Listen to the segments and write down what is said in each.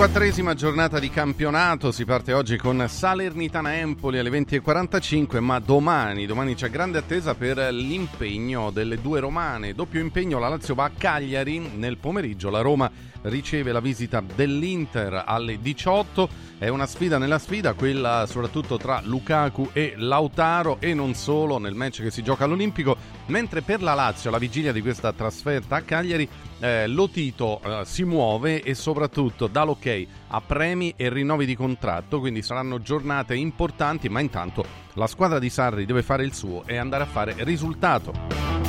24esima giornata di campionato, si parte oggi con Salernitana Empoli alle 20.45, ma domani, domani c'è grande attesa per l'impegno delle due romane. Doppio impegno, la Lazio va a Cagliari nel pomeriggio, la Roma riceve la visita dell'Inter alle 18. È una sfida nella sfida, quella soprattutto tra Lukaku e Lautaro e non solo nel match che si gioca all'Olimpico, mentre per la Lazio, alla vigilia di questa trasferta a Cagliari, eh, Lotito eh, si muove e soprattutto dà l'ok a premi e rinnovi di contratto, quindi saranno giornate importanti, ma intanto la squadra di Sarri deve fare il suo e andare a fare risultato.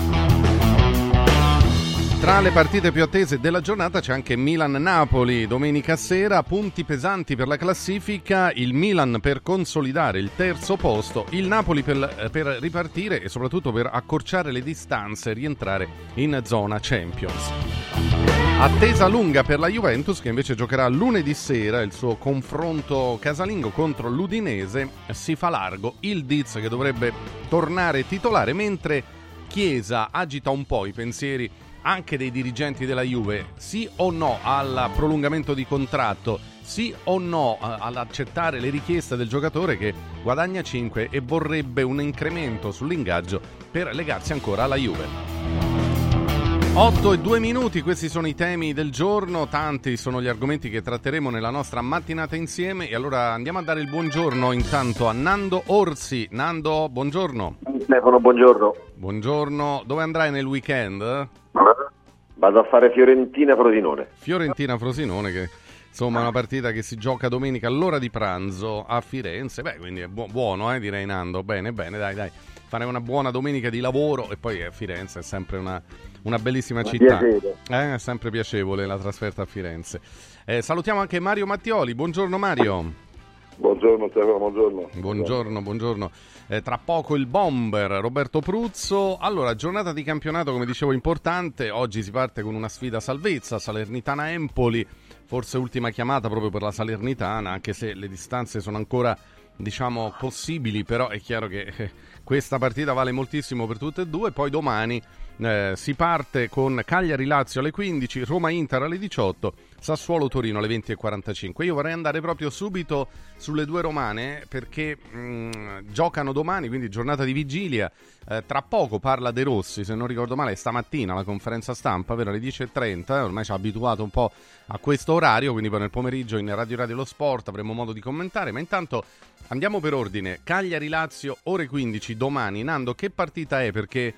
Tra le partite più attese della giornata c'è anche Milan-Napoli. Domenica sera, punti pesanti per la classifica, il Milan per consolidare il terzo posto, il Napoli per, per ripartire e soprattutto per accorciare le distanze e rientrare in zona Champions. Attesa lunga per la Juventus che invece giocherà lunedì sera. Il suo confronto casalingo contro l'Udinese, si fa largo. Il Diz che dovrebbe tornare titolare mentre Chiesa agita un po' i pensieri anche dei dirigenti della Juve, sì o no al prolungamento di contratto, sì o no all'accettare le richieste del giocatore che guadagna 5 e vorrebbe un incremento sull'ingaggio per legarsi ancora alla Juve. 8 e 2 minuti, questi sono i temi del giorno, tanti sono gli argomenti che tratteremo nella nostra mattinata insieme e allora andiamo a dare il buongiorno intanto a Nando Orsi. Nando, buongiorno. Stefano, buongiorno. Buongiorno, dove andrai nel weekend? Vado a fare Fiorentina-Frosinone. Fiorentina-Frosinone che insomma è una partita che si gioca domenica all'ora di pranzo a Firenze. Beh, quindi è bu- buono, eh, direi Nando. Bene, bene, dai, dai. Fare una buona domenica di lavoro e poi eh, Firenze è sempre una, una bellissima città. Eh, è sempre piacevole la trasferta a Firenze. Eh, salutiamo anche Mario Mattioli. Buongiorno Mario. Buongiorno Stefano, buongiorno. Buongiorno, buongiorno. Eh, tra poco il bomber Roberto Pruzzo. Allora, giornata di campionato, come dicevo, importante. Oggi si parte con una sfida salvezza, Salernitana-Empoli. Forse ultima chiamata proprio per la Salernitana, anche se le distanze sono ancora, diciamo, possibili, però è chiaro che eh, questa partita vale moltissimo per tutte e due. Poi domani eh, si parte con Cagliari-Lazio alle 15, Roma-Inter alle 18, Sassuolo-Torino alle 20.45. Io vorrei andare proprio subito sulle due romane perché mh, giocano domani, quindi giornata di vigilia. Eh, tra poco parla De Rossi, se non ricordo male, stamattina la conferenza stampa, vero? Alle 10.30, eh, ormai ci ha abituato un po' a questo orario, quindi poi nel pomeriggio in Radio Radio Lo Sport avremo modo di commentare, ma intanto andiamo per ordine. Cagliari-Lazio, ore 15 domani. Nando, che partita è? Perché...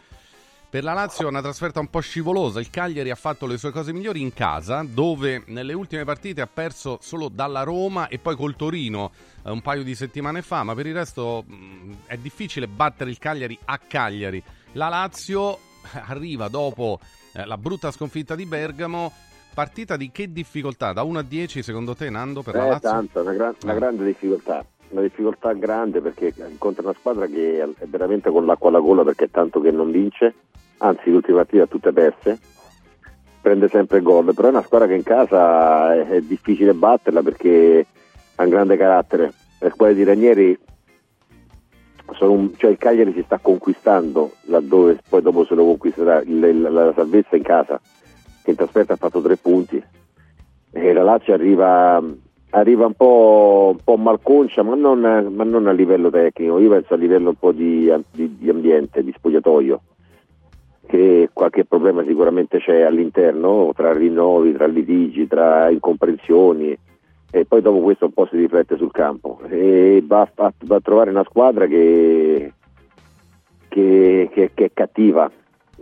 Per la Lazio è una trasferta un po' scivolosa. Il Cagliari ha fatto le sue cose migliori in casa, dove nelle ultime partite ha perso solo dalla Roma e poi col Torino eh, un paio di settimane fa, ma per il resto mh, è difficile battere il Cagliari a Cagliari. La Lazio arriva dopo eh, la brutta sconfitta di Bergamo. Partita di che difficoltà? Da 1 a 10 secondo te Nando per la Eh, Lazio? tanta, una, gran- una Eh. grande difficoltà. Una difficoltà grande perché incontra una squadra che è veramente con l'acqua alla gola perché è tanto che non vince, anzi partite ha tutte perse, prende sempre gol, però è una squadra che in casa è, difficile batterla perché ha un grande carattere. Le squadre di Ranieri, un- cioè il Cagliari si sta conquistando laddove poi dopo se lo conquisterà il- il- la salvezza in casa, che in trasferta ha fatto tre punti e la Lazio arriva, arriva un, po', un po' malconcia, ma non, ma non a livello tecnico, io penso a livello un po' di, di- di ambiente, di spogliatoio, che qualche problema sicuramente c'è all'interno, tra rinnovi, tra litigi, tra incomprensioni, e poi dopo questo un po' si riflette sul campo. E va, a- va a trovare una squadra che, che- che- che è cattiva,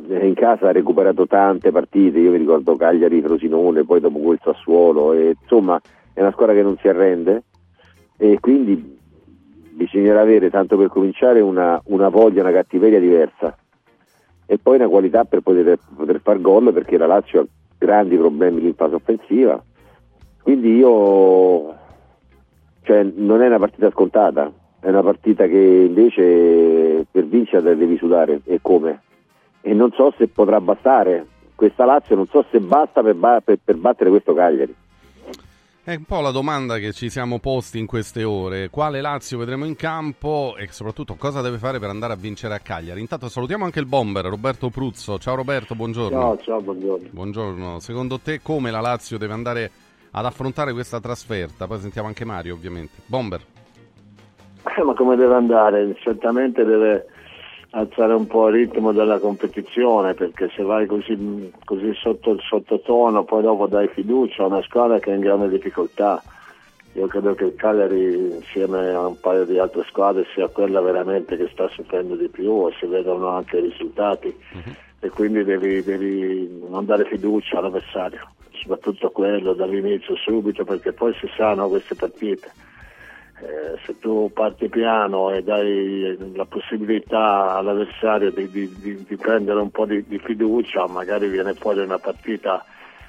eh, in casa ha recuperato tante partite, io mi ricordo Cagliari, Frosinone, poi dopo quel Sassuolo, e, insomma è una squadra che non si arrende e quindi bisognerà avere, tanto per cominciare, una, una voglia, una cattiveria diversa e poi una qualità per poter, poter far gol perché la Lazio ha grandi problemi in fase offensiva, quindi io, cioè, non è una partita scontata, è una partita che invece per vincere devi sudare e come? e non so se potrà bastare questa Lazio, non so se basta per, per- per battere questo Cagliari. È un po' la domanda che ci siamo posti in queste ore. Quale Lazio vedremo in campo e soprattutto cosa deve fare per andare a vincere a Cagliari? Intanto salutiamo anche il bomber Roberto Pruzzo. Ciao Roberto, buongiorno. Ciao, ciao, buongiorno. Buongiorno. Secondo te come la Lazio deve andare ad affrontare questa trasferta? Poi sentiamo anche Mario ovviamente. Bomber. Eh, ma come deve andare? Certamente deve alzare un po' il ritmo della competizione perché se vai così, così sotto il sottotono poi dopo dai fiducia a una squadra che è in grande difficoltà. Io credo che il Cagliari insieme a un paio di altre squadre sia quella veramente che sta soffrendo di più e si vedono anche i risultati. Uh-huh. e quindi devi, devi, non dare fiducia all'avversario soprattutto quello dall'inizio subito perché poi si sanno queste partite eh, se tu parti piano e dai la possibilità all'avversario di, di, di, di prendere un po' di, fiducia, magari viene fuori una partita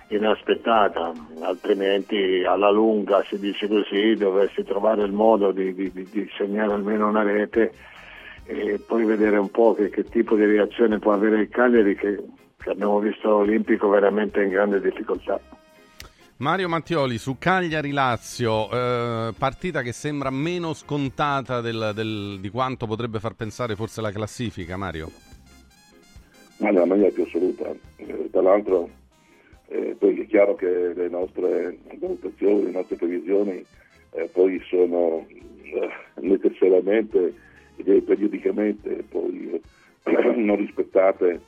inaspettata, altrimenti alla lunga si dice così, dovresti trovare il modo di, segnare almeno una rete e poi vedere un po' che, che tipo di reazione può avere il Cagliari che, che abbiamo visto Olimpico veramente in grande difficoltà. Mario Mattioli su Cagliari-Lazio, eh, partita che sembra meno scontata del, del, di quanto potrebbe far pensare forse la classifica, Mario? Ma nella maniera più assoluta. Eh, tra l'altro, eh, poi è chiaro che le nostre valutazioni, le nostre previsioni eh, poi sono eh, necessariamente e periodicamente poi non rispettate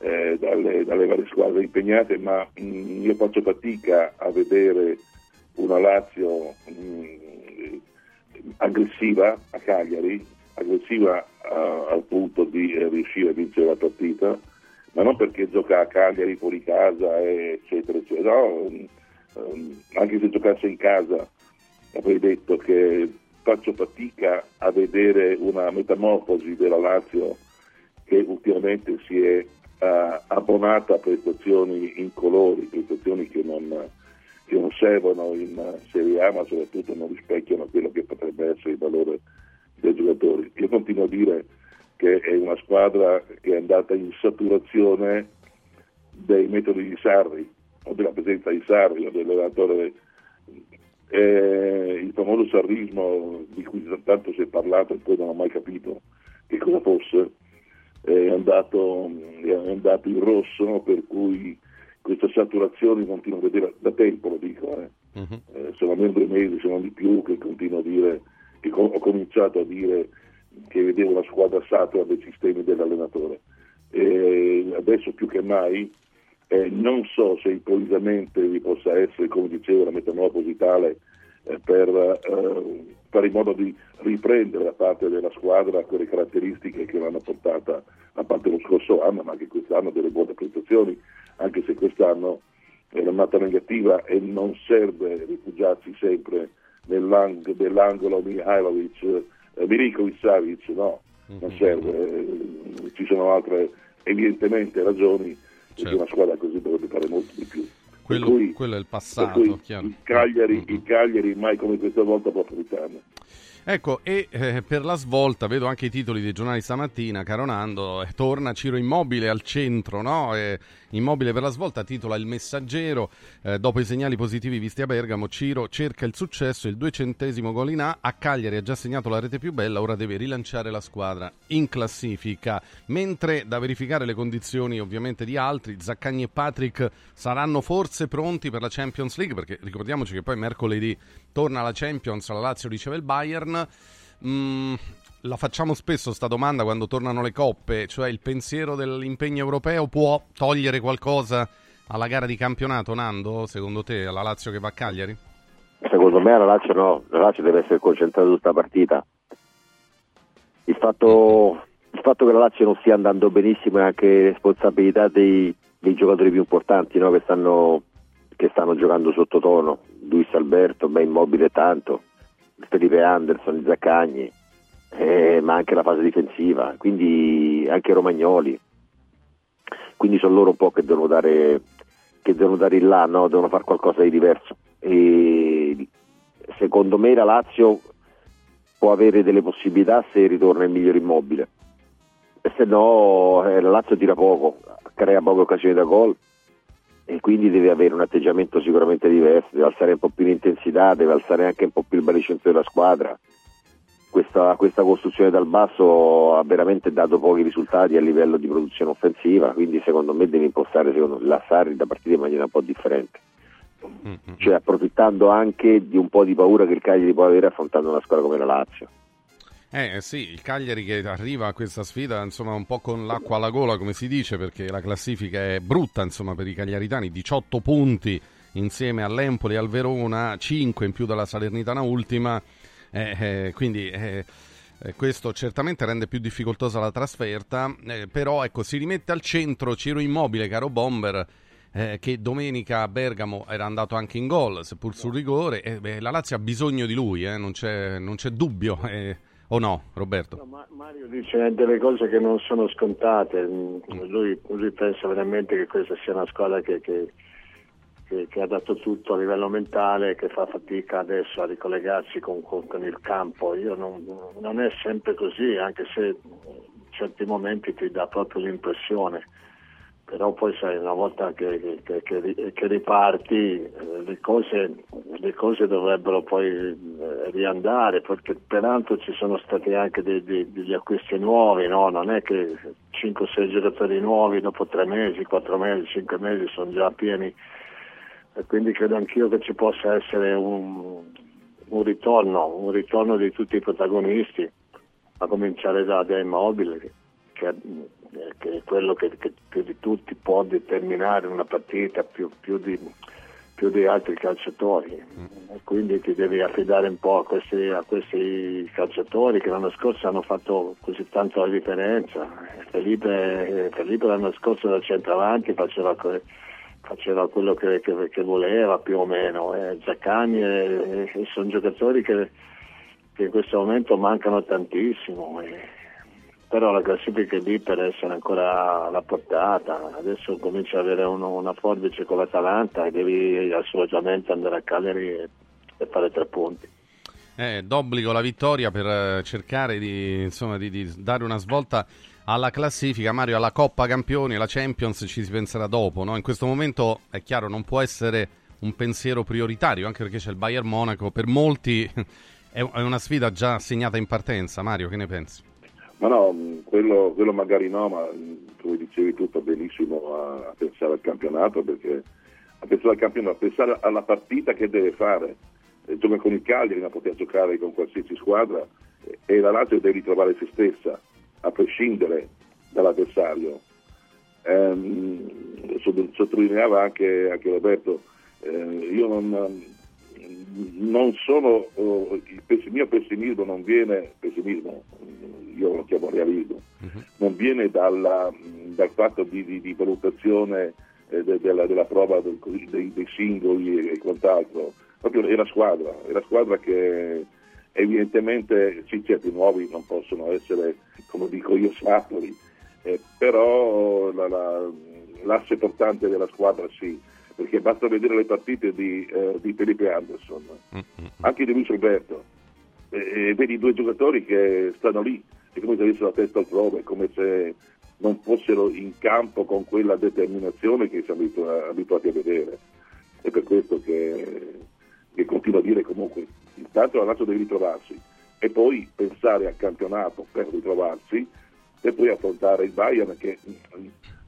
eh, dalle, dalle, varie squadre impegnate, ma mh, mm, io faccio fatica a vedere una Lazio mh, mm, aggressiva a Cagliari, aggressiva a, al punto di eh, riuscire a vincere la partita, ma non perché gioca a Cagliari fuori casa, eccetera, eccetera. No, um, anche se giocasse in casa avrei detto che faccio fatica a vedere una metamorfosi della Lazio che ultimamente si è eh, abbonata a prestazioni incolori, prestazioni che non, che non, servono in Serie A ma soprattutto non rispecchiano quello che potrebbe essere il valore dei giocatori. Io continuo a dire che è una squadra che è andata in saturazione dei metodi di Sarri o della presenza di Sarri o dell'allenatore eh, il famoso sarrismo di cui tanto si è parlato e poi non ho mai capito che cosa fosse è andato, è andato in rosso, per cui questa saturazione continuo a vedere da tempo, lo dico, eh. uh-huh. eh, sono almeno due mesi, se non di più, che continuo a dire, che ho cominciato a dire che vedevo la squadra satura dei sistemi dell'allenatore. E adesso più che mai eh, non so se improvvisamente vi possa essere, come dicevo, la metamorfosi tale per eh, fare in modo di riprendere da parte della squadra quelle caratteristiche che l'hanno portata a parte lo scorso anno, ma anche quest'anno delle buone prestazioni, anche se quest'anno è un'annata negativa e non serve rifugiarsi sempre nell'ang- nell'angolo Mihailovic, eh, Milinkovic Savic, no, non mhm. serve, eh, ci sono altre evidentemente ragioni certo. che una squadra così dovrebbe fare molto di più. Quello, cui, quello, è il passato. Il Cagliari, mm-hmm. il Cagliari mai come questa volta può approfittarne. Ecco, e eh, per la svolta vedo anche i titoli dei giornali stamattina, caro Nando, eh, torna Ciro Immobile al centro, no? Eh, Immobile per la svolta titola Il Messaggero, eh, dopo i segnali positivi visti a Bergamo, Ciro cerca il successo, il duecentesimo gol in A, a Cagliari ha già segnato la rete più bella, ora deve rilanciare la squadra in classifica, mentre da verificare le condizioni ovviamente di altri, Zaccagni e Patrick saranno forse pronti per la Champions League, perché ricordiamoci che poi mercoledì torna la Champions, la Lazio riceve il Bayern. Mm, la facciamo spesso sta domanda quando tornano le coppe, cioè il pensiero dell'impegno europeo può togliere qualcosa alla gara di campionato, Nando, secondo te, alla Lazio che va a Cagliari? Secondo me la Lazio no, la Lazio deve essere concentrata tutta la partita. Il fatto, il fatto, che la Lazio non stia andando benissimo è anche responsabilità dei, dei giocatori più importanti no? che, stanno, che, stanno, giocando sottotono. Luis Alberto, ben immobile tanto, Felipe Anderson, Zaccagni eh, ma anche la fase difensiva, quindi anche Romagnoli. Quindi sono loro un po' che devono dare, che devono dare il là, no? devono fare qualcosa di diverso. E secondo me la Lazio può avere delle possibilità se ritorna il miglior immobile. E se no eh, la Lazio tira poco, crea poche occasioni da gol e quindi deve avere un atteggiamento sicuramente diverso, deve alzare un po' più l'intensità, deve alzare anche un po' più il baricentro della squadra questa, questa, costruzione dal basso ha veramente dato pochi risultati a livello di produzione offensiva, quindi secondo me deve impostare secondo la Sarri da partire in maniera un po' differente. mm-hmm. cioè approfittando anche di un po' di paura che il Cagliari può avere affrontando una squadra come la Lazio. Eh sì, il Cagliari che arriva a questa sfida insomma un po' con l'acqua alla gola come si dice perché la classifica è brutta insomma per i cagliaritani, 18 punti insieme all'Empoli e al Verona, 5 in più dalla Salernitana ultima, eh, eh, quindi eh, eh, questo certamente rende più difficoltosa la trasferta, eh, però ecco si rimette al centro Ciro Immobile, caro Bomber, eh, che domenica a Bergamo era andato anche in gol, seppur sul rigore, e beh, la Lazio ha bisogno di lui, non c'è, non, c'è, dubbio. O no, Roberto? No, ma Mario dice delle cose che non sono scontate. Mm, lui, lui pensa veramente che questa sia una squadra che, che, che, che, ha dato tutto a livello mentale, che fa fatica adesso a ricollegarsi con, con, con il campo. Non, non, è sempre così, anche se in certi momenti ti dà proprio l'impressione però poi sai, una volta che, che riparti eh, le cose, le cose, dovrebbero poi eh, riandare, perché peraltro ci sono stati anche dei, dei, degli acquisti nuovi, no? non è che 5-6 giocatori nuovi dopo 3 mesi, 4 mesi, 5 mesi sono già pieni e quindi credo anch'io che ci possa essere un, un ritorno, un ritorno di tutti i protagonisti, a cominciare da, da Immobile che, che è quello che, che, più di tutti può determinare una partita più, più, di, più di, altri calciatori. E quindi ti devi affidare un po' a questi, a questi, calciatori che l'anno scorso hanno fatto così tanto la differenza. Felipe, Felipe l'anno scorso da centravanti faceva, faceva quello che, che, voleva più o meno eh, Zaccani e, e sono giocatori che, in questo momento mancano tantissimo eh. Però la classifica è lì per essere ancora alla portata, adesso comincia ad avere uno, una forbice con l'Atalanta e devi assolutamente andare a Cagliari e, e fare tre punti. Eh, d'obbligo la vittoria per eh, cercare di, insomma, di, di, dare una svolta alla classifica, Mario, alla Coppa Campioni, la Champions ci si penserà dopo, no? in questo momento è chiaro non può essere un pensiero prioritario, anche perché c'è il Bayern Monaco, per molti è una sfida già assegnata in partenza, Mario, che ne pensi? Ma no, quello, quello, magari no, ma come dicevi tu fa benissimo a, a, pensare al campionato, perché a pensare al campionato, a pensare alla partita che deve fare. Eh, gioca con il Cagliari, ma poter giocare con qualsiasi squadra eh, e la Lazio deve ritrovare se stessa, a prescindere dall'avversario. Eh, sottolineava anche, anche Roberto, eh, io non, non sono, oh, il mio pessimismo non viene, pessimismo, io lo chiamo realismo, uh-huh. non viene dalla, dal fatto di, di, di valutazione eh, de, della, della, prova del, dei, dei, singoli e, quant'altro, proprio è la squadra, è la squadra che evidentemente sì, certi nuovi non possono essere, come dico io, sacri, eh, però la, la, l'asse portante della squadra sì perché basta vedere le partite di, eh, di Felipe Anderson, mm-hmm. anche di Luis Alberto, e, e vedi due giocatori che stanno lì, è come se avessero la testa altrove, come se non fossero in campo con quella determinazione che siamo abituati a vedere. È per questo che, che continuo a dire comunque, intanto la Lazio deve ritrovarsi e poi pensare al campionato per ritrovarsi e poi affrontare il Bayern che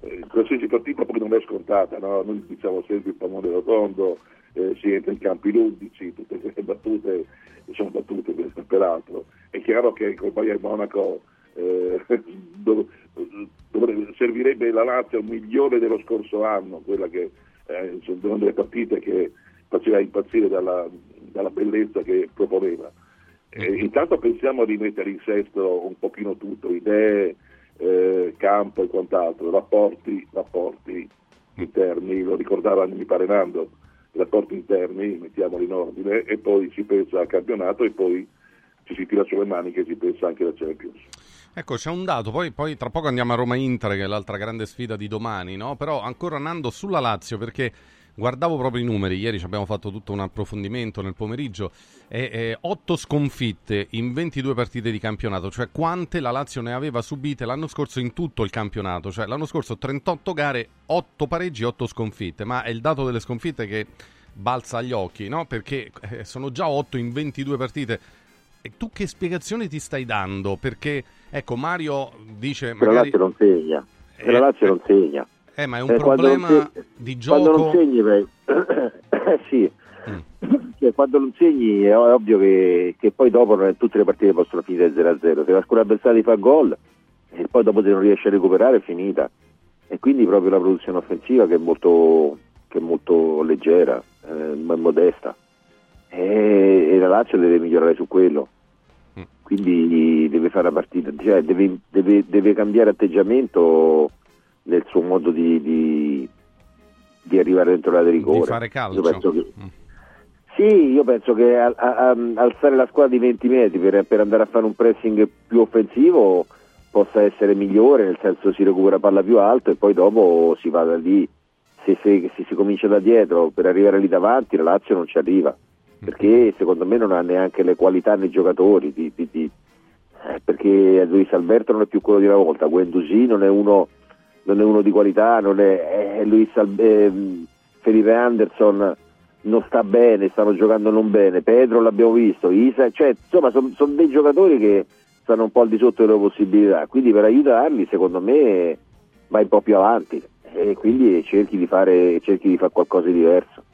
eh, qualsiasi partita poi non è scontata, no? noi diciamo sempre il pallone rotondo, eh, si entra in campi ludici, tutte queste battute sono battute peraltro. È chiaro che col Bayern Monaco eh, dov- servirebbe la Lazio un milione dello scorso anno, quella che eh, sono delle partite che faceva impazzire dalla, dalla bellezza che proponeva. Eh, intanto pensiamo a rimettere in sesto un pochino tutto, idee, eh, campo e quant'altro, rapporti, rapporti interni, lo ricordava mi pare Nando, rapporti interni, mettiamoli in ordine e poi si pensa al campionato e poi ci si tira sulle maniche e si pensa anche alla Champions. Ecco, c'è un dato, poi, poi, tra poco andiamo a Roma-Inter, che è l'altra grande sfida di domani, no? Però ancora Nando sulla Lazio, perché guardavo proprio i numeri, ieri ci abbiamo fatto tutto un approfondimento nel pomeriggio, e, e, 8 sconfitte in 22 partite di campionato, cioè quante la Lazio ne aveva subite l'anno scorso in tutto il campionato, cioè l'anno scorso 38 gare, 8 pareggi, 8 sconfitte, ma è il dato delle sconfitte che balza agli occhi, no? Perché eh, sono già 8 in 22 partite. E tu che spiegazione ti stai dando? Perché, ecco, Mario dice... Magari... La Lazio non segna, eh, la Lazio non segna. Eh, ma è un eh, problema segni, di gioco. Quando non segni, beh, sì, mm. cioè, quando lo insegni è ovvio che, che, poi dopo non è, tutte le partite possono finire 0-0. Se la scuola avversaria fa gol e poi dopo se non riesce a recuperare è finita. E quindi proprio la produzione offensiva che è molto, che è molto leggera, eh, modesta. E, e la Lazio deve migliorare su quello mm. quindi deve fare la partita, cioè deve, deve, deve, cambiare atteggiamento nel suo modo di, di, di arrivare dentro la di rigore. Di fare calcio. Io penso che, mm. Sì, io penso che a, a, a alzare la squadra di 20 metri per, per, andare a fare un pressing più offensivo possa essere migliore, nel senso si recupera palla più alto e poi dopo si va da lì. Se, se, se si comincia da dietro per arrivare lì davanti, la Lazio non ci arriva perché secondo me non ha neanche le qualità nei giocatori. Di, di, di, eh, perché Luis Alberto non è più quello di una volta, Guendouzi non è uno, non è uno di qualità, non è, eh, Luis eh, Felipe Anderson non sta bene, stanno giocando non bene, Pedro l'abbiamo visto, Isa, cioè, insomma sono son dei giocatori che stanno un po' al di sotto delle loro possibilità, quindi per aiutarli secondo me vai un po' più avanti e quindi cerchi di fare, cerchi di fare qualcosa di diverso.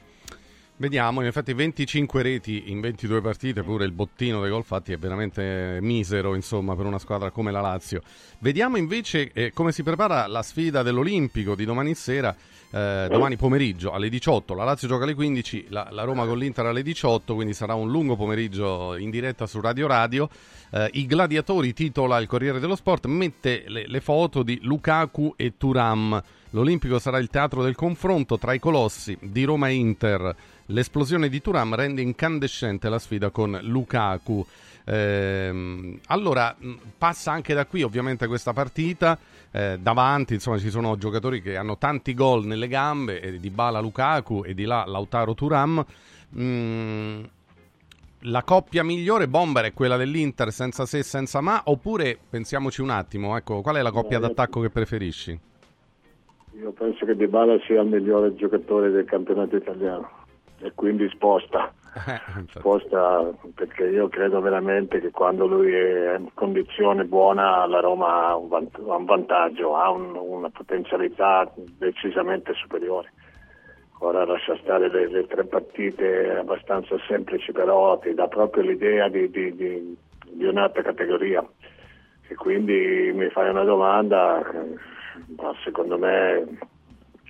Vediamo, in effetti 25 reti in 22 partite, pure il bottino dei gol fatti è veramente misero, insomma, per una squadra come la Lazio. Vediamo invece eh, come si prepara la sfida dell'Olimpico di domani sera, eh, domani pomeriggio alle 18. La Lazio gioca alle 15, la, la, Roma con l'Inter alle 18, quindi sarà un lungo pomeriggio in diretta su Radio Radio. Eh, I gladiatori, titola il Corriere dello Sport, mette le, le foto di Lukaku e Turam. L'Olimpico sarà il teatro del confronto tra i colossi di Roma e Inter. L'esplosione di Turam rende incandescente la sfida con Lukaku. Eh, allora, passa anche da qui ovviamente questa partita. Eh, davanti, insomma, ci sono giocatori che hanno tanti gol nelle gambe, eh, di Bala Lukaku e di là Lautaro Turam. Mm, la coppia migliore Bomber è quella dell'Inter senza se e senza ma oppure pensiamoci un attimo ecco qual è la coppia d'attacco che preferisci? Io penso che Di Bala sia il migliore giocatore del campionato italiano e quindi sposta. Eh, sposta perché io credo veramente che quando lui è in condizione buona la Roma ha un, vantaggio, ha un, una potenzialità decisamente superiore. Ora lascia stare le, le, tre partite abbastanza semplici, però ti dà proprio l'idea di, di, di, di un'altra categoria. E quindi mi fai una domanda, ma secondo me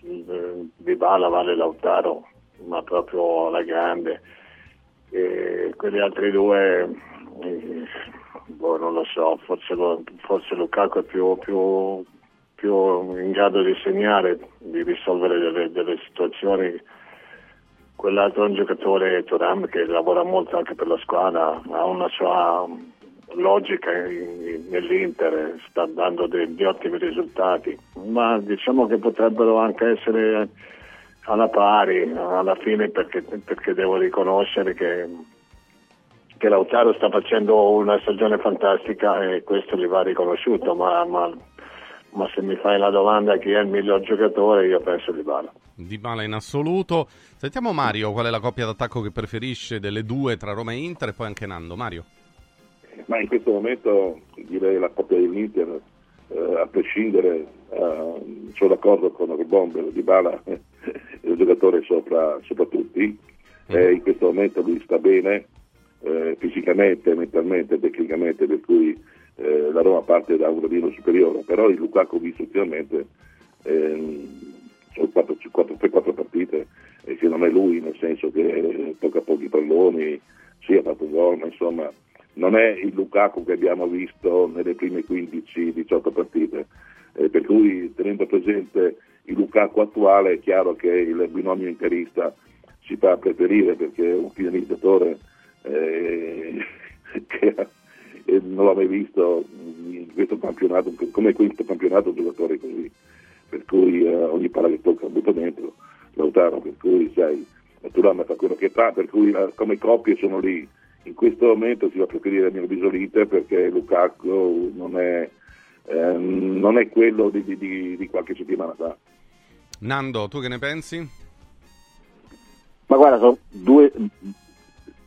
eh, Di Bala vale Lautaro ma proprio alla grande. E quegli altri due, eh, boh, non lo so, forse, forse Lukaku è più, più, più, in grado di segnare, di risolvere delle, delle situazioni. Quell'altro è un giocatore, Turam, che lavora molto anche per la squadra, ha una sua logica nell'Inter, sta dando degli ottimi risultati, ma diciamo che potrebbero anche essere alla pari alla fine perché, perché devo riconoscere che, che, Lautaro sta facendo una stagione fantastica e questo gli va riconosciuto, ma, ma, ma se mi fai la domanda chi è il miglior giocatore io penso Di Bala. Di Bala in assoluto. Sentiamo Mario, qual è la coppia d'attacco che preferisce delle due tra Roma e Inter e poi anche Nando. Mario? Ma in questo momento direi la coppia dell'Inter, eh, a prescindere, eh, sono d'accordo con Bomber, Di Bala è un giocatore sopra, sopra tutti, eh, in questo momento lui sta bene eh, fisicamente, mentalmente, tecnicamente, per cui eh, la Roma parte da un gradino superiore, però il Lukaku visto ultimamente ehm, sono 3-4 partite e che non è lui, nel senso che tocca pochi palloni, sì ha fatto gol, ma insomma non è il Lukaku che abbiamo visto nelle prime 15-18 partite, eh, per cui tenendo presente il Lukaku attuale è chiaro che il binomio interista si fa preferire perché è un finalizzatore eh, che non l'ho mai visto in questo campionato, come questo campionato giocatori così, per cui eh, ogni palla che tocca butta dentro, Lautaro, per cui sai, Turam fa quello che fa, per cui eh, come coppie sono lì. In questo momento si va a preferire a mio avviso l'Inter perché Lukaku non è, eh, non è quello di, di, di qualche settimana fa. Nando, tu che ne pensi? Ma guarda, sono due,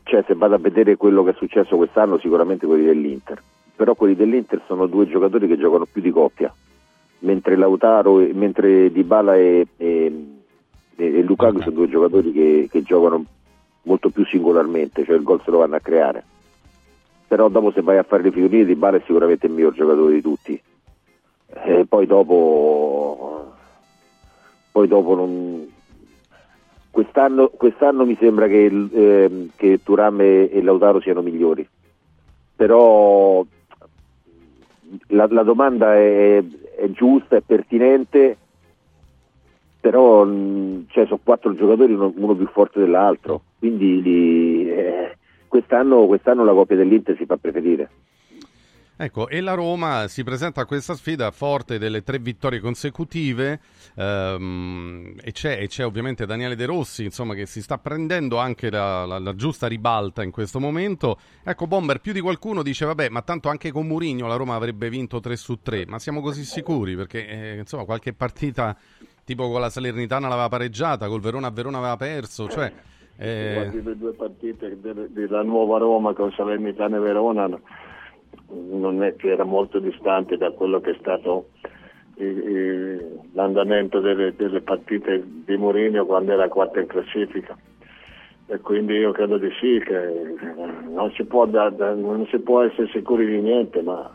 cioè se vado a vedere quello che è successo quest'anno, sicuramente quelli dell'Inter, però quelli dell'Inter sono due giocatori che giocano più di coppia, mentre Lautaro, mentre Dybala e, e, e, Lukaku sono due giocatori che, che, giocano molto più singolarmente, cioè il gol se lo vanno a creare. Però dopo se vai a fare le figurine di Bale è sicuramente il miglior giocatore di tutti. E poi dopo, poi dopo non, quest'anno, quest'anno, mi sembra che, eh, che Turam e, e Lautaro siano migliori. Però la, la domanda è, è, giusta, è pertinente, però cioè, sono quattro giocatori, uno, uno, più forte dell'altro, quindi eh, quest'anno, quest'anno la coppia dell'Inter si fa preferire. Ecco, e la Roma si presenta a questa sfida forte delle tre vittorie consecutive ehm, e, c'è, e, c'è, ovviamente Daniele De Rossi, insomma, che si sta prendendo anche la, la, la, giusta ribalta in questo momento. Ecco, Bomber, più di qualcuno dice, vabbè, ma tanto anche con Murigno la Roma avrebbe vinto 3 su 3, ma siamo così sicuri? Perché, eh, insomma, qualche partita tipo con la Salernitana l'aveva pareggiata, col Verona a Verona aveva perso, cioè... Eh... Guardi le due partite della nuova Roma con Salernitana e Verona non è che era molto distante da quello che è stato l'andamento delle, delle, partite di Mourinho quando era quarta in classifica e quindi io credo di sì che non si può, da, da, non si può essere sicuri di niente ma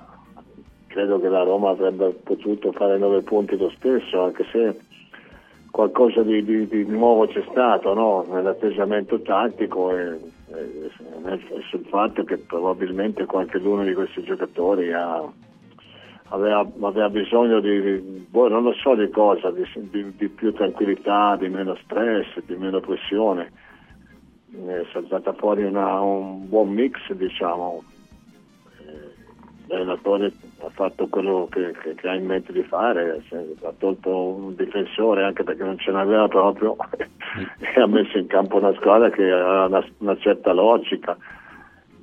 credo che la Roma avrebbe potuto fare nove punti lo stesso anche se qualcosa di, di, di nuovo c'è stato no? nell'atteggiamento tattico e, e, e, sul fatto che probabilmente qualcuno di questi giocatori ha, aveva, aveva, bisogno di, boh, non lo so di cosa, di, di, più tranquillità, di meno stress, di meno pressione. È saltata fuori una, un buon mix diciamo l'allenatore ha fatto quello che, che, che, ha in mente di fare, ha tolto un difensore anche perché non ce n'aveva proprio e ha messo in campo una squadra che ha una, una certa logica.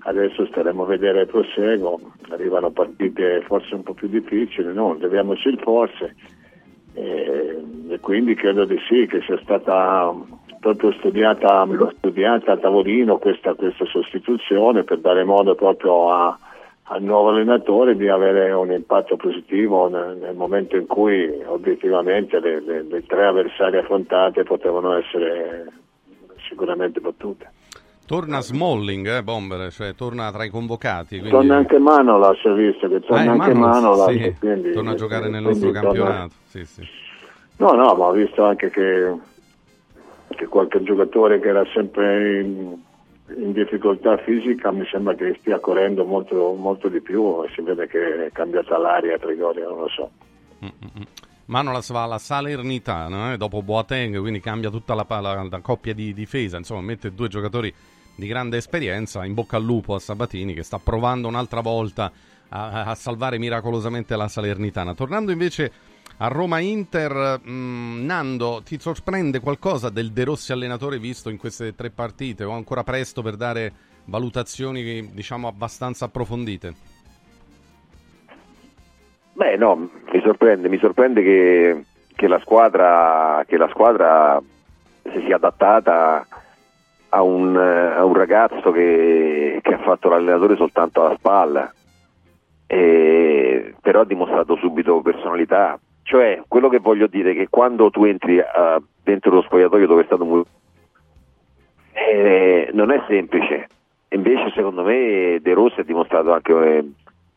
Adesso staremo a vedere il proseguo, arrivano partite forse un po' più difficili, no? Leviamoci il forse e, e, quindi credo di sì che sia stata proprio studiata, studiata a tavolino questa, questa sostituzione per dare modo proprio a al nuovo allenatore di avere un impatto positivo nel, nel momento in cui obiettivamente le, le, le, tre avversarie affrontate potevano essere sicuramente battute. Torna Smalling, eh, Bomber, cioè torna tra i convocati. Quindi... Torna anche Manola, si è visto che torna ah, anche Manola. Sì, quindi, torna a giocare nel nostro campionato. Sì, sì. No, no, ma ho visto anche che, che qualche giocatore che era sempre in, in difficoltà fisica mi sembra che stia correndo molto, molto di più e si vede che è cambiata l'aria a Trigoria, non lo so. Mm-hmm. Manolas va alla Salernitana eh, dopo Boateng, quindi cambia tutta la, la, la coppia di difesa, insomma mette due giocatori di grande esperienza, in bocca al lupo a Sabatini che sta provando un'altra volta a, a salvare miracolosamente la Salernitana. Tornando invece a Roma-Inter, mh, mm, Nando, ti sorprende qualcosa del De Rossi allenatore visto in queste tre partite? O ancora presto per dare valutazioni diciamo abbastanza approfondite? Beh no, mi sorprende, mi sorprende che, che, la, squadra, che la squadra si sia adattata a un, a un ragazzo che, che, ha fatto l'allenatore soltanto alla spalla, e, però ha dimostrato subito personalità, cioè, quello che voglio dire è che quando tu entri uh, dentro lo spogliatoio dove è stato muy... eh, non è semplice. Invece, secondo me, De Rossi ha dimostrato anche eh,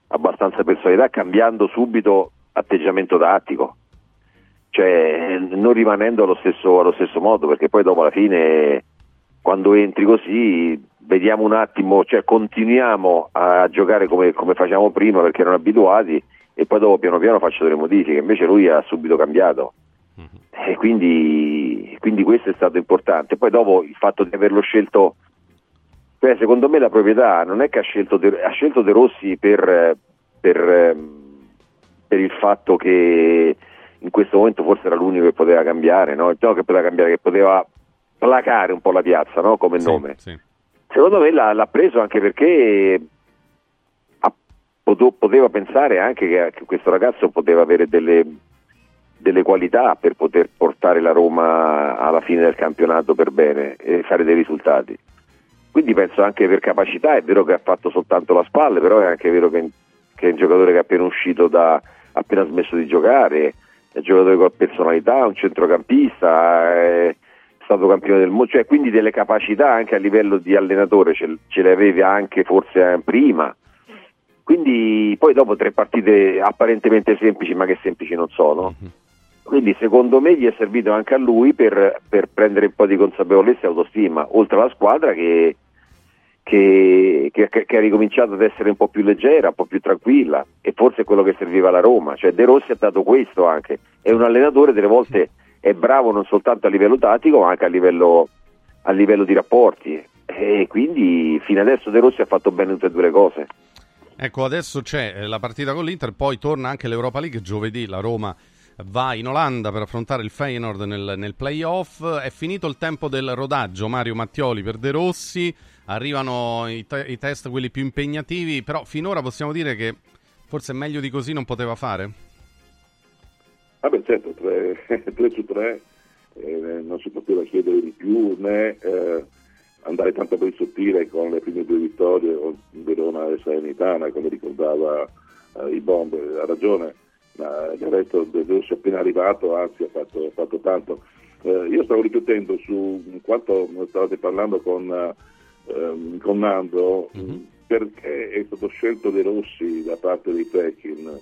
abbastanza personalità cambiando subito atteggiamento tattico. Cioè, non rimanendo allo stesso, allo stesso modo, perché poi dopo alla fine, quando entri così, vediamo un attimo, cioè continuiamo a giocare come, come facciamo prima perché erano abituati e poi dopo piano piano faccio delle modifiche, invece lui ha subito cambiato mm-hmm. e quindi, quindi, questo è stato importante. Poi dopo il fatto di averlo scelto, beh, secondo me la proprietà non è che ha scelto De, ha scelto De Rossi per, per, per, il fatto che in questo momento forse era l'unico che poteva cambiare, no? no che poteva cambiare, che poteva placare un po' la piazza no? come sì, nome. Sì. Secondo me l'ha, l'ha preso anche perché poteva pensare anche che, questo ragazzo poteva avere delle, delle, qualità per poter portare la Roma alla fine del campionato per bene e fare dei risultati. Quindi penso anche per capacità, è vero che ha fatto soltanto la spalla, però è anche vero che, che è un giocatore che è appena uscito da, appena smesso di giocare, è un giocatore con personalità, un centrocampista, è, stato campione del mondo, cioè quindi delle capacità anche a livello di allenatore ce, ce le avevi anche forse prima. Quindi poi dopo tre partite apparentemente semplici, ma che semplici non sono. Mm-hmm. Quindi secondo me gli è servito anche a lui per, per, prendere un po' di consapevolezza e autostima, oltre alla squadra che, che, che, che, ha ricominciato ad essere un po' più leggera, un po' più tranquilla e forse è quello che serviva alla Roma. Cioè De Rossi ha dato questo anche. È un allenatore delle volte è bravo non soltanto a livello tattico ma anche a livello, a livello di rapporti e quindi fino adesso De Rossi ha fatto bene tutte e due le cose. Ecco, adesso c'è la partita con l'Inter, poi torna anche l'Europa League giovedì, la Roma va in Olanda per affrontare il Feyenoord nel, nel playoff. È finito il tempo del rodaggio, Mario Mattioli per De Rossi, arrivano i, te- i test quelli più impegnativi, però finora possiamo dire che forse meglio di così non poteva fare? Ah beh certo, 3 su 3 eh, non si poteva chiedere di più né eh, andare tanto per sottile con le prime due vittorie, Verona e Salernitana, come ricordava eh, i bomb, ha ragione ma del resto De Rossi è appena arrivato, anzi ha fatto, ha fatto tanto. Eh, io stavo riflettendo su quanto stavate parlando con, eh, con Nando, mm-hmm. perché è stato scelto De Rossi da parte dei Pekin.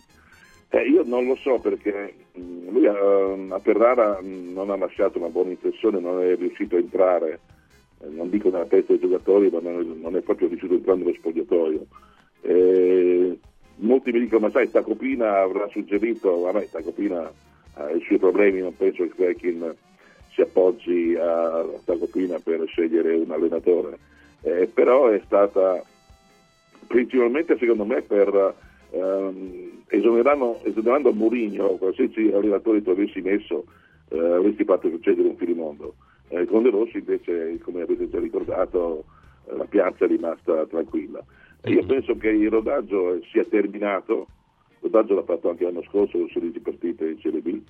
Eh, io non lo so perché mm, lui a, a Ferrara non ha lasciato una buona impressione, non è riuscito a entrare, non dico nella testa dei giocatori, ma non è, non è proprio riuscito a entrare nello spogliatoio. Eh, molti mi dicono ma sai Tacopina avrà suggerito ma me Tacopina ha i suoi problemi non penso che Kvekin si appoggi a Tacopina per scegliere un allenatore eh, però è stata principalmente secondo me per ehm, esonerando, esonerando Mourinho qualsiasi allenatore tu avessi messo eh, avresti fatto succedere un finimondo eh, con De Rossi invece come avete già ricordato la piazza è rimasta tranquilla. Io penso che il rodaggio sia terminato, il rodaggio l'ha fatto anche l'anno scorso con 16 partite in Serie B.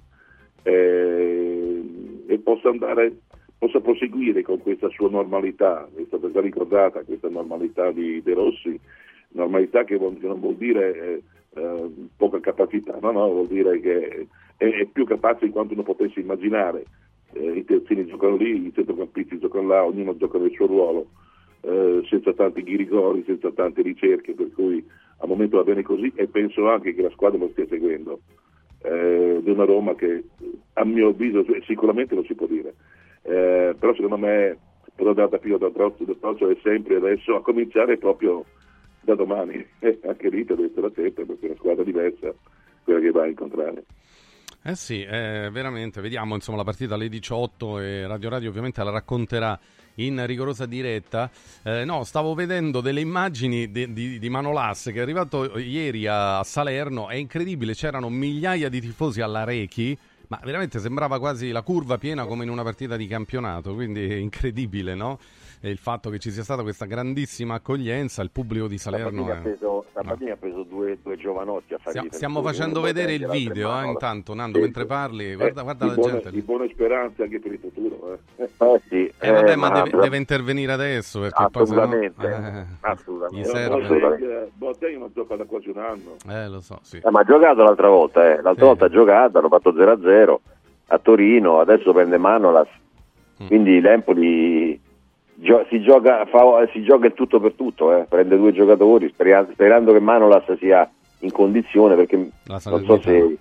Eh, e possa andare, possa proseguire con questa sua normalità, è stata già ricordata questa normalità di De Rossi, normalità che, vuol, che non vuol dire eh, eh, poca capacità, no, no, vuol dire che è, è più capace di quanto uno potesse immaginare. Eh, I terzini giocano lì, i centrocampisti giocano là, ognuno gioca nel suo ruolo eh, senza tanti ghirigori, senza tante ricerche, per cui al momento va bene così e penso anche che la squadra lo stia seguendo. Eh, di una Roma che a mio avviso sicuramente lo si può dire, eh, però secondo me però data più da Trozzo è sempre adesso a cominciare proprio da domani, anche lì deve essere attento perché è una squadra diversa quella che va a incontrare. Eh sì, eh, veramente, vediamo insomma la partita alle 18 e Radio Radio ovviamente la racconterà in rigorosa diretta. Eh, no, stavo vedendo delle immagini di, di, di Manolas che è arrivato ieri a Salerno. È incredibile, c'erano migliaia di tifosi alla Rechi. Ma veramente sembrava quasi la curva piena come in una partita di campionato, quindi è incredibile, no? Il fatto che ci sia stata questa grandissima accoglienza, il pubblico di Salerno. Sabatini, è... ha, preso, Sabatini no. ha preso due, due, giovanotti a Stiamo, stiamo facendo vedere il video, eh, intanto Nando, mentre parli, guarda, eh, guarda la buone, gente. Di buone speranze anche per il futuro. Eh, eh sì. Eh, vabbè, ma, ma deve, deve, intervenire adesso perché assolutamente, poi se no, assolutamente. assolutamente. Bottega non gioca da quasi un anno. Eh, lo so, sì. ma ha giocato l'altra volta, l'altra sì. volta ha giocato, hanno fatto 0-0 a Torino, adesso prende Manolas. Mm. Quindi l'Empoli Gio- si, gioca, fa, si, gioca, il tutto per tutto, eh. prende due giocatori sperando, sperando che Manolas sia in condizione perché non so, se, eh,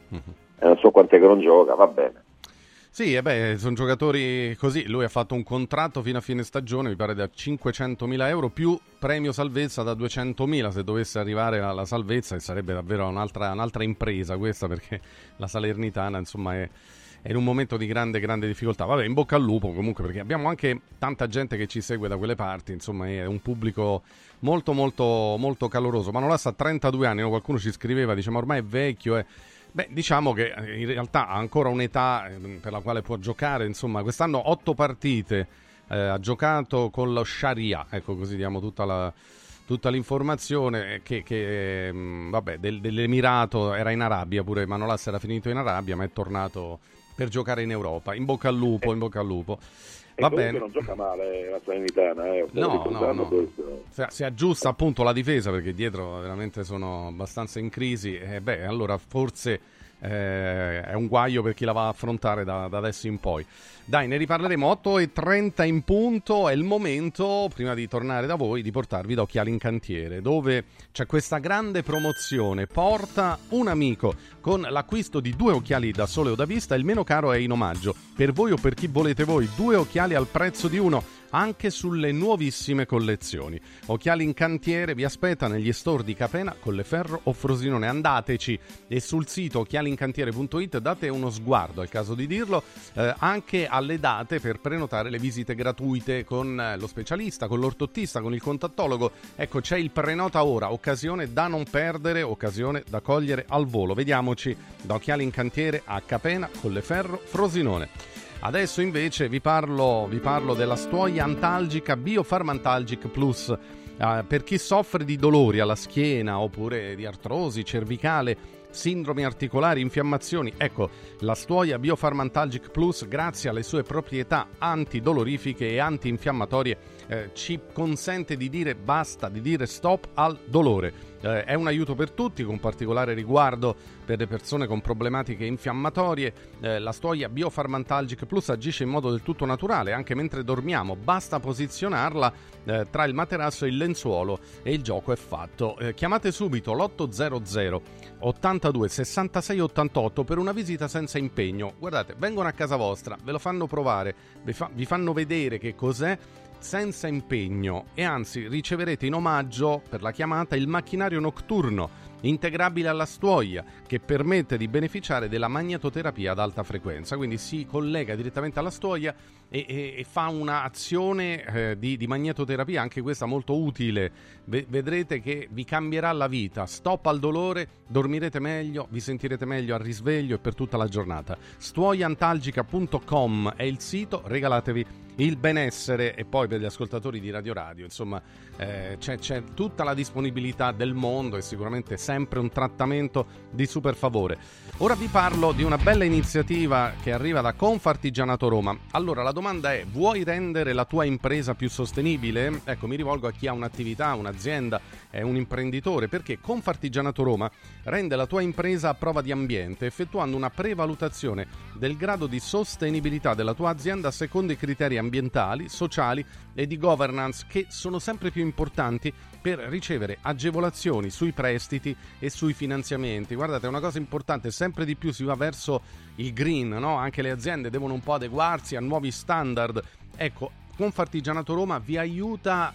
non so quant'è che non gioca, va bene. Sì, e beh, sono giocatori così. Lui ha fatto un contratto fino a fine stagione, mi pare da 500.000 euro più premio salvezza da 200.000 se dovesse arrivare alla salvezza, e sarebbe davvero un'altra, un'altra impresa questa perché la Salernitana, insomma, è, è in un momento di grande, grande difficoltà. Vabbè, in bocca al lupo comunque, perché abbiamo anche tanta gente che ci segue da quelle parti, insomma, è un pubblico molto, molto, molto caloroso. Ma non ha 32 anni, no? qualcuno ci scriveva, dice, ma ormai è vecchio, eh. Beh, diciamo che eh, in realtà ha ancora un'età eh, per la quale può giocare, insomma, quest'anno otto partite eh, ha giocato con lo Sharia, ecco così diamo tutta la tutta l'informazione che, che mh, vabbè, del, dell'Emirato era in Arabia pure Manolas era finito in Arabia ma è tornato per giocare in Europa. In bocca al lupo, in bocca al lupo. Va bene. non gioca male la Salernitana, eh. No, no, no. Se, se, aggiusta appunto la difesa perché dietro veramente sono abbastanza in crisi, eh, beh, allora forse eh, è un guaio per chi la va a affrontare da, da adesso in poi. Dai, ne riparleremo 8 e 30 in punto. È il momento, prima di tornare da voi, di portarvi da Occhiali in Cantiere, dove c'è questa grande promozione. Porta un amico con l'acquisto di due occhiali da sole o da vista. Il meno caro è in omaggio. Per voi o per chi volete voi, due occhiali al prezzo di uno anche sulle nuovissime collezioni. Occhiali in cantiere vi aspetta negli store di Capena, Colleferro o Frosinone. Andateci e sul sito occhialincantiere.it date uno sguardo, è il caso di dirlo, eh, anche alle date per prenotare le visite gratuite con eh, lo specialista, con l'ortottista, con il contattologo. Ecco, c'è il prenota ora, occasione da non perdere, occasione da cogliere al volo. Vediamoci da Occhiali in Cantiere a Capena, Colleferro, Frosinone. Adesso invece vi parlo, vi parlo della stuoia antalgica Biofarmantalgic Plus. Uh, per chi soffre di dolori alla schiena oppure di artrosi cervicale, sindromi articolari, infiammazioni, ecco, la stuoia Biofarmantalgic Plus, grazie alle sue proprietà antidolorifiche e antinfiammatorie, eh, ci consente di dire basta, di dire stop al dolore eh, è un aiuto per tutti, con particolare riguardo per le persone con problematiche infiammatorie. Eh, la stoia Biofarmantalgic Plus agisce in modo del tutto naturale, anche mentre dormiamo. Basta posizionarla eh, tra il materasso e il lenzuolo e il gioco è fatto. Eh, chiamate subito l'800 82 66 88 per una visita senza impegno. Guardate, vengono a casa vostra, ve lo fanno provare, vi, fa- vi fanno vedere che cos'è senza impegno e anzi riceverete in omaggio per la chiamata il macchinario notturno integrabile alla stuoia che permette di beneficiare della magnetoterapia ad alta frequenza, quindi si collega direttamente alla stuoia e, e, e fa un'azione eh, di, di, magnetoterapia, anche questa molto utile, v- vedrete che vi cambierà la vita, stop al dolore, dormirete meglio, vi sentirete meglio al risveglio e per tutta la giornata. stuoiantalgica.com è il sito, regalatevi il benessere e poi per gli ascoltatori di Radio Radio, insomma eh, c'è, c'è, tutta la disponibilità del mondo e sicuramente sempre un trattamento di super favore. Ora vi parlo di una bella iniziativa che arriva da Confartigianato Roma. Allora la domanda è, vuoi rendere la tua impresa più sostenibile? Ecco, mi rivolgo a chi ha un'attività, un'azienda, è un imprenditore, perché Confartigianato Roma rende la tua impresa a prova di ambiente effettuando una prevalutazione del grado di sostenibilità della tua azienda secondo i criteri ambientali, sociali e di governance che sono sempre più importanti per ricevere agevolazioni sui prestiti e sui finanziamenti. Guardate, è una cosa importante, sempre di più si va verso il green, no? anche le aziende devono un po' adeguarsi a nuovi standard. Ecco, Confartigianato Roma vi aiuta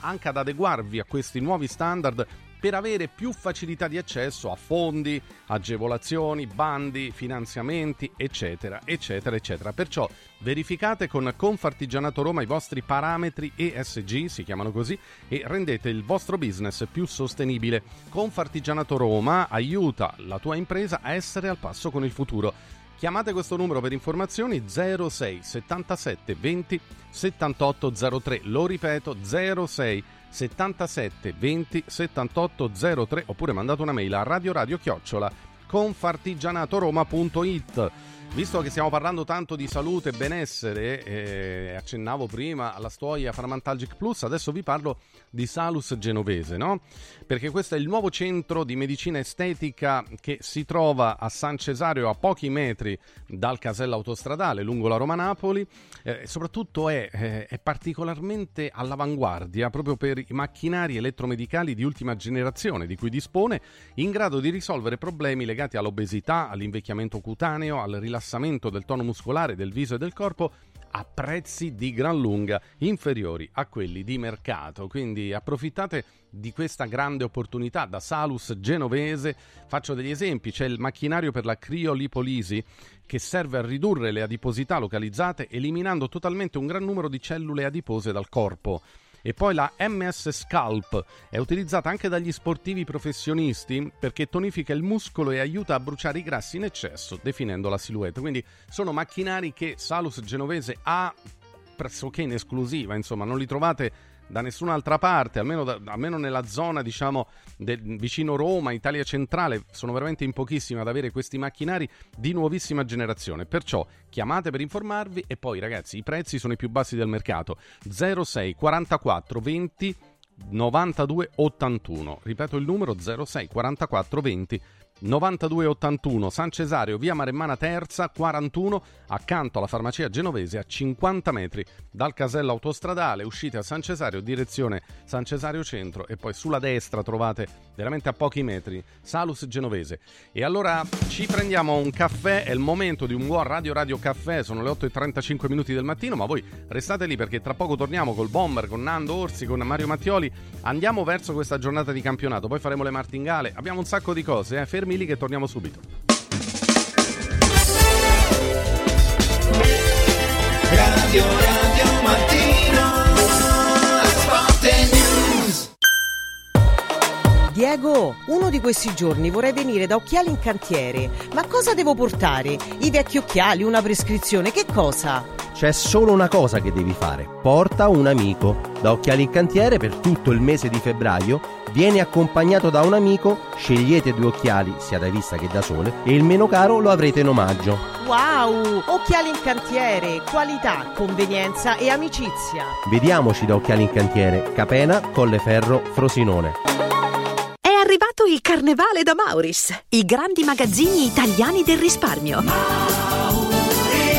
anche ad adeguarvi a questi nuovi standard per avere più facilità di accesso a fondi, agevolazioni, bandi, finanziamenti, eccetera, eccetera, eccetera. Perciò verificate con Confartigianato Roma i vostri parametri ESG, si chiamano così, e rendete il vostro business più sostenibile. Confartigianato Roma aiuta la tua impresa a essere al passo con il futuro. Chiamate questo numero per informazioni 06 77 20 78 03. Lo ripeto 06 77 20 78 03 oppure mandate una mail a radio radio chiocciola confartigianatoroma.it Visto che stiamo parlando tanto di salute e benessere, eh, accennavo prima alla storia Farmantalgic Plus, adesso vi parlo di Salus Genovese, no? Perché questo è il nuovo centro di medicina estetica che si trova a San Cesario, a pochi metri dal casello autostradale lungo la Roma-Napoli. Eh, soprattutto è, eh, è particolarmente all'avanguardia proprio per i macchinari elettromedicali di ultima generazione di cui dispone, in grado di risolvere problemi legati all'obesità, all'invecchiamento cutaneo, al rilassamento rilassamento del tono muscolare del viso e del corpo a prezzi di gran lunga inferiori a quelli di mercato. Quindi approfittate di questa grande opportunità da Salus genovese. Faccio degli esempi: c'è il macchinario per la criolipolisi che serve a ridurre le adiposità localizzate eliminando totalmente un gran numero di cellule adipose dal corpo. E poi la MS Scalp è utilizzata anche dagli sportivi professionisti perché tonifica il muscolo e aiuta a bruciare i grassi in eccesso, definendo la silhouette. Quindi sono macchinari che Salus Genovese ha pressoché in esclusiva, insomma, non li trovate da nessun'altra parte, almeno, da, almeno nella zona diciamo del, vicino Roma, Italia centrale, sono veramente in pochissimi ad avere questi macchinari di nuovissima generazione. Perciò chiamate per informarvi e poi ragazzi i prezzi sono i più bassi del mercato 06 44 20 92 81. Ripeto il numero 06 44 20 9281 San Cesario, via Maremmana Terza 41, accanto alla farmacia genovese a 50 metri dal casello autostradale. Uscite a San Cesario, direzione San Cesario Centro e poi sulla destra trovate veramente a pochi metri Salus Genovese. E allora ci prendiamo un caffè, è il momento di un buon Radio Radio Caffè, sono le 8 e 35 minuti del mattino, ma voi restate lì perché tra poco torniamo col Bomber, con Nando Orsi, con Mario Mattioli, andiamo verso questa giornata di campionato, poi faremo le martingale, abbiamo un sacco di cose, eh? fermi lì che torniamo subito. Radio Radio Mattino Diego, uno di questi giorni vorrei venire da Occhiali in Cantiere. Ma cosa devo portare? I vecchi occhiali, una prescrizione, che cosa? C'è solo una cosa che devi fare. Porta un amico. Da Occhiali in Cantiere per tutto il mese di febbraio vieni accompagnato da un amico, scegliete due occhiali, sia da vista che da sole, e il meno caro lo avrete in omaggio. Wow! Occhiali in Cantiere, qualità, convenienza e amicizia. Vediamoci da Occhiali in Cantiere, Capena, Colleferro, Frosinone. È arrivato il Carnevale da Mauris, i grandi magazzini italiani del risparmio.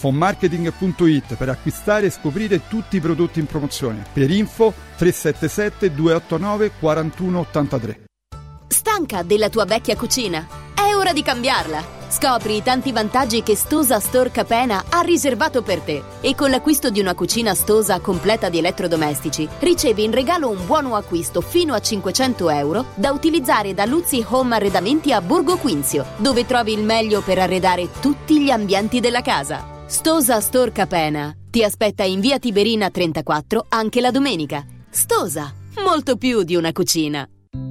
fonmarketing.it per acquistare e scoprire tutti i prodotti in promozione. Per info 377 289 4183. Stanca della tua vecchia cucina? È ora di cambiarla! Scopri i tanti vantaggi che Stosa Store Capena ha riservato per te e con l'acquisto di una cucina Stosa completa di elettrodomestici ricevi in regalo un buono acquisto fino a 500 euro da utilizzare da Luzzi Home Arredamenti a Borgo Quinzio, dove trovi il meglio per arredare tutti gli ambienti della casa. Stosa Store Capena ti aspetta in via Tiberina 34 anche la domenica. Stosa, molto più di una cucina.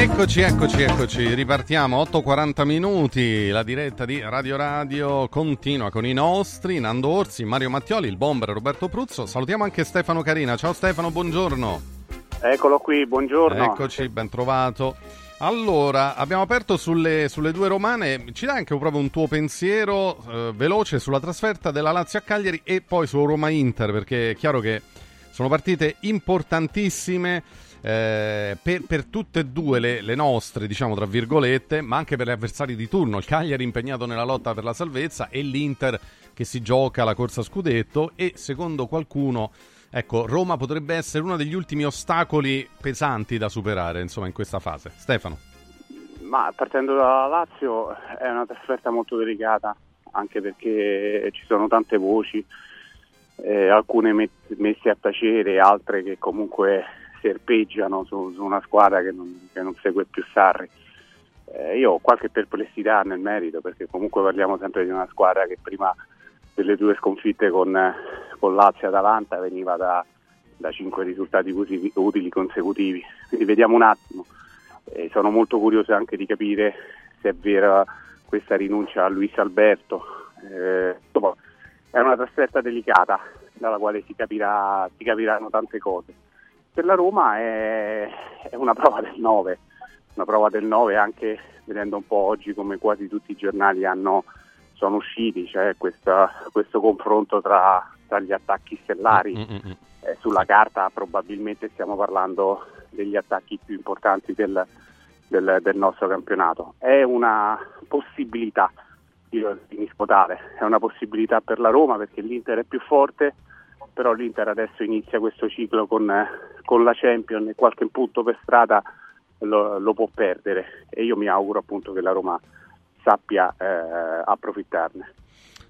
Eccoci, eccoci, eccoci, ripartiamo, 8.40 minuti, la diretta di Radio Radio continua con i nostri, Nando Orsi, Mario Mattioli, il bomber Roberto Pruzzo, salutiamo anche Stefano Carina, ciao Stefano, buongiorno. Eccolo qui, buongiorno. Eccoci, ben trovato. Allora, abbiamo aperto sulle, sulle due romane, ci dai anche proprio un tuo pensiero eh, veloce sulla trasferta della Lazio a Cagliari e poi su Roma-Inter, perché è chiaro che sono partite importantissime eh, per, per tutte e due le, le nostre, diciamo tra virgolette, ma anche per gli avversari di turno. Il Cagliari impegnato nella lotta per la salvezza e l'Inter che si gioca la corsa scudetto e secondo qualcuno... Ecco, Roma potrebbe essere uno degli ultimi ostacoli pesanti da superare, insomma, in questa fase. Stefano. Ma partendo dalla Lazio è una trasferta molto delicata, anche perché ci sono tante voci, eh, alcune met- messe a tacere, altre che comunque serpeggiano su, su una squadra che non, che non segue più Sarri. Eh, io ho qualche perplessità nel merito perché comunque parliamo sempre di una squadra che prima delle due sconfitte con, con Lazio e Atalanta veniva da, da cinque risultati utili, utili consecutivi. Quindi vediamo un attimo. Eh, sono molto curioso anche di capire se è vera questa rinuncia a Luis Alberto. Eh, è una trasferta delicata dalla quale si, capirà, si capiranno tante cose. Per la Roma è, è una prova del 9, una prova del 9 anche vedendo un po' oggi come quasi tutti i giornali hanno, sono usciti, c'è questa- questo confronto tra, tra gli attacchi stellari. Eh, sulla carta probabilmente stiamo parlando degli attacchi più importanti del, del- del nostro campionato. È una possibilità, io finisco tale, è una possibilità per la Roma perché l'Inter è più forte, però l'Inter adesso inizia questo ciclo con, eh, con la Champion e qualche punto per strada lo, lo può perdere e io mi auguro appunto che la Roma sappia eh, approfittarne.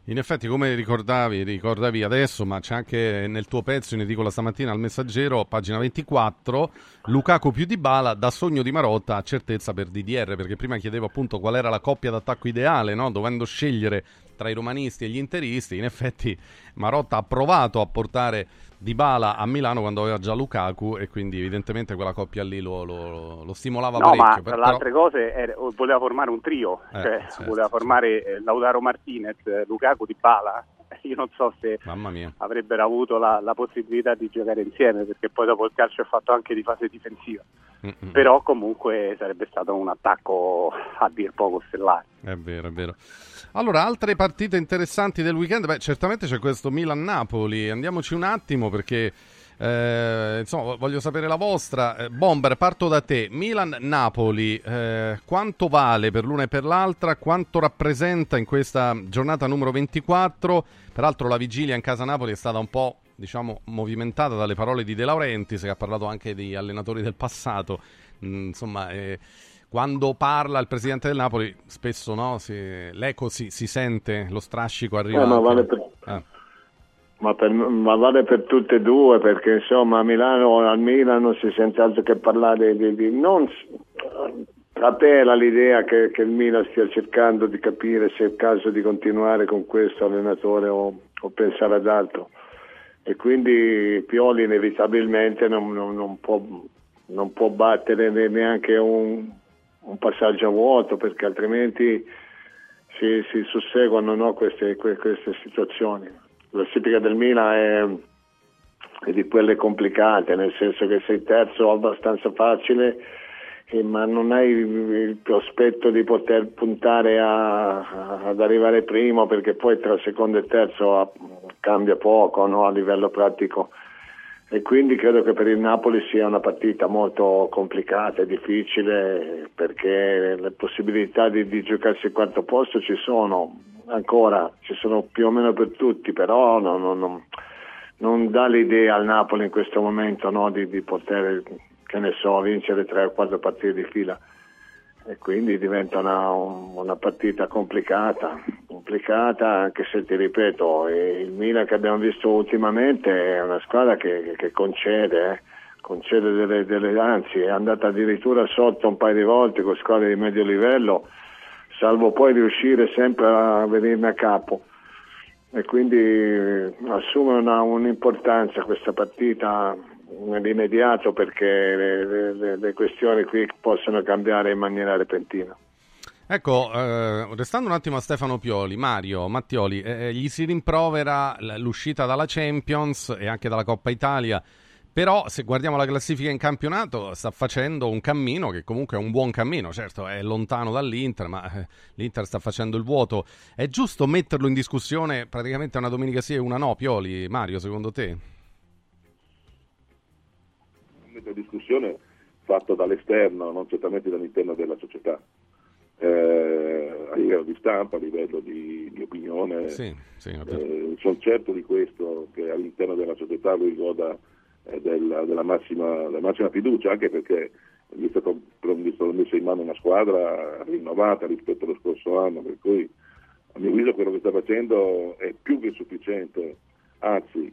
In effetti, come ricordavi, ricordavi adesso, ma c'è anche nel tuo pezzo in edicola stamattina al Messaggero, pagina 24, Lukaku più di Bala, da sogno di Marotta a certezza per DDR, perché prima chiedevo appunto qual era la coppia d'attacco ideale, no? dovendo scegliere tra i romanisti e gli interisti, in effetti Marotta ha provato a portare Dybala a Milano quando aveva già Lukaku e quindi evidentemente quella coppia lì lo, lo- lo stimolava No, ma parecchio. tra per- le altre cose era- voleva formare un trio, Eh, cioè certo, voleva formare eh, Lautaro Martinez, Lukaku di Bala. Io non so se avrebbero avuto la, la possibilità di giocare insieme, perché poi dopo il calcio è fatto anche di fase difensiva. Mm-mm. Però comunque sarebbe stato un attacco a dir poco stellare. È vero, è vero. Allora, altre partite interessanti del weekend? Beh, certamente c'è questo Milan-Napoli. Andiamoci un attimo perché, eh, insomma, voglio sapere la vostra. Eh, Bomber, parto da te. Milan-Napoli, eh, quanto vale per l'una e per l'altra? Quanto rappresenta in questa giornata numero 24? Peraltro la vigilia in casa Napoli è stata un po', diciamo, movimentata dalle parole di De Laurentiis, che ha parlato anche di allenatori del passato. Mm, insomma... eh, quando parla il presidente del Napoli, spesso no, si- l'eco si, si sente, lo strascico arriva. Eh, ma vale per- Eh, Ma, per- ma vale per tutte e due perché insomma a Milano al Milan non si sente altro che parlare di, di- non s- a te era l'idea che, che il Milan stia cercando di capire se è il caso di continuare con questo allenatore o, o pensare ad altro e quindi Pioli inevitabilmente non, non- non può, non può battere ne- neanche un, un passaggio a vuoto perché altrimenti si, si susseguono no, queste, que- queste situazioni. La classifica del Milan è, è di quelle complicate, nel senso che sei terzo abbastanza facile, eh, ma non hai il, prospetto di poter puntare a- a- ad arrivare primo perché poi tra secondo e terzo ah, cambia poco no, a livello pratico e quindi credo che per il Napoli sia una partita molto complicata e difficile perché le possibilità di, di giocarsi il quarto posto ci sono ancora, ci sono più o meno per tutti, però non, non- non- non dà l'idea al Napoli in questo momento no, di, di poter, so, vincere tre o quattro partite di fila e quindi diventa una, una partita complicata, complicata anche se ti ripeto, eh, il Milan che abbiamo visto ultimamente è una squadra che, che concede, eh, concede delle, delle, anzi è andata addirittura sotto un paio di volte con squadre di medio livello, salvo poi riuscire sempre a venirne a capo. E quindi eh, assume una- un'importanza questa partita nell'immediato perché le, le- le- questioni qui possono cambiare in maniera repentina. Ecco, eh, restando un attimo a Stefano Pioli, Mario Mattioli, eh, gli si rimprovera l'uscita dalla Champions e anche dalla Coppa Italia Però se guardiamo la classifica in campionato sta facendo un cammino che comunque è un buon cammino, certo è lontano dall'Inter, ma eh, l'Inter sta facendo il vuoto. È giusto metterlo in discussione praticamente una domenica sì e una no, Pioli, Mario, secondo te? Una discussione fatta dall'esterno, non certamente dall'interno della società. Eh, a livello di stampa, a livello di, di opinione, Sì, sì, eh, sono certo di questo, che all'interno della società lui goda eh, della, della massima, della massima fiducia, anche perché gli è, stato messo in mano una squadra rinnovata rispetto allo scorso anno, per cui a mio avviso quello che sta facendo è più che sufficiente, anzi,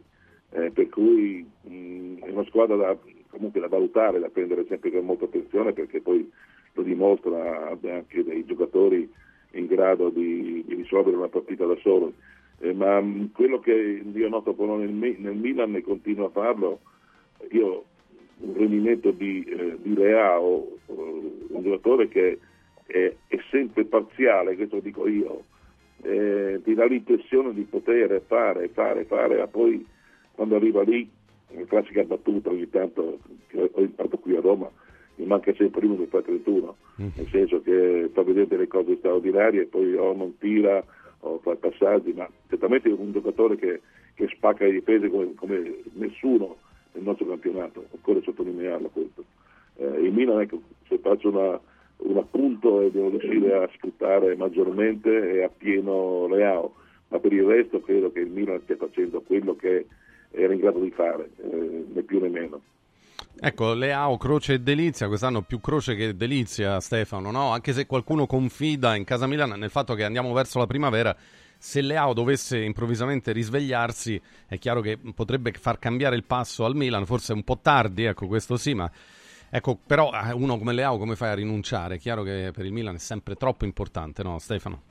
eh, per cui mh, è una squadra da, comunque da valutare, da prendere sempre con molta attenzione perché poi lo dimostra anche dei giocatori in grado di, di risolvere una partita da solo. Eh, ma mh, quello che io noto però nel, nel Milan e continuo a farlo, io un rendimento di, eh, di Leao, eh, un giocatore che è, è sempre parziale, questo lo dico io, eh, ti dà l'impressione di poter fare, fare, fare, ma poi quando arriva lì, la classica battuta ogni tanto che ho imparato qui a Roma, mi manca sempre uno che fa 31, nel senso che fa vedere delle cose straordinarie e poi o non tira o fa passaggi, ma certamente è un giocatore che, che spacca le difese come, come nessuno nel nostro campionato, occorre sottolinearlo questo. Eh, il Milan, ecco, se faccio una, un appunto e devo riuscire a sfruttare maggiormente e a pieno Leao, ma per il resto credo che il Milan stia facendo quello che era in grado di fare, eh, né più né meno. Ecco, Leao, Croce e Delizia, quest'anno più Croce che Delizia, Stefano, no? Anche se qualcuno confida in casa Milan nel fatto che andiamo verso la primavera, se Leao dovesse improvvisamente risvegliarsi, è chiaro che potrebbe far cambiare il passo al Milan, forse un po' tardi, ecco, questo sì, ma ecco, però eh, uno come Leao come fai a rinunciare? È chiaro che per il Milan è sempre troppo importante, no, Stefano?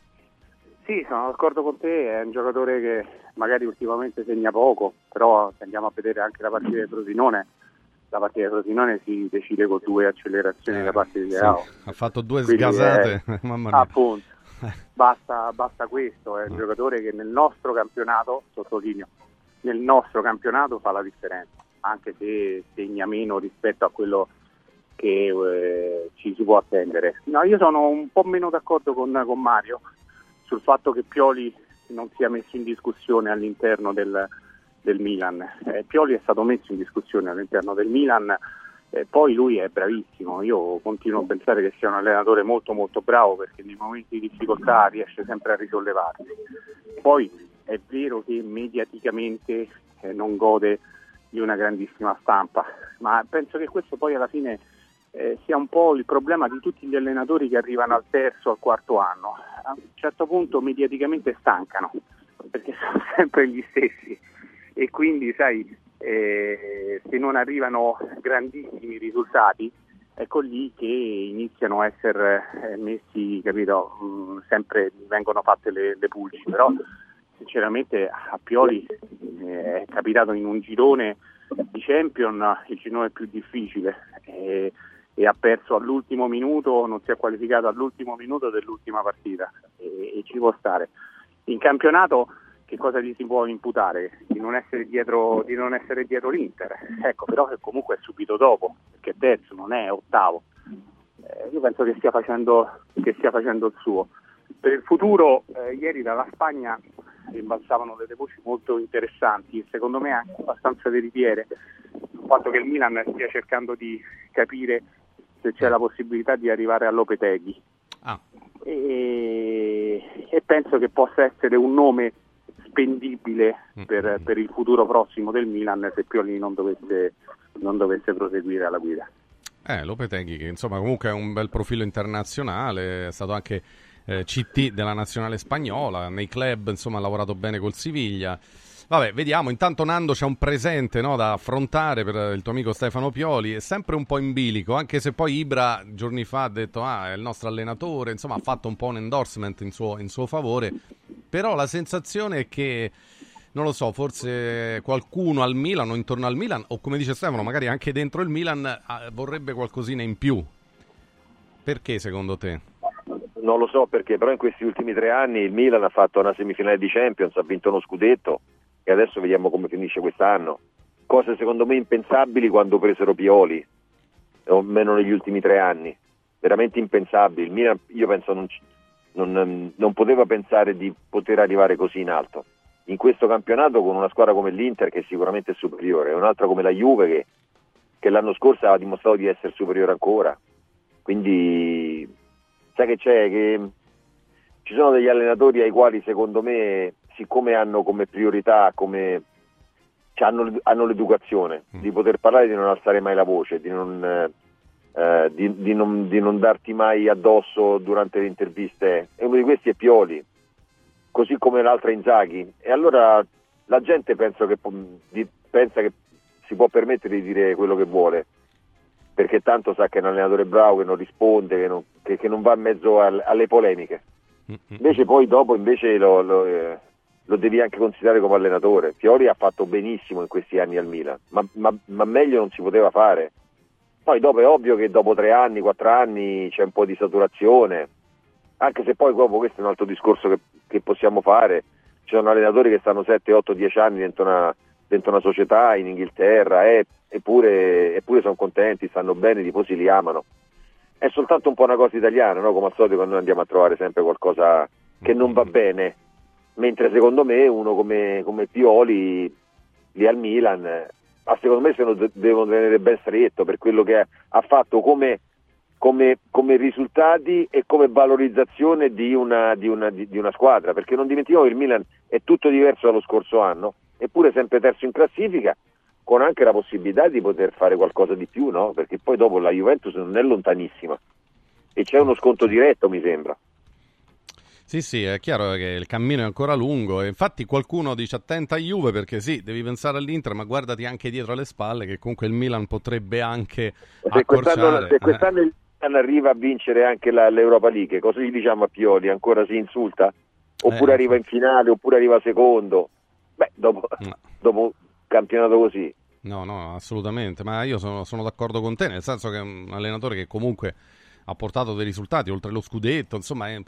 Sì, sono d'accordo con te, è un giocatore che magari ultimamente segna poco, però se andiamo a vedere anche la partita di Frosinone, la partita di Frosinone si decide con due accelerazioni da parte di Sì, Leao. ha fatto due Quindi, sgasate, eh, mamma mia. Appunto, basta, basta questo, è un giocatore che nel nostro campionato, sottolineo, nel nostro campionato fa la differenza, anche se segna meno rispetto a quello che eh, ci si può attendere. No, io sono un po' meno d'accordo con, con Mario sul fatto che Pioli non sia messo in discussione all'interno del, del Milan. Eh, Pioli è stato messo in discussione all'interno del Milan, eh, poi lui è bravissimo, io continuo a pensare che sia un allenatore molto molto bravo perché nei momenti di difficoltà riesce sempre a risollevarsi. Poi è vero che mediaticamente eh, non gode di una grandissima stampa, ma penso che questo poi alla fine eh, sia un po' il problema di tutti gli allenatori che arrivano al terzo al quarto anno. A un certo punto mediaticamente stancano, perché sono sempre gli stessi. E quindi sai, eh, se non arrivano grandissimi risultati, ecco lì che iniziano a essere eh, messi, capito, mh, sempre vengono fatte le, le pulci, però sinceramente a Pioli eh, è capitato in un girone di Champion, il girone più difficile. E, e ha perso all'ultimo minuto, non si è qualificato all'ultimo minuto dell'ultima partita e, e ci può stare. In campionato che cosa gli si può imputare? Di non essere dietro, di non essere dietro l'Inter, ecco però che comunque è subito dopo, perché è terzo, non è ottavo. Eh, io penso che stia, facendo, che stia facendo il suo. Per il futuro, eh, ieri dalla Spagna rimbalzavano delle voci molto interessanti, secondo me anche abbastanza veritiere, il fatto che il Milan stia cercando di capire se c'è la possibilità di arrivare a Lopeteghi. Ah. E, e penso che possa essere un nome spendibile per, per il futuro prossimo del Milan se Pioli non dovesse, non dovesse proseguire alla guida. Eh, Lopeteghi, che insomma comunque è un bel profilo internazionale, è stato anche eh, CT della nazionale spagnola, nei club insomma ha lavorato bene col Siviglia. Vabbè, vediamo, intanto Nando c'è un presente no, da affrontare per il tuo amico Stefano Pioli, è sempre un po' in bilico, anche se poi Ibra giorni fa ha detto ah è il nostro allenatore, insomma ha fatto un po' un endorsement in suo, in suo favore, però la sensazione è che non lo so, forse qualcuno al Milan o intorno al Milan, o come dice Stefano, magari anche dentro il Milan, vorrebbe qualcosina in più. Perché secondo te? Non lo so perché, però in questi ultimi tre anni il Milan ha fatto una semifinale di Champions, ha vinto uno scudetto e adesso vediamo come finisce quest'anno. cose secondo me impensabili quando presero Pioli, o almeno negli ultimi tre anni, veramente impensabili. Il Milan, io penso, non, non, non poteva pensare di poter arrivare così in alto. In questo campionato con una squadra come l'Inter che sicuramente è superiore, un'altra come la Juve che, che l'anno scorso ha dimostrato di essere superiore ancora. Quindi sai che c'è? Che ci sono degli allenatori ai quali secondo me, siccome hanno come priorità, come cioè, hanno, hanno l'educazione di poter parlare, di non alzare mai la voce, di non, eh, eh, di, di non, di non darti mai addosso durante le interviste. E uno di questi è Pioli, così come l'altra Inzaghi. E allora la gente che, pensa che si può permettere di dire quello che vuole, perché tanto sa che è un allenatore bravo, che non risponde, che non, che- che non va in mezzo al- alle polemiche. Invece poi dopo invece lo, lo, eh, lo devi anche considerare come allenatore. Fiori ha fatto benissimo in questi anni al Milan, ma, ma- ma meglio non si poteva fare. Poi dopo è ovvio che dopo tre anni, quattro anni c'è un po' di saturazione, anche se poi dopo questo è un altro discorso che, che possiamo fare. Ci sono allenatori che stanno 7, 8, 10 anni dentro una, dentro una società in Inghilterra eh, eppure, eppure sono contenti, stanno bene, i tifosi li amano. È soltanto un po' una cosa italiana, no? come al solito quando noi andiamo a trovare sempre qualcosa che non va bene, mentre secondo me uno come, come Pioli lì al Milan, ma secondo me se lo de- devono tenere ben stretto per quello che ha fatto come, come- come risultati e come valorizzazione di una, di una- di- di una squadra, perché non dimentichiamo che il Milan è tutto diverso dallo scorso anno, eppure sempre terzo in classifica, con anche la possibilità di poter fare qualcosa di più, no? perché poi dopo la Juventus non è lontanissima e c'è uno sconto diretto mi sembra. Sì, sì, è chiaro che il cammino è ancora lungo e infatti qualcuno dice attenta a Juve perché sì, devi pensare all'Inter, ma guardati anche dietro le spalle che comunque il Milan potrebbe anche Se quest'anno, se quest'anno il Milan arriva a vincere anche la- l'Europa League, cosa gli diciamo a Pioli? Ancora si insulta? Oppure Eh, arriva in finale, oppure arriva secondo? Beh, dopo, dopo un campionato così. No, no, assolutamente, ma io sono, sono d'accordo con te, nel senso che è un allenatore che comunque ha portato dei risultati oltre lo scudetto, insomma, eh,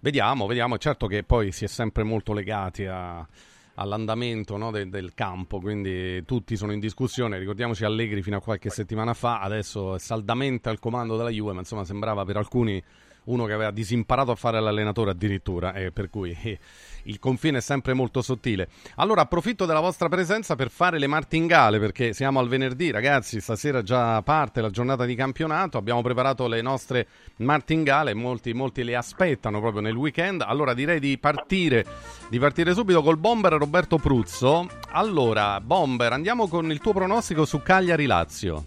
vediamo, vediamo, certo che poi si è sempre molto legati a- all'andamento no, de- del campo, quindi tutti sono in discussione, ricordiamoci Allegri fino a qualche settimana fa, adesso è saldamente al comando della Juve, ma insomma sembrava per alcuni uno che aveva disimparato a fare l'allenatore addirittura, e per cui eh, il confine è sempre molto sottile. Allora approfitto della vostra presenza per fare le martingale, perché siamo al venerdì, ragazzi, stasera già parte la giornata di campionato, abbiamo preparato le nostre martingale, molti, molti le aspettano proprio nel weekend, allora direi di partire, di partire subito col bomber Roberto Pruzzo. Allora, bomber, andiamo con il tuo pronostico su Cagliari-Lazio.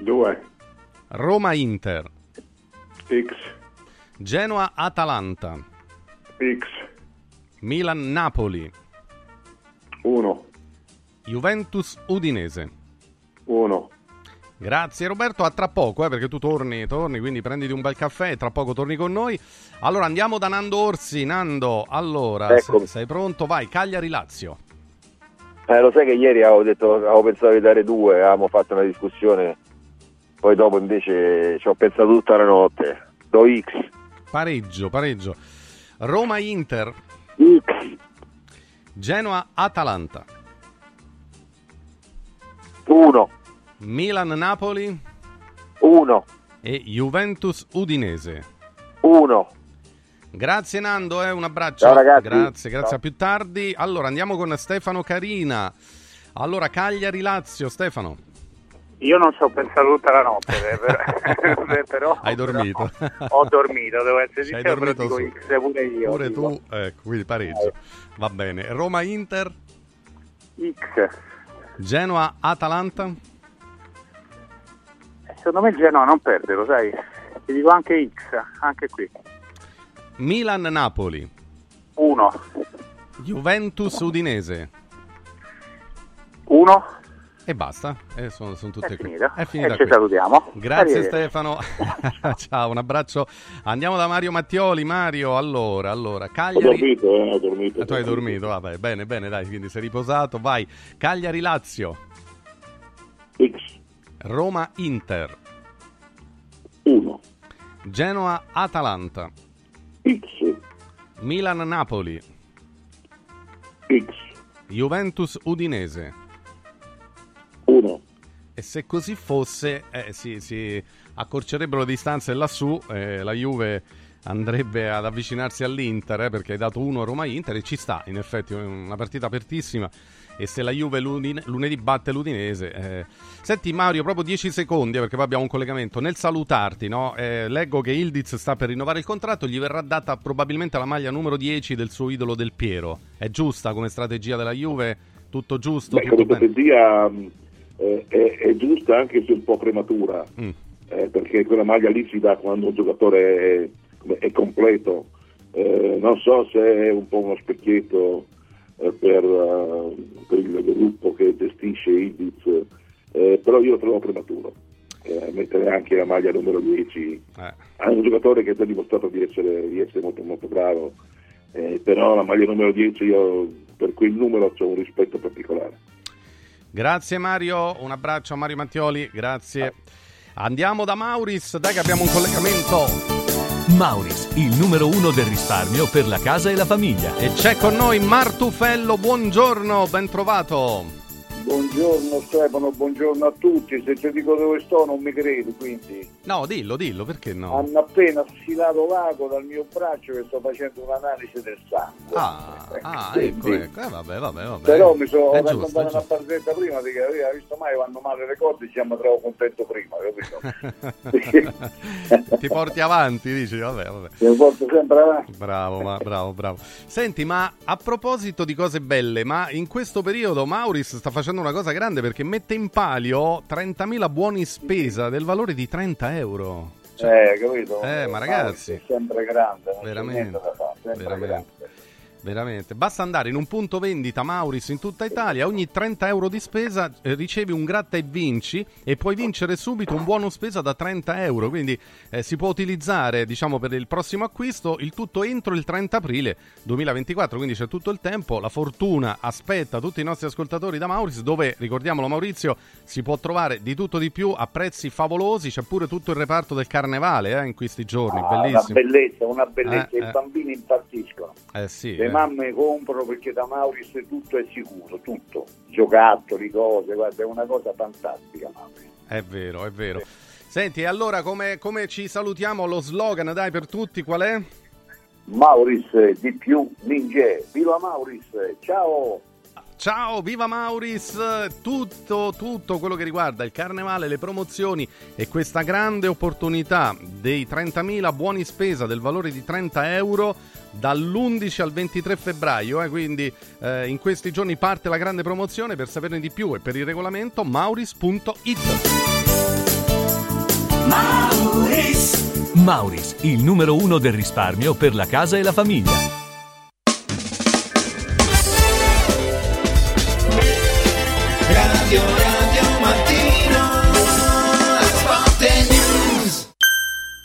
Due. Roma-Inter. X. Genoa-Atalanta. X. Milan-Napoli. 1. Juventus-Udinese. 1. Grazie Roberto, a tra poco, eh, perché tu torni, torni, quindi prenditi un bel caffè e tra poco torni con noi. Allora andiamo da Nando Orsi. Nando, allora, se- sei pronto? Vai, Cagliari-Lazio. Eh, lo sai che ieri avevo, detto, avevo pensato di dare due, avevamo fatto una discussione, poi dopo invece ci ho pensato tutta la notte. Do X. Pareggio, pareggio. Roma-Inter. X. Genoa-Atalanta. 1. Milan-Napoli. 1. E Juventus-Udinese. 1. Grazie Nando, eh, un abbraccio. Ciao, ragazzi. Grazie, grazie Ciao. a più tardi. Allora andiamo con Stefano Carina. Allora Cagliari-Lazio, Stefano. Io non ci ho pensato tutta la notte, eh, però, eh, però Hai dormito? ho dormito, devo essere sincero, però dico su. X pure io. Pure dico. tu, ecco, quindi pareggio. Va bene. Roma-Inter, X. Genoa-Atalanta, Secondo me il Genoa non perde, lo sai? Ti dico anche X, anche qui. Milan-Napoli, 1. Juventus-Udinese 1. E basta. Eh, sono, sono tutte È qui. È finita E ci qui. salutiamo. Grazie. Stefano. Ciao, un abbraccio. Andiamo da Mario Mattioli. Mario, allora, allora, Ho Cagliari... dormito, eh, ho dormito. Ah, Tu hai dormito, vabbè, bene, bene, dai, quindi sei riposato, vai. Cagliari-Lazio, X. Roma-Inter, 1. Genoa-Atalanta, X. Milan-Napoli, X. Juventus-Udinese, E se così fosse, eh, si, si accorcerebbero le distanze lassù, eh, la Juve andrebbe ad avvicinarsi all'Inter eh, perché hai dato uno a Roma-Inter e ci sta, in effetti, è una partita apertissima e se la Juve lunedì batte l'Udinese... eh. Senti Mario, proprio 10 secondi eh, perché poi abbiamo un collegamento. Nel salutarti, no, eh, leggo che Ildiz sta per rinnovare il contratto, gli verrà data probabilmente la maglia numero 10 del suo idolo del Piero. È giusta come strategia della Juve? Tutto giusto? Beh, tutto come bene? strategia mh, eh, è, è giusta anche se un po' prematura, Mm. eh, perché quella maglia lì si dà quando un giocatore è, è completo. Eh, non so se è un po' uno specchietto eh, per, eh, per il gruppo che gestisce Ibiz, eh, però io lo trovo prematuro. Mettere anche la maglia numero 10 Eh. a un giocatore che ti ha dimostrato di essere, di essere molto molto bravo, però la maglia numero 10 io per quel numero ho un rispetto particolare. Grazie Mario, un abbraccio a Mario Mattioli, grazie. Andiamo da Mauris, dai che abbiamo un collegamento. Mauris, il numero uno del risparmio per la casa e la famiglia. E c'è con noi Martufello, buongiorno, ben trovato. Buongiorno Stefano, buongiorno a tutti. Se ti dico dove sto non mi credi, quindi No, dillo, dillo, perché no? hanno appena sfilato l'ago dal mio braccio che sto facendo un'analisi del sangue. Ah, ah, ecco, Quindi- ecco, eh, vabbè, vabbè, vabbè. Però mi sono raccontato una barzelletta prima di che aveva visto mai vanno male le cose, ci siamo trovato contento prima, capito? Ti porti avanti, dici, vabbè, vabbè. Mi porto sempre avanti. Bravo, ma, bravo, bravo. Senti, ma a proposito di cose belle, ma in questo periodo Mauris sta facendo una cosa grande perché mette in palio 30.000 buoni spesa del valore di 30 euro. eh, capito? Eh, ma ragazzi. È sempre grande, non c'è Veramente, niente da fare, sempre veramente. grande. Veramente, basta andare in un punto vendita Mauris in tutta Italia, ogni 30 euro di spesa eh, ricevi un gratta e vinci e puoi vincere subito un buono spesa da 30 euro, quindi eh, si può utilizzare diciamo per il prossimo acquisto il tutto entro il 30 aprile 2024, quindi c'è tutto il tempo, la fortuna aspetta tutti i nostri ascoltatori da Mauris dove, ricordiamolo Maurizio, si può trovare di tutto di più a prezzi favolosi, c'è pure tutto il reparto del carnevale eh, in questi giorni, Ah, una bellissimo. bellezza, una bellezza, Eh, i eh. bambini impazziscono. Eh sì, Le eh. mamme comprano perché da Mauris tutto è sicuro, tutto, giocattoli, cose, guarda, è una cosa fantastica. Mauris. È vero, è vero. Senti, e allora come, come ci salutiamo? Lo slogan, dai, per tutti, qual è? Mauris di più Ninja, viva Mauris, ciao! Ciao, viva Mauris! Tutto, tutto quello che riguarda il carnevale, le promozioni e questa grande opportunità dei 30.000 buoni spesa del valore di 30 euro dall'11 al 23 febbraio. eh, quindi eh, in questi giorni parte la grande promozione. Per saperne di più e per il regolamento, mauris.it. Mauris. Mauris, il numero uno del risparmio per la casa e la famiglia. Radio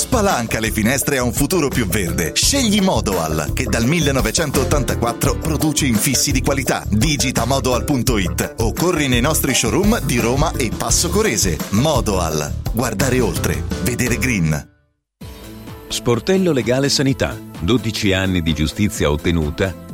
Spalanca le finestre a un futuro più verde. Scegli Modoal, che dal 1984 produce infissi di qualità. Digita modoal.it o corri nei nostri showroom di Roma e Passo Corese. Modoal. Guardare oltre. Vedere green. Sportello Legale Sanità. 12 anni di giustizia ottenuta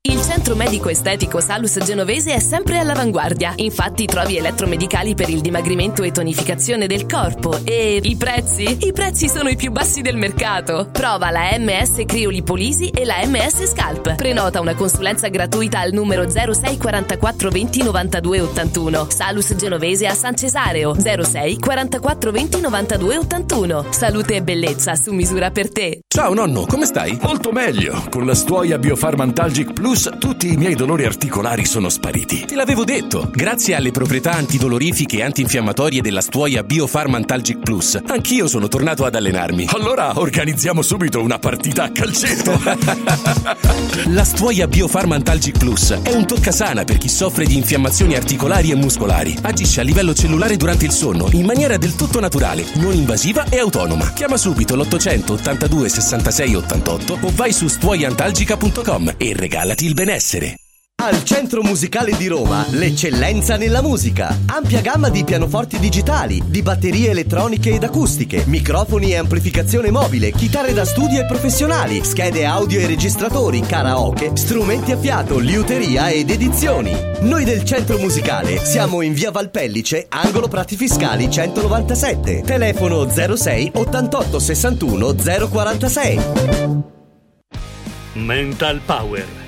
Il centro medico estetico Salus Genovese è sempre all'avanguardia. Infatti trovi elettromedicali per il dimagrimento e tonificazione del corpo. E i prezzi? I prezzi sono i più bassi del mercato. Prova la MS Criolipolisi e la MS Scalp. Prenota una consulenza gratuita al numero 06 44 20 92 81. Salus Genovese a San Cesareo 06 44 20 92 81. Salute e bellezza su misura per te. Ciao nonno, come stai? Molto meglio. Con la Stuoia Biofarmantalgic Plus tutti i miei dolori articolari sono spariti. Te l'avevo detto. Grazie alle proprietà antidolorifiche e antinfiammatorie della Stuoia Biofarmantalgic Plus, anch'io sono tornato ad allenarmi. Allora organizziamo subito una partita a calcetto. la Stuoia Biofarmantalgic Plus è un toccasana per chi soffre di infiammazioni articolari e muscolari. Agisce a livello cellulare durante il sonno in maniera del tutto naturale, non invasiva e autonoma. Chiama subito l'800 82 66 88 o vai su stuoiantalgica.com e regalati il benessere. Al Centro Musicale di Roma, l'eccellenza nella musica. Ampia gamma di pianoforti digitali, di batterie elettroniche ed acustiche, microfoni e amplificazione mobile, chitarre da studio e professionali, schede audio e registratori, karaoke, strumenti a fiato, liuteria ed edizioni. Noi del Centro Musicale siamo in via Valpellice, angolo Prati Fiscali 197. Telefono 06 88 61 046. Mental Power.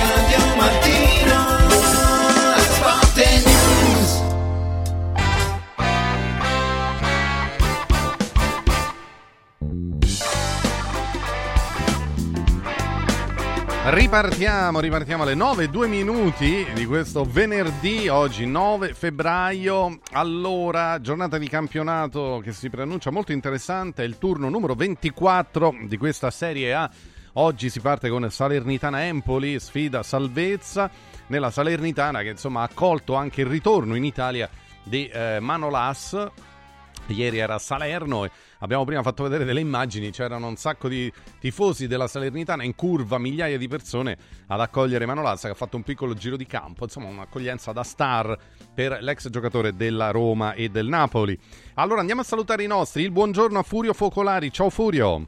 Ripartiamo, ripartiamo alle 9 2 minuti di questo venerdì, oggi 9 febbraio. Allora, giornata di campionato che si preannuncia molto interessante, è il turno numero 24 di questa Serie A. Oggi si parte con Salernitana Empoli, sfida salvezza nella Salernitana che insomma ha accolto anche il ritorno in Italia di eh, Manolas. Ieri era a Salerno e abbiamo prima fatto vedere delle immagini, c'erano un sacco di tifosi della Salernitana in curva, migliaia di persone ad accogliere Manolazza che ha fatto un piccolo giro di campo, insomma un'accoglienza da star per l'ex giocatore della Roma e del Napoli. Allora andiamo a salutare i nostri, il buongiorno a Furio Focolari, ciao Furio.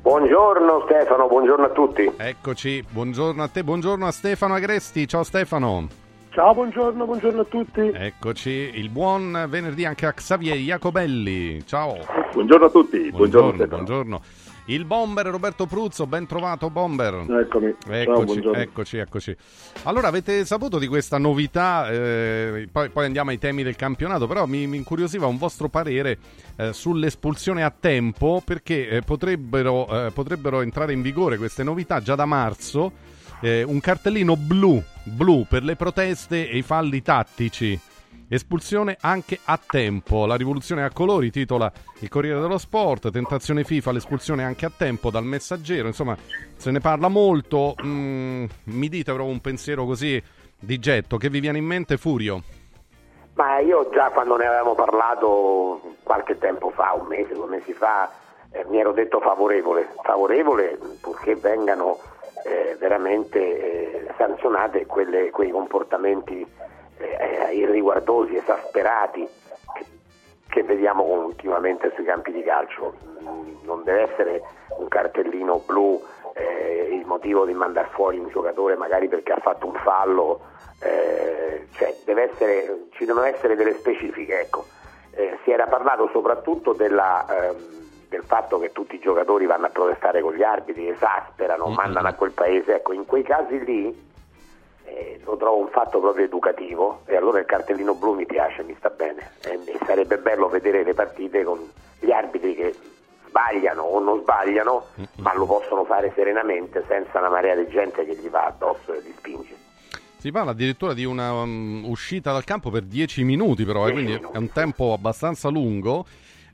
Buongiorno Stefano, buongiorno a tutti. Eccoci, buongiorno a te, buongiorno a Stefano Agresti, ciao Stefano. Ciao, buongiorno, buongiorno a tutti. Eccoci, il buon venerdì anche a Xavier Jacobelli. Ciao. Buongiorno a tutti. Buongiorno, Buongiorno, buongiorno. Il bomber Roberto Pruzzo, ben trovato bomber. Eccomi. Ciao, Eccoci, buongiorno. eccoci, eccoci. Allora, avete saputo di questa novità? eh, poi, poi andiamo ai temi del campionato, però mi, mi incuriosiva un vostro parere eh, sull'espulsione a tempo, perché eh, potrebbero, eh, potrebbero entrare in vigore queste novità già da marzo. Eh, un cartellino blu, blu per le proteste e i falli tattici. Espulsione anche a tempo. La rivoluzione a colori titola il Corriere dello Sport. Tentazione FIFA, l'espulsione anche a tempo dal messaggero. Insomma, se ne parla molto. Mm, mi dite però un pensiero così di getto. Che vi viene in mente, Furio? Ma io già quando ne avevamo parlato qualche tempo fa, un mese, due mesi fa, eh, mi ero detto favorevole, favorevole purché vengano eh, veramente eh, sanzionate quelle- quei comportamenti eh, irriguardosi, esasperati che, che vediamo ultimamente sui campi di calcio. Mm, Non deve essere un cartellino blu eh, il motivo di mandare fuori un giocatore magari perché ha fatto un fallo, eh, cioè deve essere, ci devono essere delle specifiche. Ecco. Eh, si era parlato soprattutto della, ehm, del fatto che tutti i giocatori vanno a protestare con gli arbitri, esasperano, mandano a quel paese. Ecco, in quei casi lì eh, lo trovo un fatto proprio educativo e allora il cartellino blu mi piace, mi sta bene. E, e sarebbe bello vedere le partite con gli arbitri che sbagliano o non sbagliano, ma lo possono fare serenamente senza una marea di gente che gli va addosso e li spinge. Si parla addirittura di una um, uscita dal campo per 10 minuti, però, eh, quindi è un tempo abbastanza lungo.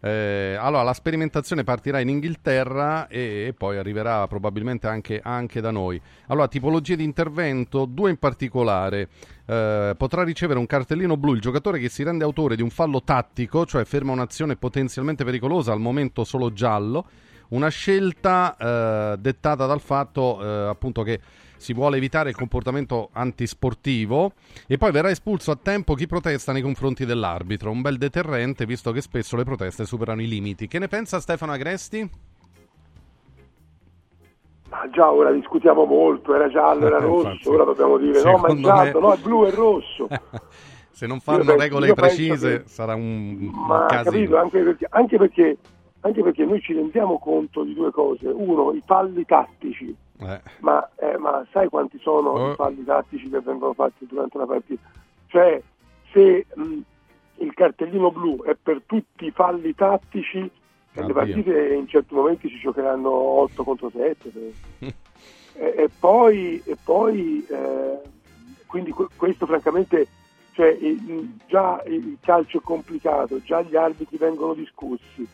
Eh, allora, la sperimentazione partirà in Inghilterra e, e poi arriverà probabilmente anche, anche da noi. Allora, tipologie di intervento, due in particolare. Eh, potrà ricevere un cartellino blu il giocatore che si rende autore di un fallo tattico, cioè ferma un'azione potenzialmente pericolosa, al momento solo giallo. Una scelta eh, dettata dal fatto eh, appunto che si vuole evitare il comportamento antisportivo e poi verrà espulso a tempo chi protesta nei confronti dell'arbitro. Un bel deterrente visto che spesso le proteste superano i limiti. Che ne pensa Stefano Agresti? Ma già ora discutiamo molto, era giallo, era rosso, ora dobbiamo dire no, ma è giallo, me- no, è blu, è rosso. Se non fanno penso- regole precise che- sarà un, un Ma casino. capito, anche perché, anche, perché, anche perché noi ci rendiamo conto di due cose. Uno, i falli tattici. Eh. Ma, eh, ma sai quanti sono Oh. i falli tattici che vengono fatti durante la partita? Cioè, se mh, il cartellino blu è per tutti i falli tattici, le Addio. partite in certi momenti si giocheranno 8 contro 7. e, e poi, e poi eh, quindi que- questo francamente, cioè, già il calcio è complicato, già gli arbitri vengono discussi,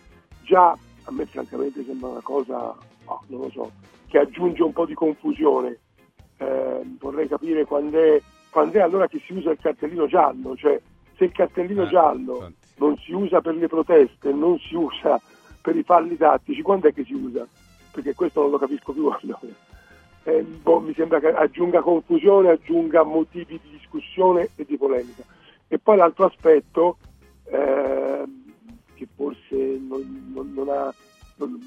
già a me francamente sembra una cosa, oh, non lo so, che aggiunge un po' di confusione. Eh, vorrei capire quando è, quando è allora che si usa il cartellino giallo, cioè se il cartellino Eh, giallo non si usa per le proteste, non si usa per i falli tattici, quando è che si usa? Perché questo non lo capisco più. allora. Eh, boh, mi sembra che aggiunga confusione, aggiunga motivi di discussione e di polemica. E poi l'altro aspetto, ehm, che forse non, non- non ha,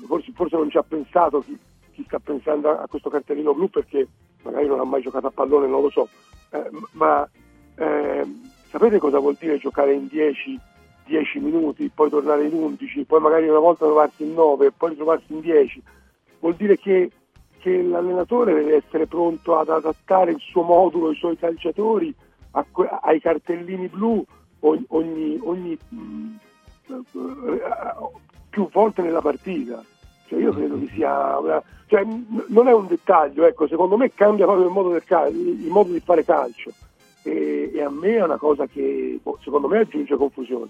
forse, forse non ci ha pensato chi, chi sta pensando a, questo cartellino blu perché magari non ha mai giocato a pallone, non lo so, Eh, ma ehm, sapete cosa vuol dire giocare in 10, 10 minuti, poi tornare in 11, poi magari una volta trovarsi in 9 e poi ritrovarsi in 10? Vuol dire che, che l'allenatore deve essere pronto ad adattare il suo modulo, i suoi calciatori a ai cartellini blu ogni, ogni- ogni, mh, eh, più volte nella partita. Cioè io credo che sia una- cioè, non è un dettaglio, ecco, secondo me cambia proprio il modo, cal- il modo di fare calcio e, e a me è una cosa che boh, secondo me aggiunge confusione.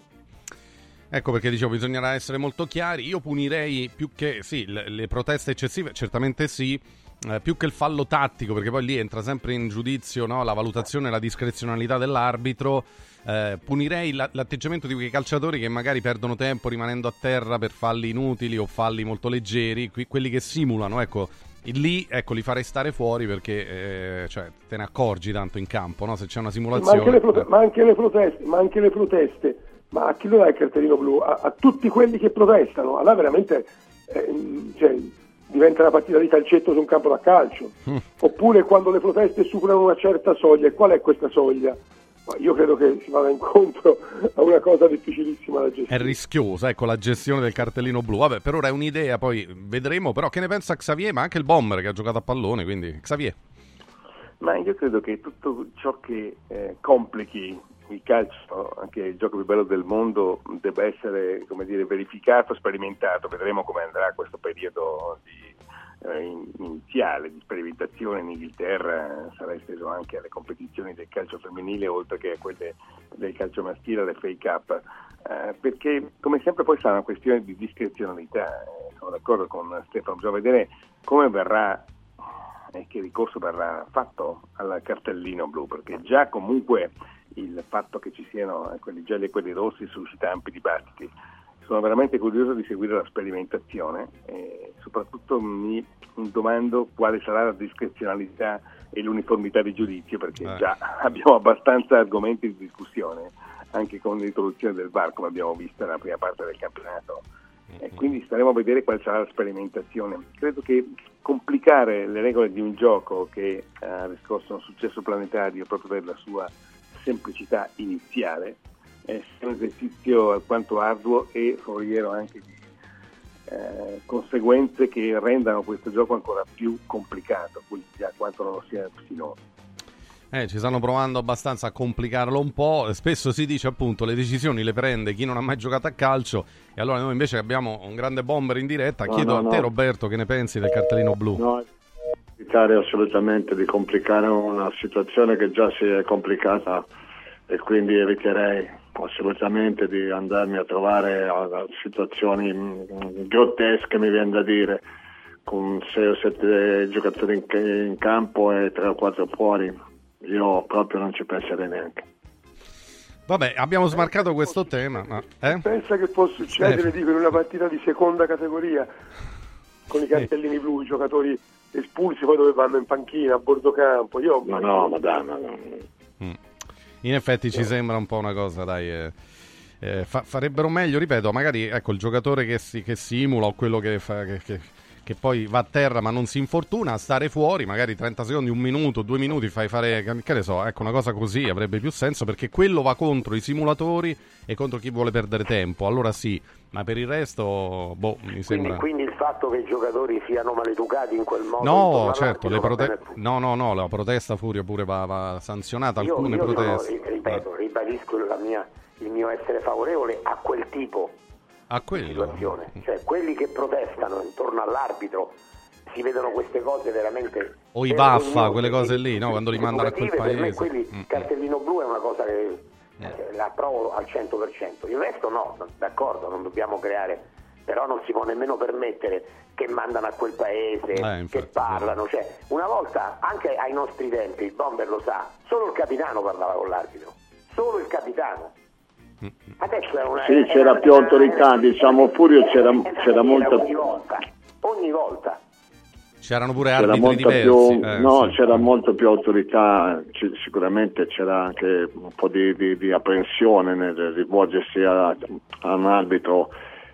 Ecco perché dicevo bisognerà essere molto chiari. Io punirei più che sì, le, le proteste eccessive, certamente sì, eh, più che il fallo tattico, perché poi lì entra sempre in giudizio no, la valutazione e la discrezionalità dell'arbitro. Eh, punirei la- l'atteggiamento di quei calciatori che magari perdono tempo rimanendo a terra per falli inutili o falli molto leggeri, qui- quelli che simulano, ecco. Lì ecco, li farei stare fuori perché eh, cioè, te ne accorgi tanto in campo no? se c'è una Ma simulazione. anche, le prote- ma anche le proteste, ma anche le proteste, ma a chi lo dà il cartellino blu? A, a tutti quelli che protestano, allora veramente eh, cioè, diventa una partita di calcetto su un campo da calcio. Mm. Oppure quando le proteste superano una certa soglia, e qual è questa soglia? Ma io credo che si vada incontro a una cosa difficilissima da gestire. È rischiosa, ecco, la gestione del cartellino blu. Vabbè, per ora è un'idea, poi vedremo. Però che ne pensa Xavier, ma anche il bomber che ha giocato a pallone, quindi Xavier. Ma io credo che tutto ciò che eh, complichi il calcio, anche il gioco più bello del mondo, debba essere come dire, verificato, sperimentato. Vedremo come andrà questo periodo di, iniziale di sperimentazione in Inghilterra, eh, sarà esteso anche alle competizioni del calcio femminile oltre che a quelle del calcio maschile, alle FA Cup. Eh, perché come sempre poi sarà una questione di discrezionalità, Eh, sono d'accordo con Stefano, bisogna vedere come verrà e che ricorso verrà fatto al cartellino blu, perché già comunque il fatto che ci siano eh, quelli gialli e quelli rossi suscita ampi dibattiti. Sono veramente curioso di seguire la sperimentazione e soprattutto mi domando quale sarà la discrezionalità e l'uniformità di giudizio, perché Eh. già abbiamo abbastanza argomenti di discussione, anche con l'introduzione del VAR, come abbiamo visto nella prima parte del campionato. E quindi staremo a vedere quale sarà la sperimentazione. Credo che complicare le regole di un gioco che ha riscosso un successo planetario proprio per la sua semplicità iniziale sia un esercizio alquanto arduo e foriero anche di eh, conseguenze che rendano questo gioco ancora più complicato, quindi già quanto non lo sia finora. Eh, ci stanno provando abbastanza a complicarlo un po'. Spesso si dice appunto le decisioni le prende chi non ha mai giocato a calcio. E allora noi invece abbiamo un grande bomber in diretta. No, Chiedo no, a te, no. Roberto, che ne pensi del cartellino blu? No, evitare assolutamente di complicare una situazione che già si è complicata e quindi eviterei assolutamente di andarmi a trovare a, a situazioni mm, grottesche, mi viene da dire, con sei o sette giocatori in, in campo e tre o quattro fuori. Io proprio non ci penserei neanche. Vabbè, abbiamo smarcato questo tema. Ma, eh? Pensa che può succedere dico, in una partita di seconda categoria con i cartellini blu, i giocatori espulsi poi dove vanno in panchina, a bordo campo. Io, Ma no, ma dai, ma no. In effetti ci sembra un po' una cosa, dai. eh, eh, fa- farebbero meglio, ripeto, magari ecco, il giocatore che, si- che simula o quello che, fa- che- che- che poi va a terra ma non si infortuna, a stare fuori, magari 30 secondi, un minuto, due minuti, fai fare, che ne so, ecco, una cosa così avrebbe più senso perché quello va contro i simulatori e contro chi vuole perdere tempo. Allora sì, ma per il resto, boh, mi Quindi, sembra... quindi il fatto che i giocatori siano maleducati in quel modo No, certo, le prote- no, no, no, la protesta Furio pure va, va sanzionata, Io, alcune io sono- proteste. ri- ripeto, ribadisco mia- il mio essere favorevole a quel tipo A di quello. situazione. Cioè, quelli che protestano intorno all'arbitro si vedono queste cose veramente. O i vaffa, quelle cose lì, no? Quando li mandano a quel educative, Per me paese. quelli, Mm. cartellino blu è una cosa che eh, la approvo al 100%. Il resto no, d'accordo, non dobbiamo creare, però non si può nemmeno permettere che mandano a quel paese, Eh, infatti, che parlano. Cioè, una volta, anche ai nostri tempi, il bomber lo sa, solo il capitano parlava con l'arbitro, solo il capitano. Adesso è una, Sì, è c'era una- più autorità, diciamo Furio c'era, c'era molta ogni volta, ogni volta. C'erano pure c'era arbitri diversi. più, eh, no, sì. c'era molto più autorità, ci- sicuramente c'era anche un po' di, di- di apprensione nel rivolgersi a, a un arbitro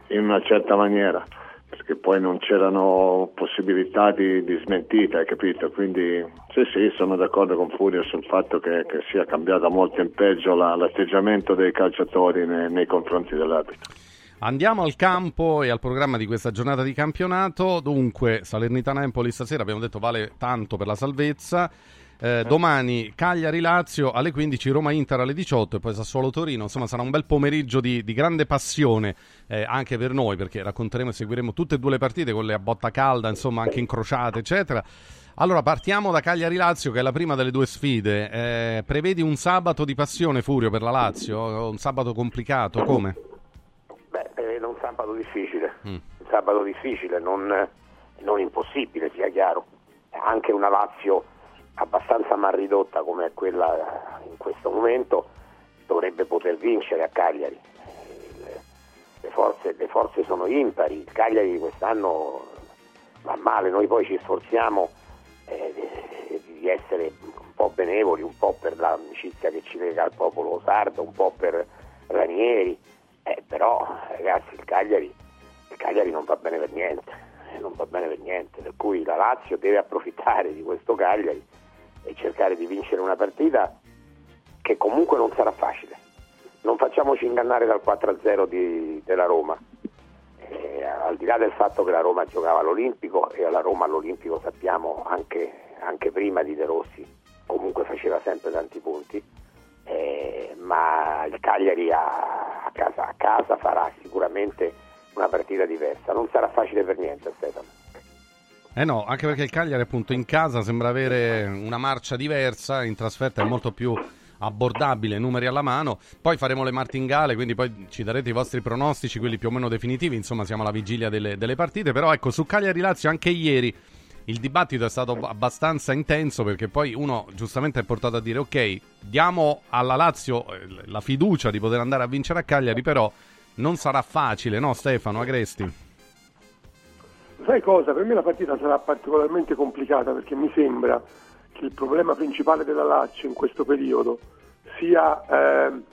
in una certa maniera, perché poi non c'erano possibilità di, di smentita, hai capito? Quindi sì, sì, sono d'accordo con Furio sul fatto che, che sia cambiato molto in peggio la- l'atteggiamento dei calciatori nei, nei confronti dell'arbitro. Andiamo al campo e al programma di questa giornata di campionato. Dunque, Salernitana-Empoli stasera abbiamo detto vale tanto per la salvezza. Eh, domani Cagliari-Lazio alle 15, Roma-Inter alle 18 e poi Sassuolo-Torino. Insomma, sarà un bel pomeriggio di, di grande passione eh, anche per noi perché racconteremo e seguiremo tutte e due le partite con le a botta calda, insomma, anche incrociate, eccetera. Allora, partiamo da Cagliari-Lazio, che è la prima delle due sfide. Eh, prevedi un sabato di passione, Furio, per la Lazio? Un sabato complicato? Come? Beh, prevedo un sabato difficile, Mm. un sabato difficile, non, non impossibile, sia chiaro. Anche una Lazio abbastanza mal ridotta come quella in questo momento dovrebbe poter vincere a Cagliari. Le, forze, le forze sono impari, il Cagliari quest'anno va male, noi poi ci sforziamo eh, di- di essere un po' benevoli, un po' per l'amicizia che ci lega al popolo sardo, un po' per Ranieri, eh, però ragazzi il Cagliari, il Cagliari non va bene per niente, eh, non va bene per niente, per cui la Lazio deve approfittare di questo Cagliari e cercare di vincere una partita che comunque non sarà facile. Non facciamoci ingannare dal 4-0 di- della Roma. Eh, al di là del fatto che la Roma giocava all'Olimpico e la Roma all'Olimpico sappiamo anche, anche prima di De Rossi comunque faceva sempre tanti punti, eh, ma il Cagliari a, a casa, a casa farà sicuramente una partita diversa. Non sarà facile per niente Stefano. Eh no, anche perché il Cagliari appunto in casa sembra avere una marcia diversa, in trasferta è molto più abbordabile, numeri alla mano. Poi faremo le martingale, quindi poi ci darete i vostri pronostici, quelli più o meno definitivi, insomma siamo alla vigilia delle, delle partite, però ecco su Cagliari Lazio anche ieri il dibattito è stato abbastanza intenso perché poi uno giustamente è portato a dire ok, diamo alla Lazio eh, la fiducia di poter andare a vincere a Cagliari, però non sarà facile, no Stefano Agresti? Sai cosa? Per me la partita sarà particolarmente complicata perché mi sembra che il problema principale della Lazio in questo periodo sia ehm,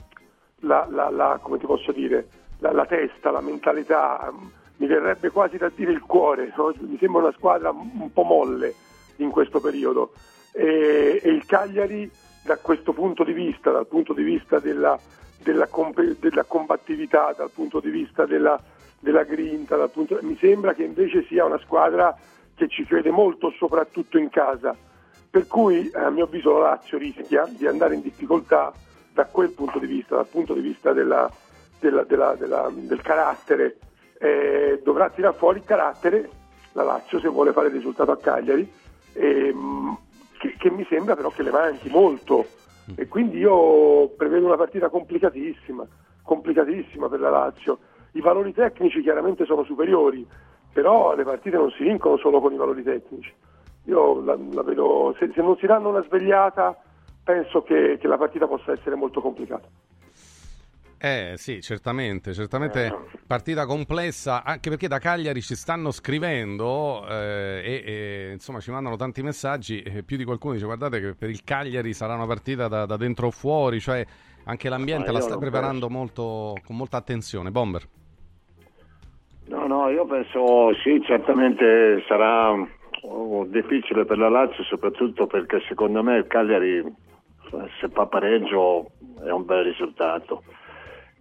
la, la- la- come ti posso dire, la, la testa, la mentalità, mi verrebbe quasi da dire il cuore, no? mi sembra una squadra un po' molle in questo periodo e, e il Cagliari da questo punto di vista, dal punto di vista della, della, comp- della combattività, dal punto di vista della, della grinta, punto- mi sembra che invece sia una squadra che ci crede molto soprattutto in casa Per cui a mio avviso la Lazio rischia di andare in difficoltà da quel punto di vista, dal punto di vista della- della- della- del carattere. Eh, dovrà tirare fuori il carattere la Lazio se vuole fare il risultato a Cagliari, ehm, che, che mi sembra però che le manchi molto. E quindi io prevedo una partita complicatissima, complicatissima per la Lazio. I valori tecnici chiaramente sono superiori, però le partite non si vincono solo con i valori tecnici. Io la, la vedo, se, se non si danno una svegliata, penso che, che la partita possa essere molto complicata. Eh sì, certamente, certamente partita complessa, anche perché da Cagliari ci stanno scrivendo eh, e, e, insomma ci mandano tanti messaggi, e più di qualcuno dice guardate che per il Cagliari sarà una partita da, da dentro o fuori, cioè anche l'ambiente la sta preparando molto, con molta attenzione. Bomber. No, no, io penso sì, certamente sarà oh, difficile per la Lazio, soprattutto perché secondo me il Cagliari se fa pareggio è un bel risultato.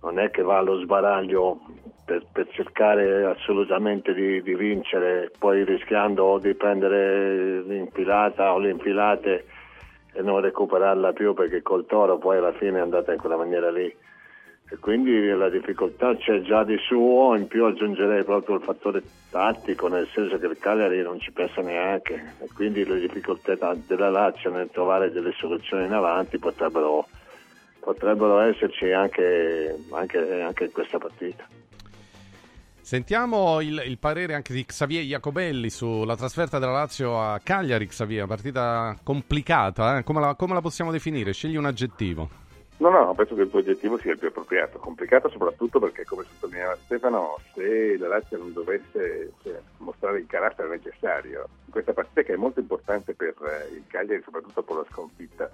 Non è che va allo sbaraglio per, per cercare assolutamente di, di vincere, poi rischiando di prendere l'infilata o le infilate e non recuperarla più perché col Toro poi alla fine è andata in quella maniera lì e quindi la difficoltà c'è già di suo, in più aggiungerei proprio il fattore tattico, nel senso che il Cagliari non ci pensa neanche e quindi le difficoltà della Lazio nel trovare delle soluzioni in avanti potrebbero, potrebbero esserci anche, anche, anche in questa partita. Sentiamo il, il parere anche di Xavier Jacobelli sulla trasferta della Lazio a Cagliari, Xavier, partita complicata, eh? come, la, come la possiamo definire? Scegli un aggettivo. No, no, penso che il tuo oggettivo sia il più appropriato. Complicato soprattutto perché, come sottolineava Stefano, se la Lazio non dovesse cioè, mostrare il carattere necessario in questa partita che è molto importante per eh, il Cagliari, soprattutto dopo la sconfitta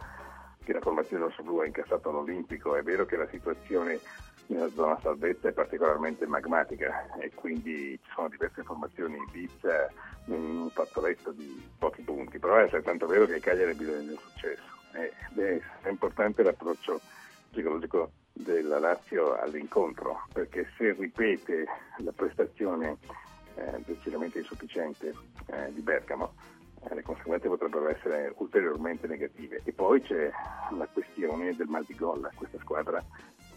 che la formazione rosso-blu ha incassato all'Olimpico, è vero che la situazione nella zona salvezza è particolarmente magmatica e quindi ci sono diverse formazioni in vista in un fazzoletto di pochi punti, però è altrettanto vero che il Cagliari ha bisogno del successo ed è, è importante l'approccio psicologico della Lazio all'incontro, perché se ripete la prestazione eh, decisamente insufficiente eh, di Bergamo, eh, le conseguenze potrebbero essere ulteriormente negative. E poi c'è la questione del mal di gol. Questa squadra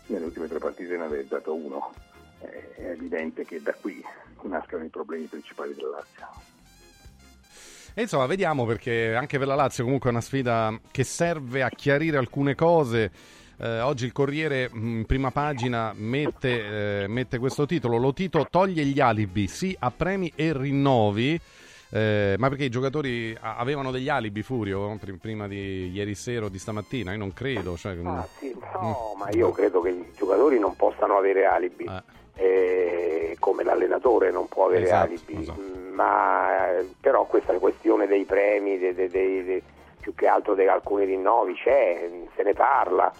nelle ultime tre partite ne aveva dato uno. Eh, è evidente che da qui nascono i problemi principali della Lazio. E insomma, vediamo perché anche per la Lazio comunque è una sfida che serve a chiarire alcune cose. Eh, oggi il Corriere mh, in prima pagina mette, eh, mette questo titolo, lo Tito toglie gli alibi, sì a premi e rinnovi. Eh, ma perché i giocatori avevano degli alibi Furio pr- prima di ieri sera o di stamattina? Io non credo. Cioè, Ah, sì, no, Mm. ma io credo che i giocatori non possano avere alibi, eh, come l'allenatore non può avere Esatto, alibi, esatto. Mm, ma eh, però questa questione dei premi, dei- dei- dei- più che altro di alcuni rinnovi c'è, se ne parla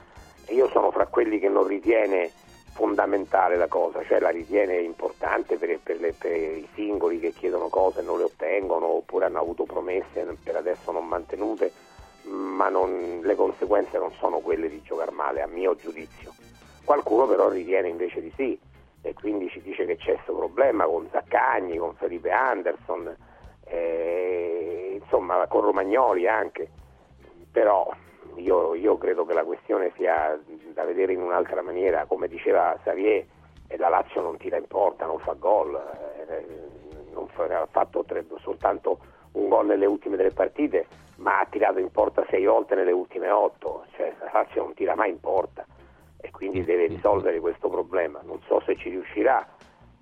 io sono fra quelli che non ritiene fondamentale la cosa, cioè la ritiene importante per, per le- per i singoli che chiedono cose e non le ottengono oppure hanno avuto promesse per adesso non mantenute, ma non- le conseguenze non sono quelle di giocare male, a mio giudizio. Qualcuno però ritiene invece di sì e quindi ci dice che c'è questo problema con Zaccagni, con Felipe Anderson, eh, insomma con Romagnoli anche, però io, io credo che la questione sia da vedere in un'altra maniera, come diceva Xavier, la Lazio non tira in porta, non fa gol, eh, non fa- ha fatto tre- soltanto un gol nelle ultime tre partite, ma ha tirato in porta sei volte nelle ultime otto, cioè la Lazio non tira mai in porta e quindi deve risolvere questo problema. Non so se ci riuscirà.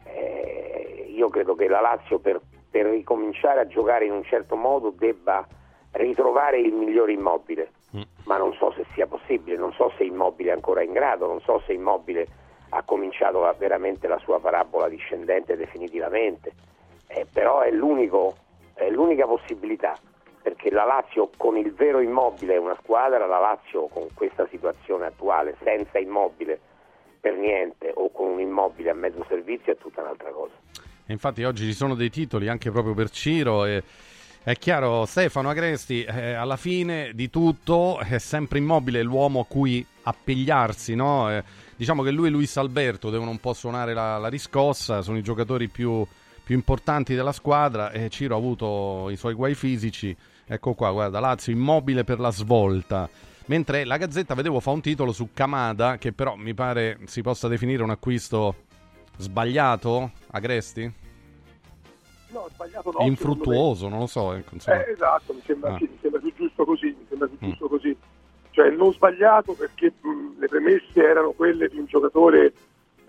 Eh, io credo che la Lazio per, per ricominciare a giocare in un certo modo debba ritrovare il migliore immobile, ma non so se sia possibile, non so se Immobile è ancora in grado, non so se Immobile ha cominciato la- veramente la sua parabola discendente definitivamente, Eh, però è, è l'unica possibilità, perché la Lazio con il vero Immobile è una squadra, la Lazio con questa situazione attuale senza Immobile per niente o con un Immobile a mezzo servizio è tutta un'altra cosa. Infatti oggi ci sono dei titoli anche proprio per Ciro e è chiaro, Stefano Agresti eh, alla fine di tutto è sempre immobile l'uomo a cui appigliarsi, no? Eh, diciamo che lui e Luis Alberto devono un po' suonare la, la riscossa, sono i giocatori più, più importanti della squadra e Ciro ha avuto i suoi guai fisici. Ecco qua, guarda, Lazio immobile per la svolta. Mentre la Gazzetta, vedevo, fa un titolo su Kamada, che però mi pare si possa definire un acquisto sbagliato, Agresti? No, sbagliato no. Infruttuoso, non lo so. ecco, insomma. Eh, esatto, mi sembra, Ah. sì, mi sembra più giusto così, mi sembra più Mm. giusto così. Cioè non sbagliato perché mh, le premesse erano quelle di un giocatore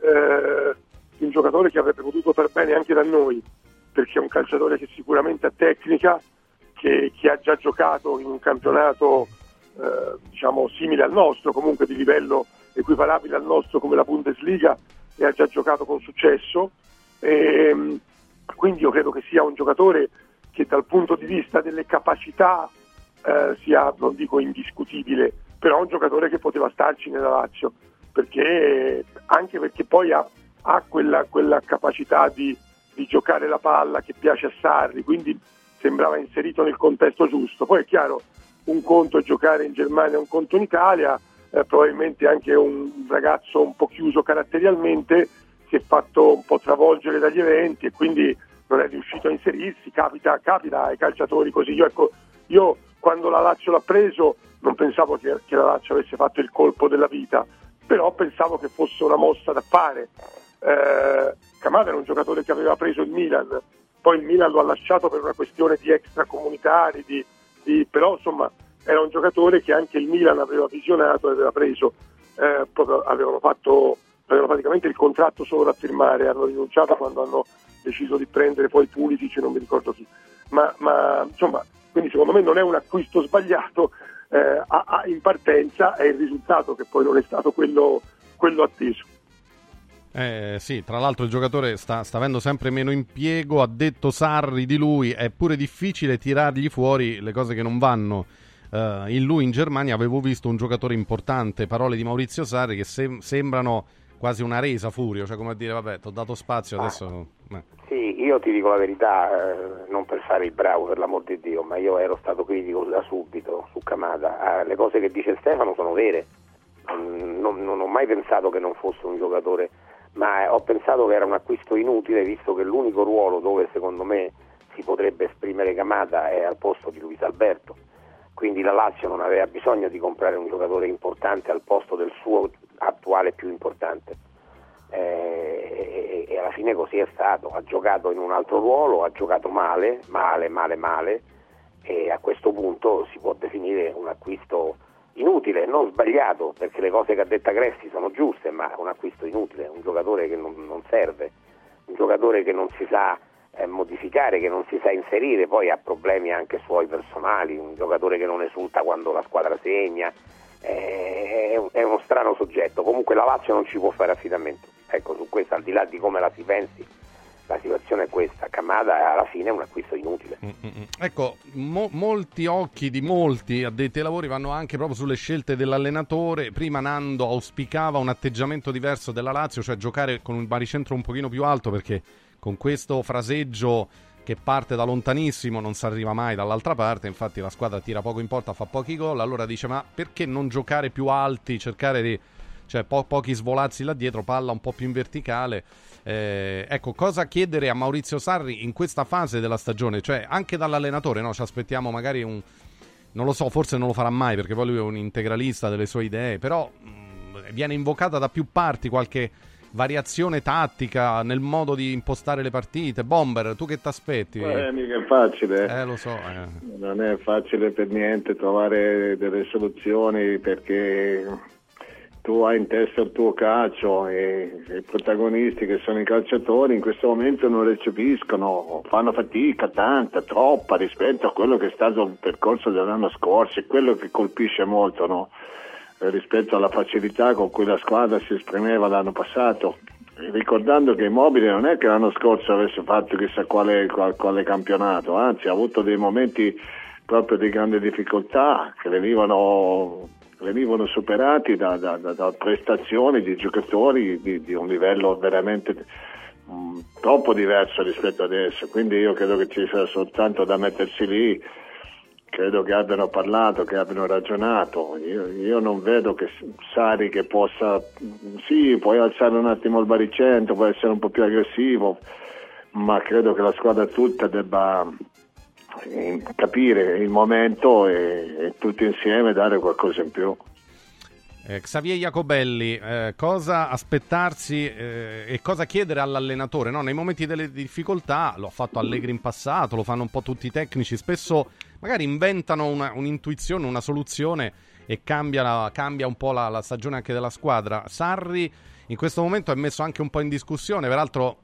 eh, di un giocatore che avrebbe potuto far bene anche da noi, perché è un calciatore che sicuramente ha tecnica, che, che ha già giocato in un campionato eh, diciamo simile al nostro, comunque di livello equiparabile al nostro come la Bundesliga e ha già giocato con successo. Ehm, quindi io credo che sia un giocatore che dal punto di vista delle capacità eh, sia, non dico indiscutibile, però un giocatore che poteva starci nella Lazio, perché, anche perché poi ha, ha quella, quella capacità di, di giocare la palla che piace a Sarri, quindi sembrava inserito nel contesto giusto. Poi è chiaro, un conto è giocare in Germania, un conto in Italia, eh, probabilmente anche un ragazzo un po' chiuso caratterialmente si è fatto un po' travolgere dagli eventi e quindi non è riuscito a inserirsi, capita, capita ai calciatori così. Io, ecco, io quando la Lazio l'ha preso non pensavo che, che la Lazio avesse fatto il colpo della vita, però pensavo che fosse una mossa da fare. Eh, Kamada era un giocatore che aveva preso il Milan, poi il Milan lo ha lasciato per una questione di extracomunitari, di, di- però insomma era un giocatore che anche il Milan aveva visionato e aveva preso, eh, avevano fatto avevano praticamente il contratto solo da firmare, hanno rinunciato quando hanno deciso di prendere poi Pulisic, non mi ricordo chi. Ma, ma, insomma, quindi secondo me non è un acquisto sbagliato, eh, a- a- in partenza è il risultato che poi non è stato quello, quello atteso. Eh, sì, tra l'altro il giocatore sta, sta avendo sempre meno impiego, ha detto Sarri di lui, è pure difficile tirargli fuori le cose che non vanno. Eh, in lui in Germania avevo visto un giocatore importante, parole di Maurizio Sarri che sem- sembrano quasi una resa furio, cioè come a dire vabbè, ti ho dato spazio, adesso... eh. Sì, io ti dico la verità, eh, non per fare il bravo per l'amor di Dio, ma io ero stato critico da subito su Kamada. Eh, le cose che dice Stefano sono vere. Non, non ho mai pensato che non fosse un giocatore, ma ho pensato che era un acquisto inutile, visto che l'unico ruolo dove secondo me si potrebbe esprimere Kamada è al posto di Luis Alberto. Quindi la Lazio non aveva bisogno di comprare un giocatore importante al posto del suo attuale più importante. Eh, e, e alla fine così è stato, ha giocato in un altro ruolo, ha giocato male, male, male, male e a questo punto si può definire un acquisto inutile, non sbagliato, perché le cose che ha detto Agresti sono giuste, ma un acquisto inutile, un giocatore che non, non serve, un giocatore che non si sa eh, modificare, che non si sa inserire, poi ha problemi anche suoi personali, un giocatore che non esulta quando la squadra segna, è, un- è uno strano soggetto, comunque la Lazio non ci può fare affidamento, ecco su questo al di là di come la si pensi, la situazione è questa, Camada alla fine è un acquisto inutile. Ecco, mo- molti occhi di molti addetti ai lavori vanno anche proprio sulle scelte dell'allenatore. Prima Nando auspicava un atteggiamento diverso della Lazio, cioè giocare con un baricentro un pochino più alto perché con questo fraseggio che parte da lontanissimo non si arriva mai dall'altra parte, infatti la squadra tira poco in porta, fa pochi gol, allora dice ma perché non giocare più alti, cercare di... cioè po- pochi svolazzi là dietro, palla un po' più in verticale. Eh, ecco, cosa chiedere a Maurizio Sarri in questa fase della stagione? Cioè, anche dall'allenatore, no? Ci aspettiamo magari un... Non lo so, forse non lo farà mai perché poi lui è un integralista delle sue idee, però mh, viene invocata da più parti qualche variazione tattica nel modo di impostare le partite. Bomber, tu che ti aspetti? Eh, mica è facile. Eh, lo so. eh. Non è facile per niente trovare delle soluzioni perché tu hai in testa il tuo calcio e i protagonisti che sono i calciatori in questo momento non recepiscono, fanno fatica, tanta, troppa rispetto a quello che è stato il percorso dell'anno scorso e quello che colpisce molto no? Eh, rispetto alla facilità con cui la squadra si esprimeva l'anno passato. Ricordando che Immobile non è che l'anno scorso avesse fatto chissà quale, qual- quale campionato, anzi ha avuto dei momenti proprio di grande difficoltà che venivano, venivano superati da, da- da- prestazioni di giocatori di, di un livello veramente mh, troppo diverso rispetto adesso. Quindi io credo che ci sia soltanto da mettersi lì credo che abbiano parlato, che abbiano ragionato. Io, io non vedo che Sari che possa, sì, puoi alzare un attimo il baricentro, può essere un po' più aggressivo, ma credo che la squadra tutta debba eh, capire il momento e, e tutti insieme dare qualcosa in più. Eh, Xavier Jacobelli, eh, cosa aspettarsi eh, e cosa chiedere all'allenatore? No? Nei momenti delle difficoltà, lo ha fatto Allegri in passato, lo fanno un po' tutti i tecnici, spesso magari inventano una- un'intuizione, una soluzione e cambia, la- cambia un po' la, la stagione anche della squadra. Sarri in questo momento è messo anche un po' in discussione, peraltro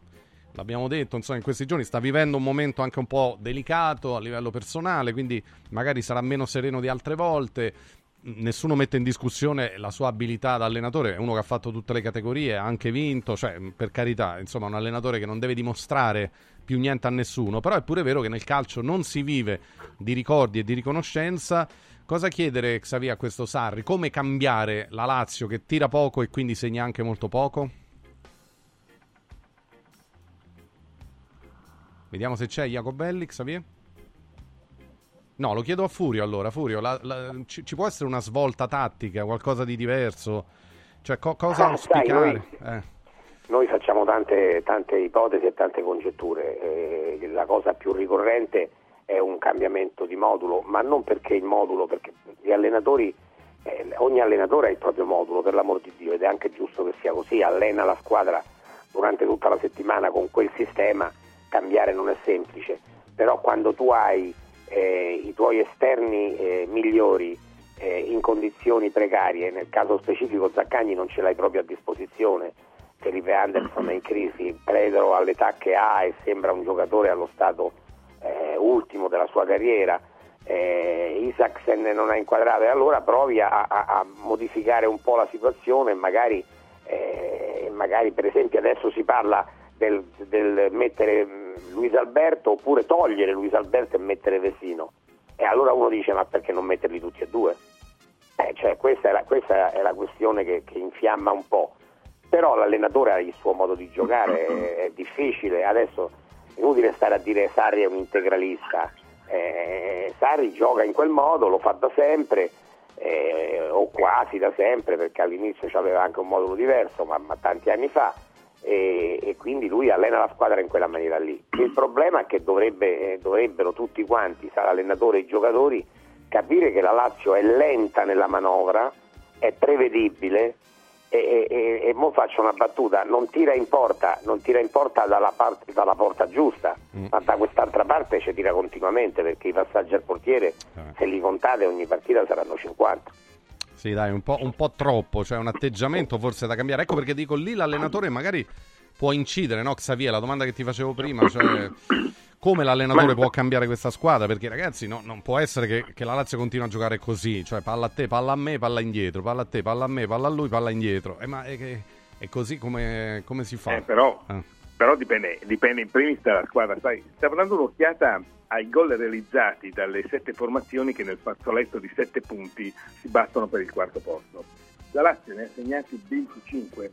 l'abbiamo detto, insomma, in questi giorni sta vivendo un momento anche un po' delicato a livello personale, quindi magari sarà meno sereno di altre volte. Nessuno mette in discussione la sua abilità da allenatore, è uno che ha fatto tutte le categorie, ha anche vinto, cioè per carità, insomma, un allenatore che non deve dimostrare più niente a nessuno, però è pure vero che nel calcio non si vive di ricordi e di riconoscenza. Cosa chiedere Xavier a questo Sarri? Come cambiare la Lazio che tira poco e quindi segna anche molto poco? Vediamo se c'è Jacobelli, Xavier. No, lo chiedo a Furio allora. Furio, la- la- ci, ci può essere una svolta tattica, qualcosa di diverso? Cioè, co- cosa Ah, sai, auspicare? Eh. Noi facciamo tante, tante ipotesi e tante congetture. eh, la cosa più ricorrente è un cambiamento di modulo, ma non perché il modulo, perché gli allenatori, eh, ogni allenatore ha il proprio modulo, per l'amor di Dio, ed è anche giusto che sia così. Allena la squadra durante tutta la settimana con quel sistema, cambiare non è semplice. Però quando tu hai eh, i tuoi esterni eh, migliori eh, in condizioni precarie, nel caso specifico Zaccagni non ce l'hai proprio a disposizione, Felipe Anderson è in crisi, Predro all'età che ha e sembra un giocatore allo stato eh, ultimo della sua carriera, eh, Isaacsen non ha inquadrato e allora provi a, a- a modificare un po' la situazione magari, eh, magari per esempio adesso si parla del, del mettere Luis Alberto oppure togliere Luis Alberto e mettere Vesino e allora uno dice ma perché non metterli tutti e due? Eh, cioè, questa, è la, questa è la questione che, che infiamma un po'. Però l'allenatore ha il suo modo di giocare, è, è difficile. Adesso è inutile stare a dire Sarri è un integralista. Eh, Sarri gioca in quel modo, lo fa da sempre, eh, o quasi da sempre, perché all'inizio aveva anche un modulo diverso, ma, ma tanti anni fa. E, e quindi lui allena la squadra in quella maniera lì. Il problema è che dovrebbe- eh, dovrebbero tutti quanti, sarà l'allenatore e i giocatori, capire che la Lazio è lenta nella manovra, è prevedibile e, e, e, mo faccio una battuta, non tira in porta, non tira in porta dalla, parte- dalla porta giusta, ma da quest'altra parte ci tira continuamente perché i passaggi al portiere, se li contate ogni partita saranno 50. Sì, dai, un po', un po' troppo, cioè un atteggiamento forse da cambiare. Ecco perché dico lì l'allenatore magari può incidere, no, Xavier? La domanda che ti facevo prima, cioè come l'allenatore può cambiare questa squadra? Perché ragazzi, no, non può essere che, che la Lazio continua a giocare così, cioè palla a te, palla a me, palla indietro, palla a te, palla a me, palla a lui, palla indietro. Eh, ma è, è così come, come si fa? Eh, però, Ah. Però dipende, dipende in primis dalla squadra. Sai, stavo dando un'occhiata ai gol realizzati dalle sette formazioni che nel fazzoletto di sette punti si battono per il quarto posto. La Lazio ne ha segnati 25,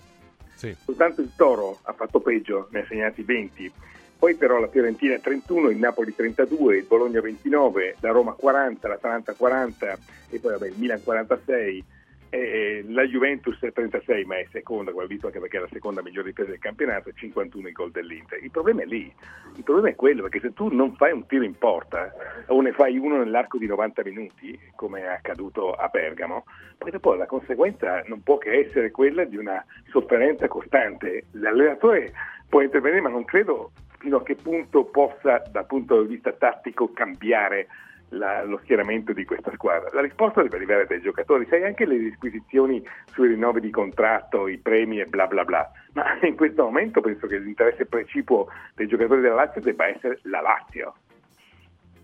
Sì. soltanto il Toro ha fatto peggio, ne ha segnati 20. Poi però la Fiorentina 31, il Napoli 32, il Bologna 29, la Roma 40, l'Atalanta 40 e poi vabbè, il Milan 46 e, e la Juventus 36, ma è seconda, come visto anche perché è la seconda migliore difesa del campionato, e 51 il gol dell'Inter. Il problema è lì, il problema è quello, perché se tu non fai un tiro in porta o ne fai uno nell'arco di 90 minuti, come è accaduto a Bergamo, poi dopo la conseguenza non può che essere quella di una sofferenza costante. L'allenatore può intervenire, ma non credo fino a che punto possa, dal punto di vista tattico, cambiare la- lo schieramento di questa squadra. La risposta deve arrivare dai giocatori, sai anche le disquisizioni sui rinnovi di contratto, i premi e bla bla bla, ma in questo momento penso che l'interesse precipuo dei giocatori della Lazio debba essere la Lazio.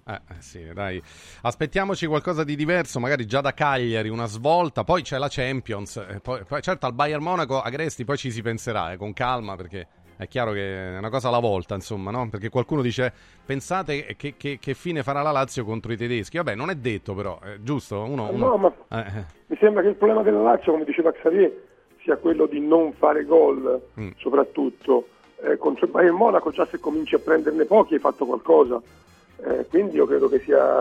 Eh, eh, sì, dai. Aspettiamoci qualcosa di diverso, magari già da Cagliari, una svolta. Poi c'è la Champions. eh, poi, poi, certo, al Bayern Monaco, Agresti, poi ci si penserà eh, con calma perché è chiaro che è una cosa alla volta, insomma, no? Perché qualcuno dice: pensate che, che- che fine farà la Lazio contro i tedeschi? Vabbè, non è detto, però, eh, giusto? Uno, uno- No, ma eh, eh. mi sembra che il problema della Lazio, come diceva Xavier, sia quello di non fare gol, Mm. soprattutto. Eh, contro il Bayern Monaco già se cominci a prenderne pochi hai fatto qualcosa. Eh, quindi io credo che sia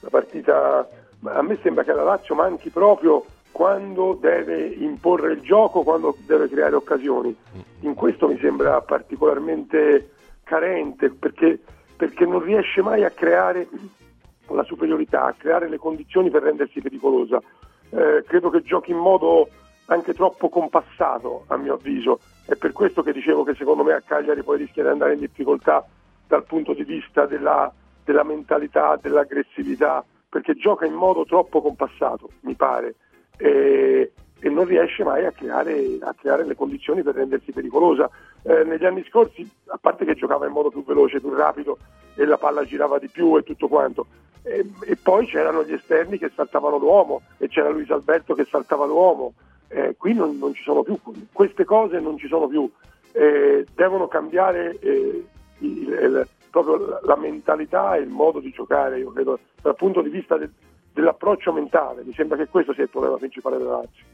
una partita... ma A me sembra che la Lazio manchi proprio quando deve imporre il gioco, quando deve creare occasioni. In questo mi sembra particolarmente carente perché, perché non riesce mai a creare la superiorità, a creare le condizioni per rendersi pericolosa. Eh, credo che giochi in modo anche troppo compassato, a mio avviso. È per questo che dicevo che secondo me a Cagliari poi rischia di andare in difficoltà dal punto di vista della, della mentalità, dell'aggressività, perché gioca in modo troppo compassato, mi pare, e, e non riesce mai a creare, a creare, le condizioni per rendersi pericolosa. Eh, negli anni scorsi, a parte che giocava in modo più veloce, più rapido e la palla girava di più e tutto quanto, e, e poi c'erano gli esterni che saltavano l'uomo e c'era Luis Alberto che saltava l'uomo. Eh, qui non, non, ci sono più, queste cose non ci sono più, eh, devono cambiare eh, il, il, proprio la mentalità e il modo di giocare, io credo, dal punto di vista del, dell'approccio mentale, mi sembra che questo sia il problema principale della Lazio.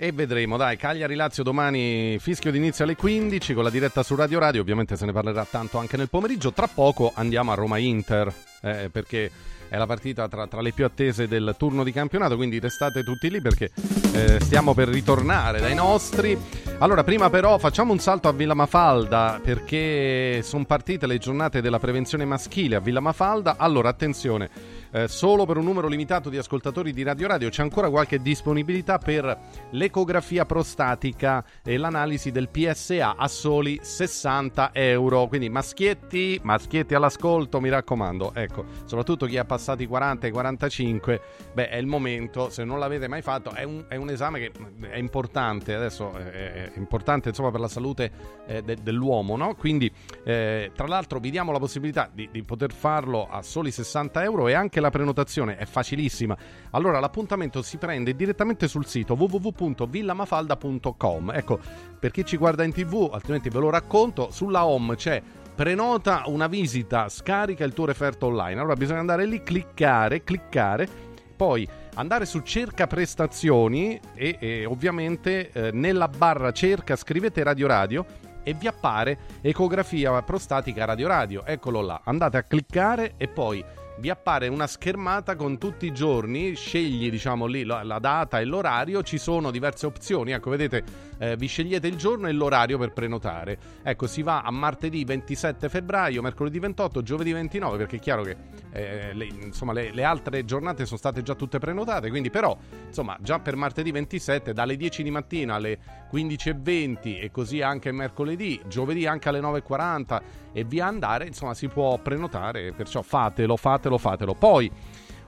E vedremo, dai, Cagliari Lazio domani fischio d'inizio alle 15 con la diretta su Radio Radio, ovviamente se ne parlerà tanto anche nel pomeriggio, tra poco andiamo a Roma Inter, eh, perché è la partita tra, tra, le più attese del turno di campionato, quindi restate tutti lì perché eh, stiamo per ritornare dai nostri. Allora, prima però facciamo un salto a Villa Mafalda perché sono partite le giornate della prevenzione maschile a Villa Mafalda. Allora, attenzione eh, solo per un numero limitato di ascoltatori di Radio Radio c'è ancora qualche disponibilità per l'ecografia prostatica e l'analisi del PSA a soli 60 euro. Quindi maschietti, maschietti all'ascolto, mi raccomando. Ecco, soprattutto chi ha passato i 40 e i 45, beh, è il momento. Se non l'avete mai fatto, è un, è un esame che è importante. Adesso è, è importante insomma per la salute eh, de, dell'uomo, no? Quindi, eh, tra l'altro, vi diamo la possibilità di, di poter farlo a soli 60 euro e anche anche la prenotazione è facilissima. Allora l'appuntamento si prende direttamente sul sito www.villamafalda.com. Ecco, per chi ci guarda in tv, altrimenti ve lo racconto, sulla home c'è prenota una visita, scarica il tuo referto online. Allora bisogna andare lì, cliccare, cliccare, poi andare su cerca prestazioni e, e ovviamente eh, nella barra cerca scrivete Radio Radio e vi appare ecografia prostatica Radio Radio. Eccolo là, andate a cliccare e poi vi appare una schermata con tutti i giorni, scegli diciamo lì la, la data e l'orario, ci sono diverse opzioni, ecco vedete eh, vi scegliete il giorno e l'orario per prenotare. Ecco si va a martedì 27 febbraio, mercoledì 28, giovedì 29 perché è chiaro che eh, le, insomma, le, le, altre giornate sono state già tutte prenotate, quindi però insomma già per martedì 27 dalle 10 di mattina alle 15.20 e così anche mercoledì, giovedì anche alle 9.40 e via andare, insomma si può prenotare, perciò fatelo, fatelo, fatelo. Poi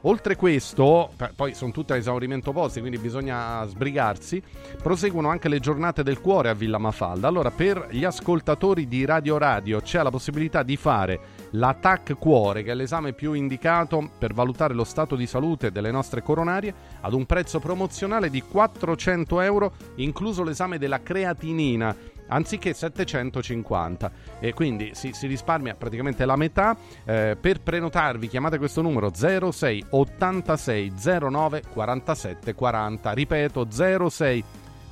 Oltre questo, poi sono tutte a esaurimento posti, quindi bisogna sbrigarsi, proseguono anche le giornate del cuore a Villa Mafalda. Allora, per gli ascoltatori di Radio Radio c'è la possibilità di fare l'ATAC cuore, che è l'esame più indicato per valutare lo stato di salute delle nostre coronarie, ad un prezzo promozionale di 400 euro, incluso l'esame della creatinina anziché 750 e quindi si, si risparmia praticamente la metà. Eh, per prenotarvi chiamate questo numero 06 86 09 47 40. Ripeto 06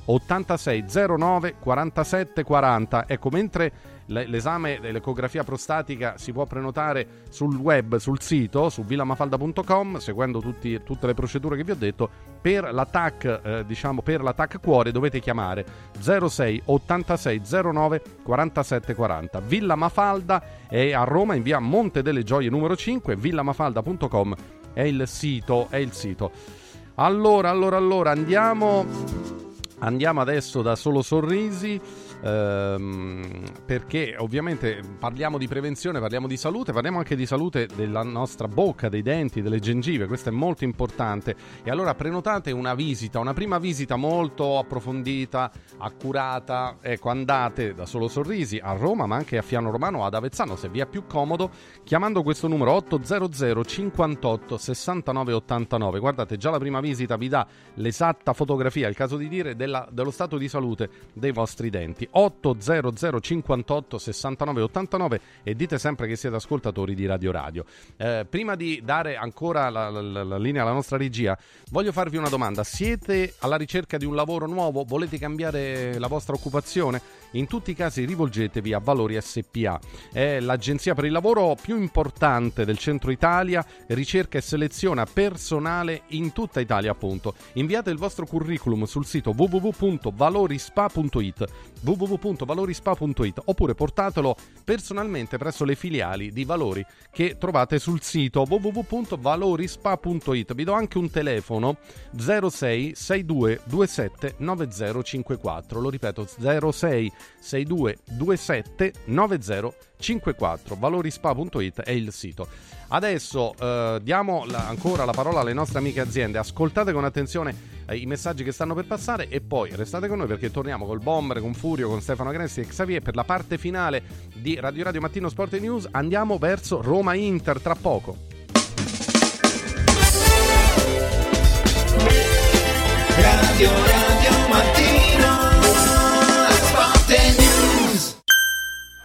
86 09 47 40. Ecco, mentre l'esame dell'ecografia prostatica si può prenotare sul web, sul sito, su villamafalda.com, seguendo tutti, tutte le procedure che vi ho detto. Per l'attack, eh, diciamo, per l'attack cuore dovete chiamare 06 86 09 47 40. Villa Mafalda è a Roma in via Monte delle Gioie numero 5, villamafalda.com è il sito, è il sito. Allora, allora, allora, andiamo, andiamo adesso da Solo Sorrisi ehm, perché ovviamente parliamo di prevenzione, parliamo di salute, parliamo anche di salute della nostra bocca, dei denti, delle gengive, questo è molto importante. E allora prenotate una visita, una prima visita molto approfondita, accurata, ecco andate da Solo Sorrisi a Roma, ma anche a Fiano Romano ad Avezzano, se vi è più comodo, chiamando questo numero 800 58 69 89. Guardate, già la prima visita vi dà l'esatta fotografia, il caso di dire, della, dello stato di salute dei vostri denti. 800 58 69 89 e dite sempre che siete ascoltatori di Radio Radio. Eh, prima di dare ancora la, la, la, linea alla nostra regia, voglio farvi una domanda. Siete alla ricerca di un lavoro nuovo? Volete cambiare la vostra occupazione? In tutti i casi rivolgetevi a Valori SPA. È l'agenzia per il lavoro più importante del centro Italia, ricerca e seleziona personale in tutta Italia appunto. Inviate il vostro curriculum sul sito www.valorispa.it www www.valorispa.it oppure portatelo personalmente presso le filiali di Valori che trovate sul sito www.valorispa.it. Vi do anche un telefono 06 62 27 9054. Lo ripeto 06 62 27 9054. Valorispa.it è il sito. Adesso eh, diamo la- ancora la parola alle nostre amiche aziende. Ascoltate con attenzione eh, i messaggi che stanno per passare e poi restate con noi perché torniamo col Bomber, con Furio, con Stefano Gressi e Xavier per la parte finale di Radio Radio Mattino Sport e News. Andiamo verso Roma Inter tra poco. Radio Radio Mattino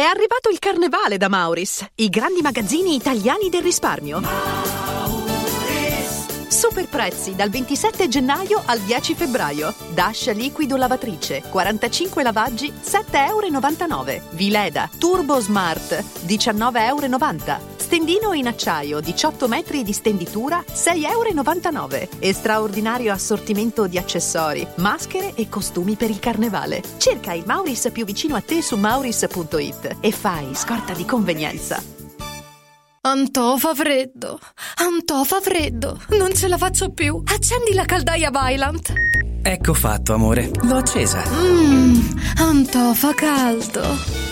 È arrivato il carnevale da Mauris, i grandi magazzini italiani del risparmio. Super prezzi dal 27 gennaio al 10 febbraio. Dash liquido lavatrice, 45 lavaggi, 7,99 euro. Vileda Turbo Smart, 19,90 euro. Stendino in acciaio, 18 metri di stenditura, 6,99 euro. E straordinario assortimento di accessori, maschere e costumi per il carnevale. Cerca il Mauris più vicino a te su mauris.it e fai scorta di convenienza. Antò fa freddo. Antò fa freddo. Non ce la faccio più. Accendi la caldaia Vylant. Ecco fatto, amore. L'ho accesa. Mmm, Antò fa caldo.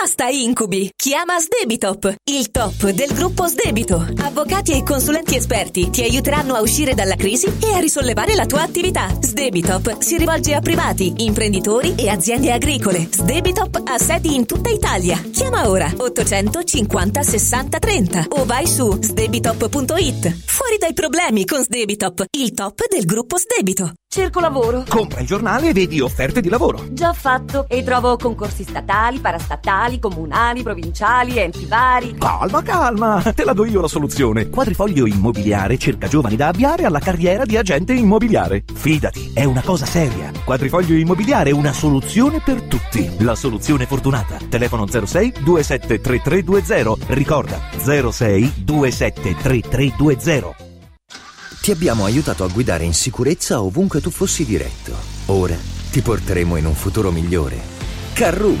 Basta incubi! Chiama Sdebitop, il top del gruppo Sdebito. Avvocati e consulenti esperti ti aiuteranno a uscire dalla crisi e a risollevare la tua attività. Sdebitop si rivolge a privati, imprenditori e aziende agricole. Sdebitop ha sedi in tutta Italia. Chiama ora 850 60 30 o vai su sdebitop.it. Fuori dai problemi con Sdebitop, il top del gruppo Sdebito. Cerco lavoro. Compra il giornale e vedi offerte di lavoro. Già fatto. E trovo concorsi statali, parastatali, comunali, provinciali, enti vari. Calma, calma, te la do io la soluzione. Quadrifoglio Immobiliare cerca giovani da avviare alla carriera di agente immobiliare. Fidati, è una cosa seria. Quadrifoglio Immobiliare è una soluzione per tutti. La soluzione fortunata. Telefono 06 27 3320. Ricorda 06 27 3320. Ti abbiamo aiutato a guidare in sicurezza ovunque tu fossi diretto. Ora ti porteremo in un futuro migliore. Carroom,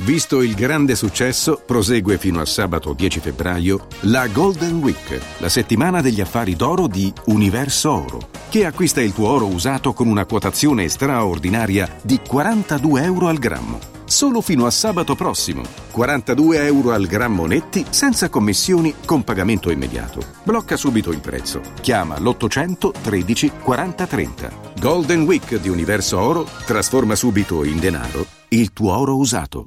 Visto il grande successo, prosegue fino a sabato 10 febbraio la Golden Week, la settimana degli affari d'oro di Universo Oro, che acquista il tuo oro usato con una quotazione straordinaria di 42 euro al grammo. Solo fino a sabato prossimo. 42 euro al grammo netti, senza commissioni, con pagamento immediato. Blocca subito il prezzo. Chiama l'800 13 40 30. Golden Week di Universo Oro trasforma subito in denaro il tuo oro usato.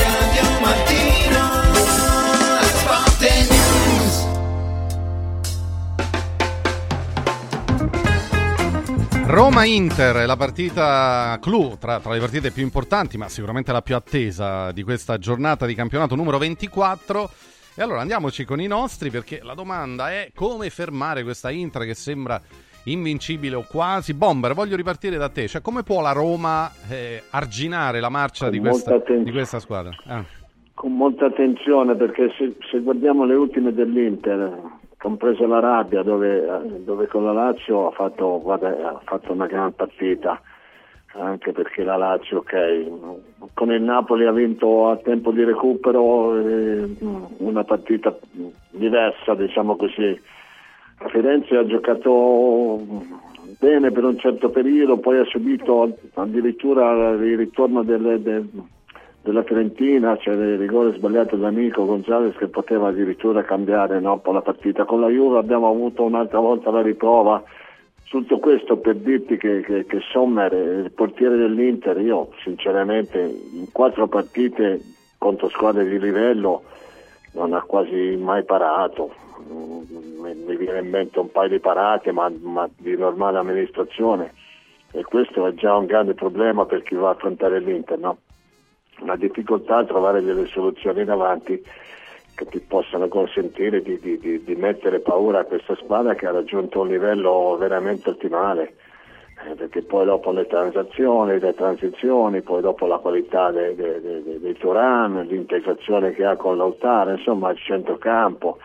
Roma-Inter è la partita clou tra, tra le partite più importanti, ma sicuramente la più attesa di questa giornata di campionato numero 24. E allora andiamoci con i nostri perché la domanda è come fermare questa Inter che sembra invincibile o quasi. Bomber, voglio ripartire da te, cioè come può la Roma eh, arginare la marcia di questa, di questa squadra? Ah. con molta attenzione perché se, se guardiamo le ultime dell'Inter, compresa la rabbia dove, dove con la Lazio ha fatto, guarda, ha fatto una gran partita, anche perché la Lazio, ok, con il Napoli ha vinto a tempo di recupero eh, una partita diversa, diciamo così. A Firenze ha giocato bene per un certo periodo, poi ha subito addirittura il ritorno delle- de- della Fiorentina, c'è il rigore sbagliato dell'amico Gonzales che poteva addirittura cambiare no, la partita. Con la Juve abbiamo avuto un'altra volta la riprova. Tutto questo per dirti che, che, che Sommer, il portiere dell'Inter, io sinceramente in quattro partite contro squadre di livello non ha quasi mai parato. Mm, mi viene in mente un paio di parate, ma, ma di normale amministrazione. E questo è già un grande problema per chi va a affrontare l'Inter, no? Una difficoltà a trovare delle soluzioni in avanti che ti possano consentire di, di- di- mettere paura a questa squadra che ha raggiunto un livello veramente ottimale. Eh, perché poi dopo le transazioni, le transizioni, poi dopo la qualità dei, dei, dei, dei Turan, l'integrazione che ha con Lautaro, insomma il centrocampo,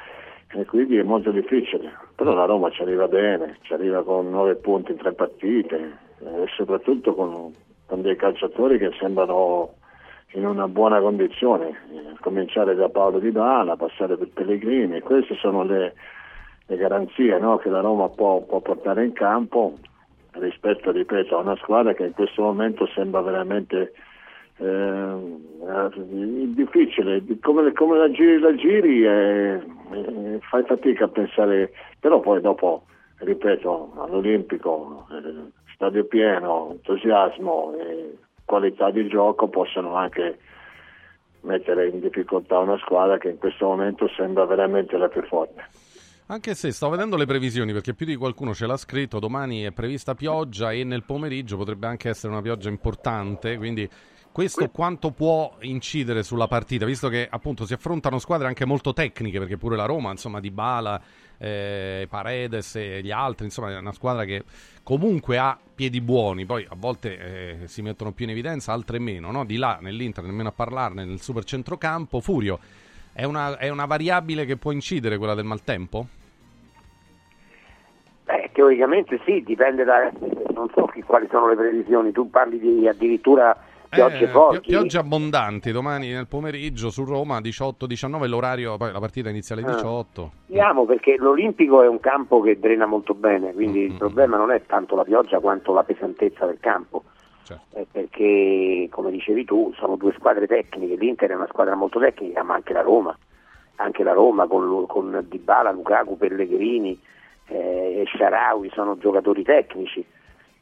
e quindi è molto difficile. Però la Roma ci arriva bene, ci arriva con nove punti in tre partite eh, e soprattutto con, con dei calciatori che sembrano in una buona condizione, eh, cominciare da Paolo Di Bala, passare per Pellegrini, queste sono le, le garanzie no, che la Roma può, può portare in campo rispetto, ripeto, a una squadra che in questo momento sembra veramente eh, eh, difficile, come, come la giri, la giri eh, eh, fai fatica a pensare, però poi dopo, ripeto, all'Olimpico, eh, stadio pieno, entusiasmo e qualità di gioco possono anche mettere in difficoltà una squadra che in questo momento sembra veramente la più forte. Anche se sto vedendo le previsioni, perché più di qualcuno ce l'ha scritto, domani è prevista pioggia e nel pomeriggio potrebbe anche essere una pioggia importante, quindi questo quanto può incidere sulla partita, visto che appunto si affrontano squadre anche molto tecniche, perché pure la Roma, insomma, Di Bala, eh, Paredes e gli altri, insomma, è una squadra che comunque ha piedi buoni, poi a volte eh, si mettono più in evidenza, altre meno, no? Di là nell'Inter nemmeno a parlarne, nel super centrocampo, Furio. È una, è una variabile che può incidere quella del maltempo? Beh, teoricamente sì, dipende da... non so chi- quali sono le previsioni, tu parli di addirittura piogge Eh, forti. pio- piogge abbondanti domani nel pomeriggio su Roma 18-19 l'orario poi la partita inizia alle Ah. 18 Vediamo perché l'Olimpico è un campo che drena molto bene, quindi Mm, il problema non è tanto la pioggia quanto la pesantezza del campo. Certo. Eh, perché, come dicevi tu, sono due squadre tecniche, l'Inter è una squadra molto tecnica, ma anche la Roma, anche la Roma con, con Dybala, Lukaku, Pellegrini eh, e Sharawi sono giocatori tecnici,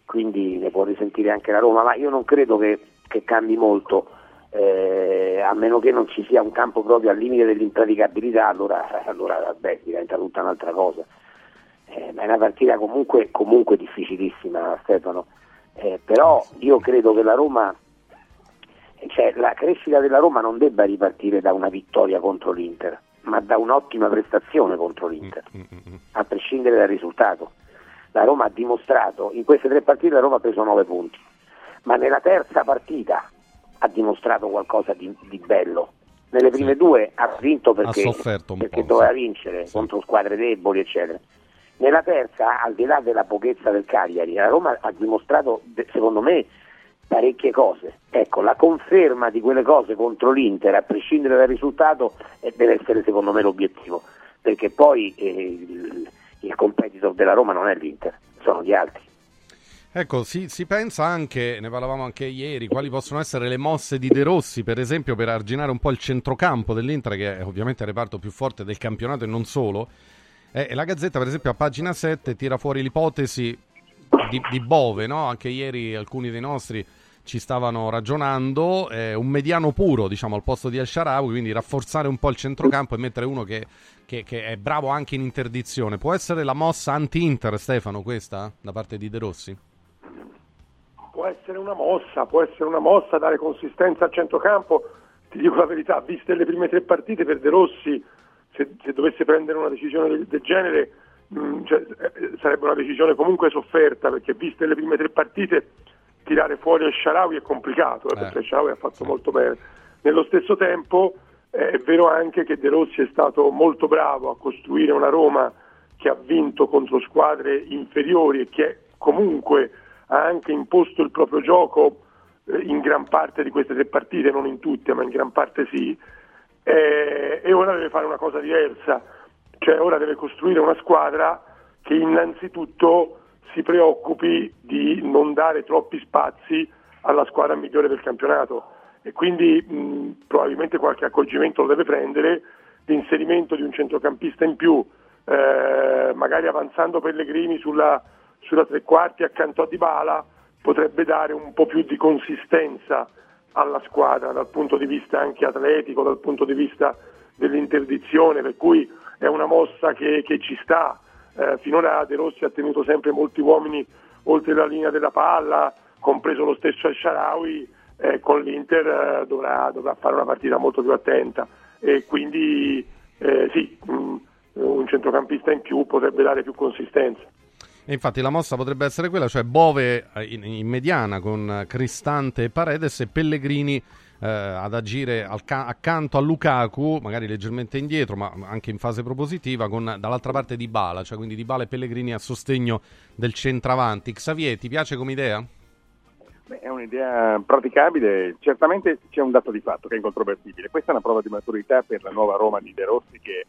quindi ne può risentire anche la Roma, ma io non credo che, che cambi molto. eh, a meno che non ci sia un campo proprio al limite dell'impraticabilità, allora, allora vabbè, diventa tutta un'altra cosa. Eh, ma è una partita comunque, comunque difficilissima, Stefano. Eh, però io credo che la Roma, cioè la crescita della Roma non debba ripartire da una vittoria contro l'Inter, ma da un'ottima prestazione contro l'Inter, a prescindere dal risultato. La Roma ha dimostrato, in queste tre partite la Roma ha preso 9 punti, ma nella terza partita ha dimostrato qualcosa di, di bello. Nelle prime due ha vinto perché, Ha perché doveva sì. vincere contro squadre deboli, eccetera. Nella terza, al di là della pochezza del Cagliari, la Roma ha dimostrato, secondo me, parecchie cose. Ecco, la conferma di quelle cose contro l'Inter, a prescindere dal risultato, eh, deve essere secondo me l'obiettivo, perché poi eh, il, il competitor della Roma non è l'Inter, sono gli altri. Ecco si, si pensa anche ne parlavamo anche ieri quali possono essere le mosse di De Rossi per esempio per arginare un po' il centrocampo dell'Inter che è ovviamente il reparto più forte del campionato e non solo Eh, e la Gazzetta per esempio a pagina 7 tira fuori l'ipotesi di, di Bove no? anche ieri alcuni dei nostri ci stavano ragionando, eh, un mediano puro diciamo al posto di El Sharawi, quindi rafforzare un po' il centrocampo e mettere uno che, che- che è bravo anche in interdizione. Può essere la mossa anti-Inter, Stefano, questa da parte di De Rossi? Può essere una mossa, può essere una mossa, dare consistenza al centrocampo. Ti dico la verità, viste le prime tre partite per De Rossi, se, se dovesse prendere una decisione del, del genere, mh, cioè, eh, sarebbe una decisione comunque sofferta, perché viste le prime tre partite, tirare fuori Sharawi è complicato, eh, perché Sharawi ha fatto molto bene. Nello stesso tempo eh, è vero anche che De Rossi è stato molto bravo a costruire una Roma che ha vinto contro squadre inferiori e che comunque ha anche imposto il proprio gioco eh, in gran parte di queste tre partite, non in tutte, ma in gran parte sì, eh, e ora deve fare una cosa diversa, cioè ora deve costruire una squadra che innanzitutto si preoccupi di non dare troppi spazi alla squadra migliore del campionato e quindi mh, probabilmente qualche accorgimento lo deve prendere, l'inserimento di un centrocampista in più, eh, magari avanzando Pellegrini sulla, sulla tre quarti accanto a Dybala, potrebbe dare un po' più di consistenza alla squadra dal punto di vista anche atletico, dal punto di vista dell'interdizione, per cui è una mossa che, che ci sta. Eh, finora De Rossi ha tenuto sempre molti uomini oltre la linea della palla, compreso lo stesso El eh, con l'Inter eh, dovrà, dovrà, fare una partita molto più attenta e quindi eh, sì, mh, un centrocampista in più potrebbe dare più consistenza. E infatti la mossa potrebbe essere quella, cioè Bove eh, in, in mediana con Cristante e Paredes e Pellegrini eh, ad agire ca- accanto a Lukaku, magari leggermente indietro, ma anche in fase propositiva, con dall'altra parte di Bala, cioè quindi di Bala e Pellegrini a sostegno del centravanti. Xavier, ti piace come idea? Beh, è un'idea praticabile, certamente c'è un dato di fatto che è incontrovertibile. Questa è una prova di maturità per la nuova Roma di De Rossi che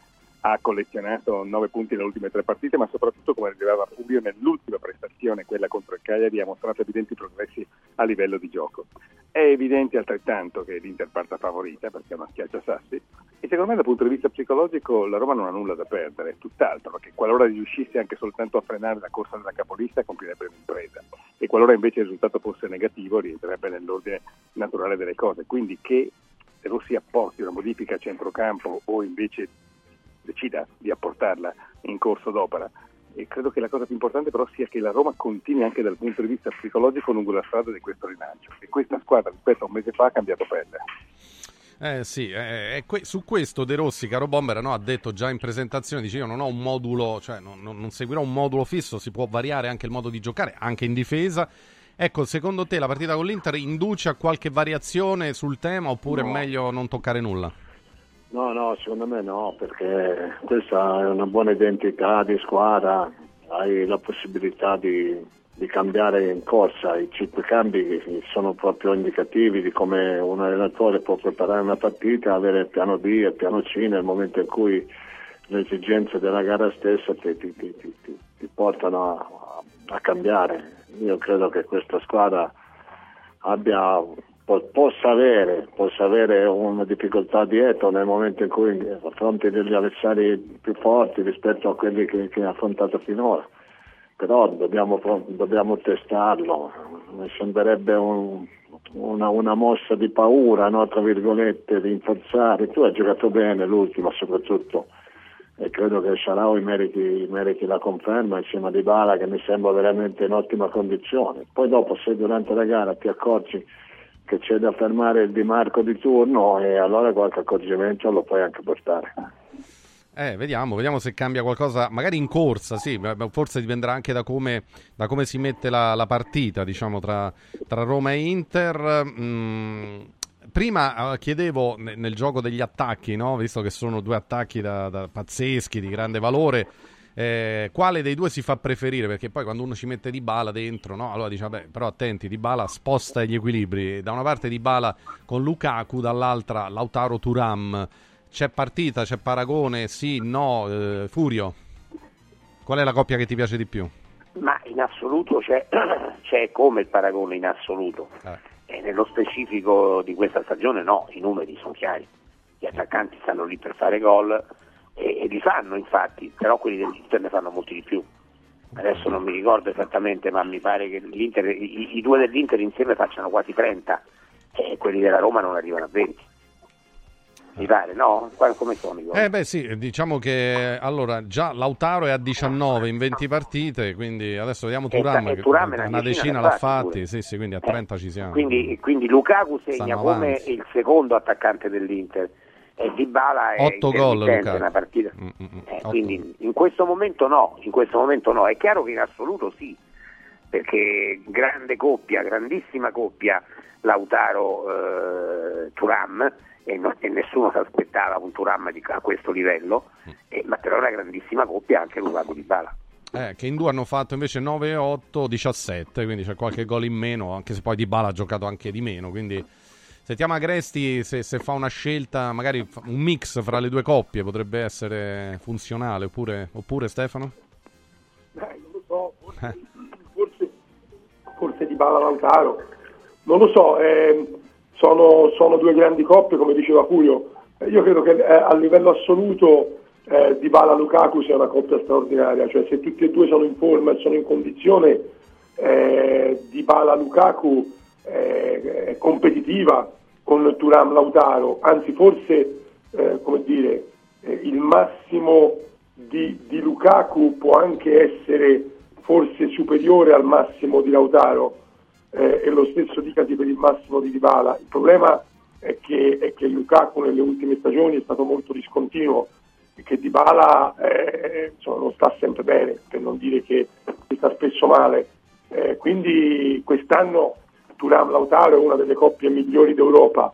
ha collezionato 9 punti nelle ultime tre partite, ma soprattutto, come rilevava Fulvio, nell'ultima prestazione, quella contro il Cagliari, ha mostrato evidenti progressi a livello di gioco. È evidente altrettanto che l'Inter parta favorita perché è una schiaccia sassi e secondo me dal punto di vista psicologico la Roma non ha nulla da perdere, tutt'altro, perché qualora riuscisse anche soltanto a frenare la corsa della capolista compirebbe un'impresa e qualora invece il risultato fosse negativo rientrerebbe nell'ordine naturale delle cose. Quindi che Rossi apporti una modifica a centrocampo o invece decida di apportarla in corso d'opera. E credo che la cosa più importante però sia che la Roma continui anche dal punto di vista psicologico lungo la strada di questo rilancio. E questa squadra rispetto a un mese fa ha cambiato pelle. Eh sì, eh, que- su questo De Rossi, caro Bomber, no, ha detto già in presentazione, dice io non ho un modulo, cioè non, non, seguirò un modulo fisso, si può variare anche il modo di giocare, anche in difesa. Ecco, secondo te la partita con l'Inter induce a qualche variazione sul tema oppure no. è meglio non toccare nulla? No, no, secondo me no, perché questa è una buona identità di squadra, hai la possibilità di, di cambiare in corsa, i cinque cambi sono proprio indicativi di come un allenatore può preparare una partita, avere il piano B e il piano C nel momento in cui le esigenze della gara stessa ti, ti, ti, ti portano a, a cambiare. Io credo che questa squadra abbia possa avere, possa avere, una difficoltà dietro nel momento in cui affronti degli avversari più forti rispetto a quelli che, che ha affrontato finora. Però dobbiamo, dobbiamo testarlo, mi sembrerebbe un, una, una, mossa di paura, no? tra virgolette, di inforzare. Tu hai giocato bene l'ultima soprattutto e credo che Sharawi meriti, meriti, la conferma insieme a Dybala che mi sembra veramente in ottima condizione. Poi dopo se durante la gara ti accorgi che c'è da fermare il Di Marco di turno e allora qualche accorgimento lo puoi anche portare. Eh, vediamo, vediamo se cambia qualcosa, magari in corsa, sì, forse dipenderà anche da come, da come si mette la, la partita, diciamo, tra, tra, Roma e Inter. Mm, prima uh, chiedevo nel, gioco degli attacchi, no? visto che sono due attacchi da, da pazzeschi, di grande valore, eh, quale dei due si fa preferire? Perché poi quando uno ci mette di bala dentro, no? allora dice, vabbè, però attenti, di bala sposta gli equilibri. Da una parte di bala con Lukaku, dall'altra Lautaro Turam. C'è partita, c'è paragone, sì, no, eh, Furio. Qual è la coppia che ti piace di più? Ma in assoluto c'è, c'è come il paragone in assoluto. Eh. E nello specifico di questa stagione no, i numeri sono chiari. Gli attaccanti stanno lì per fare gol e, e li fanno infatti, però quelli dell'Inter ne fanno molti di più. Adesso non mi ricordo esattamente, ma mi pare che i, i, due dell'Inter insieme facciano quasi 30 e quelli della Roma non arrivano a 20. mi pare, no? Come sono i gol? Eh beh sì, diciamo che allora già Lautaro è a 19 in 20 partite, quindi adesso vediamo Turam, e che Thuram una una decina decina l'ha fatti sì sì, quindi a 30 ci siamo. Quindi, quindi Lukaku segna come il secondo attaccante dell'Inter e Dybala è Otto gol, intermittente Lukaku. nella partita. Mm, mm, mm, Eh, quindi in questo momento no, in questo momento no, è chiaro che in assoluto sì, perché grande coppia, grandissima coppia Lautaro eh, Turam e, no- e nessuno si aspettava un Turam di- a questo livello, Mm. eh, ma però una grandissima coppia anche Lukaku Dybala. Eh, che in due hanno fatto invece 9 e 8, 17, quindi c'è qualche gol in meno, anche se poi Di Bala ha giocato anche di meno, quindi sentiamo Agresti se, se fa una scelta, magari un mix fra le due coppie potrebbe essere funzionale, oppure, oppure Stefano? Dai, non lo so, forse, Eh. forse, forse di Bala Lautaro, non lo so, ehm, sono, sono due grandi coppie come diceva Furio, Eh, io credo che eh, a livello assoluto eh, Di Bala Lukaku sia una coppia straordinaria, cioè se tutti e due sono in forma e sono in condizione, eh, Di Bala Lukaku eh, competitiva con Turam Lautaro, anzi forse eh, come dire, eh, il massimo di, di Lukaku può anche essere forse superiore al massimo di Lautaro eh, e lo stesso dicasi per il massimo di Dybala. Il problema è che, è che Lukaku nelle ultime stagioni è stato molto discontinuo e che Dybala eh, insomma, non sta sempre bene, per non dire che sta spesso male. Eh, quindi quest'anno Turam Lautaro è una delle coppie migliori d'Europa,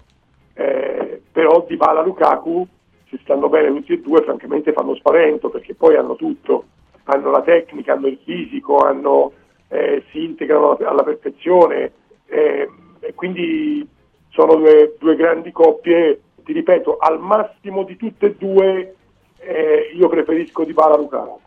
eh, però Dybala Lukaku se stanno bene tutti e due francamente fanno spavento perché poi hanno tutto, hanno la tecnica, hanno il fisico, hanno, eh, si integrano alla, perfezione eh, e quindi sono due, due grandi coppie, ti ripeto, al massimo di tutte e due eh, io preferisco Dybala Lukaku.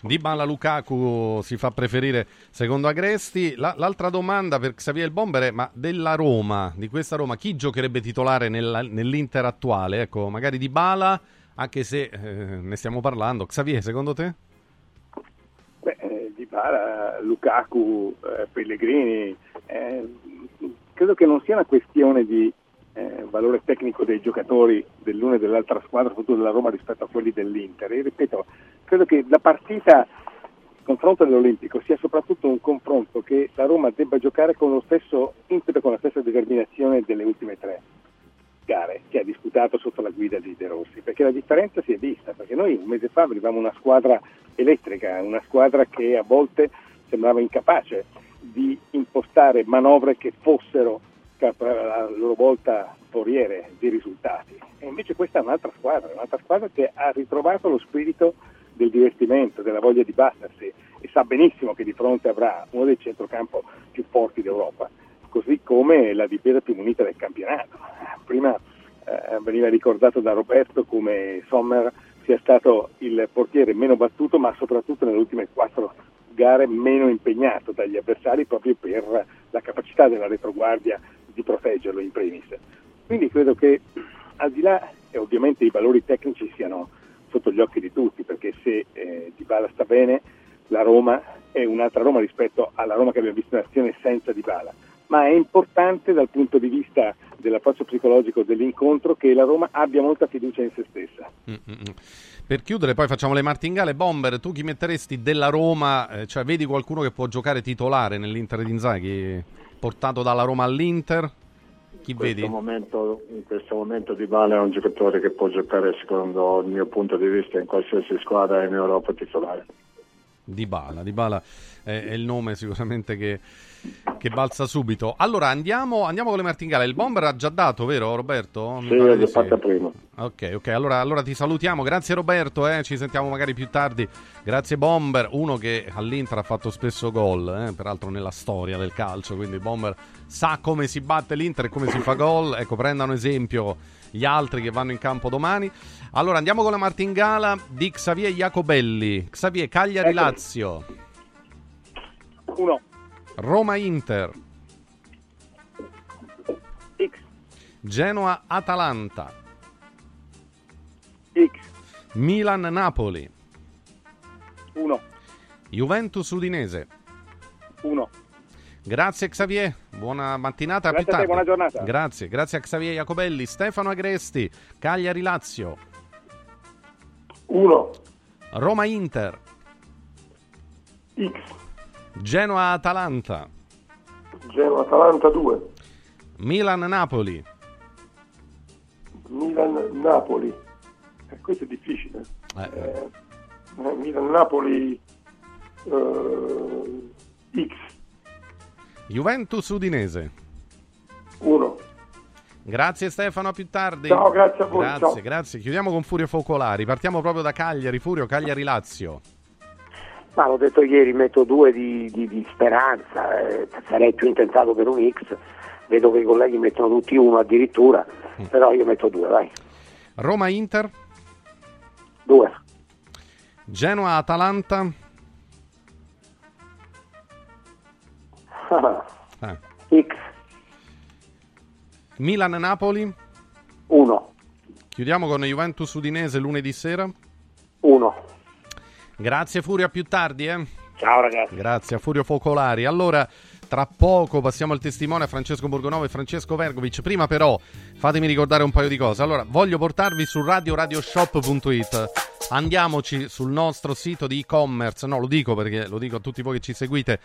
Di Bala Lukaku si fa preferire secondo Agresti. La- l'altra domanda per Xavier il Bomber è: ma della Roma, di questa Roma, chi giocherebbe titolare nella- nell'Inter attuale? Ecco, magari Di Bala, anche se eh, ne stiamo parlando. Xavier, secondo te? Beh, eh, Dybala, Lukaku, eh, Pellegrini, eh, credo che non sia una questione di eh, valore tecnico dei giocatori dell'una e dell'altra squadra, soprattutto della Roma rispetto a quelli dell'Inter. E ripeto, credo che la partita, il confronto dell'Olimpico, sia soprattutto un confronto che la Roma debba giocare con lo stesso impeto, con la stessa determinazione delle ultime tre gare che ha disputato sotto la guida di De Rossi, perché la differenza si è vista, perché noi un mese fa avevamo una squadra elettrica, una squadra che a volte sembrava incapace di impostare manovre che fossero a loro volta foriere di risultati. E invece questa è un'altra squadra, un'altra squadra che ha ritrovato lo spirito del divertimento, della voglia di battersi e sa benissimo che di fronte avrà uno dei centrocampo più forti d'Europa, così come la difesa più munita del campionato. Prima eh, veniva ricordato da Roberto come Sommer sia stato il portiere meno battuto, ma soprattutto nelle ultime quattro gare meno impegnato dagli avversari proprio per la capacità della retroguardia di proteggerlo in primis. Quindi credo che al di là, e ovviamente i valori tecnici siano sotto gli occhi di tutti, perché se eh, Dybala sta bene, la Roma è un'altra Roma rispetto alla Roma che abbiamo visto in azione senza Dybala. Ma è importante dal punto di vista dell'approccio psicologico dell'incontro che la Roma abbia molta fiducia in se stessa. Mm-mm. Per chiudere, poi facciamo le martingale. Bomber, tu chi metteresti della Roma? Eh, cioè, vedi qualcuno che può giocare titolare nell'Inter di Inzaghi, portato dalla Roma all'Inter? Chi In vedi? momento, in questo momento Di Bala è un giocatore che può giocare secondo il mio punto di vista in qualsiasi squadra in Europa titolare. Di Bala, Di Bala è, è il nome sicuramente che, che balza subito. Allora andiamo, andiamo con le martingale. Il bomber ha già dato, vero Roberto? Mi Sì, l'ho di sì. fatta prima. Ok, ok, allora, allora ti salutiamo. Grazie Roberto, eh, ci sentiamo magari più tardi. Grazie Bomber, uno che all'Inter ha fatto spesso gol, eh, peraltro nella storia del calcio, quindi Bomber sa come si batte l'Inter e come si fa gol. Ecco, prendano esempio gli altri che vanno in campo domani. Allora andiamo con la martingala di Xavier Jacobelli. Xavier Cagliari Eccomi. Lazio. Uno. Roma Inter. X. Genoa Atalanta. X. Milan Napoli. 1. Juventus Udinese. 1. Grazie Xavier, buona mattinata. Grazie a te, buona giornata. Grazie, grazie a Xavier Jacobelli, Stefano Agresti, Cagliari Lazio, 1, Roma Inter, X, Genoa Atalanta, Genoa Atalanta 2, Milan Napoli, Milan Napoli. Eh, questo è difficile. Eh, Eh, eh, Milan Napoli eh, X, Juventus Udinese. 1. Grazie Stefano, a più tardi. Ciao, grazie a voi, Grazie, ciao. grazie. Chiudiamo con Furio Focolari. Partiamo proprio da Cagliari, Furio, Cagliari Lazio. Ma l'ho detto ieri, metto due di, di- di speranza, eh, sarei più intentato per un X, vedo che i colleghi mettono tutti uno addirittura, Mm. però io metto due, vai, Roma Inter, due, Genoa Eh. X, Milan Napoli. 1, Chiudiamo con Juventus Udinese lunedì sera. 1. Grazie Furio, a più tardi. Eh. Ciao ragazzi. Grazie a Furio Focolari. Allora, tra poco passiamo al testimone a Francesco Borgonovo e Francesco Vergovic. Prima però fatemi ricordare un paio di cose. Allora, voglio portarvi su radioradioshop.it. Andiamoci sul nostro sito di e-commerce. No, lo dico perché lo dico a tutti voi che ci seguite.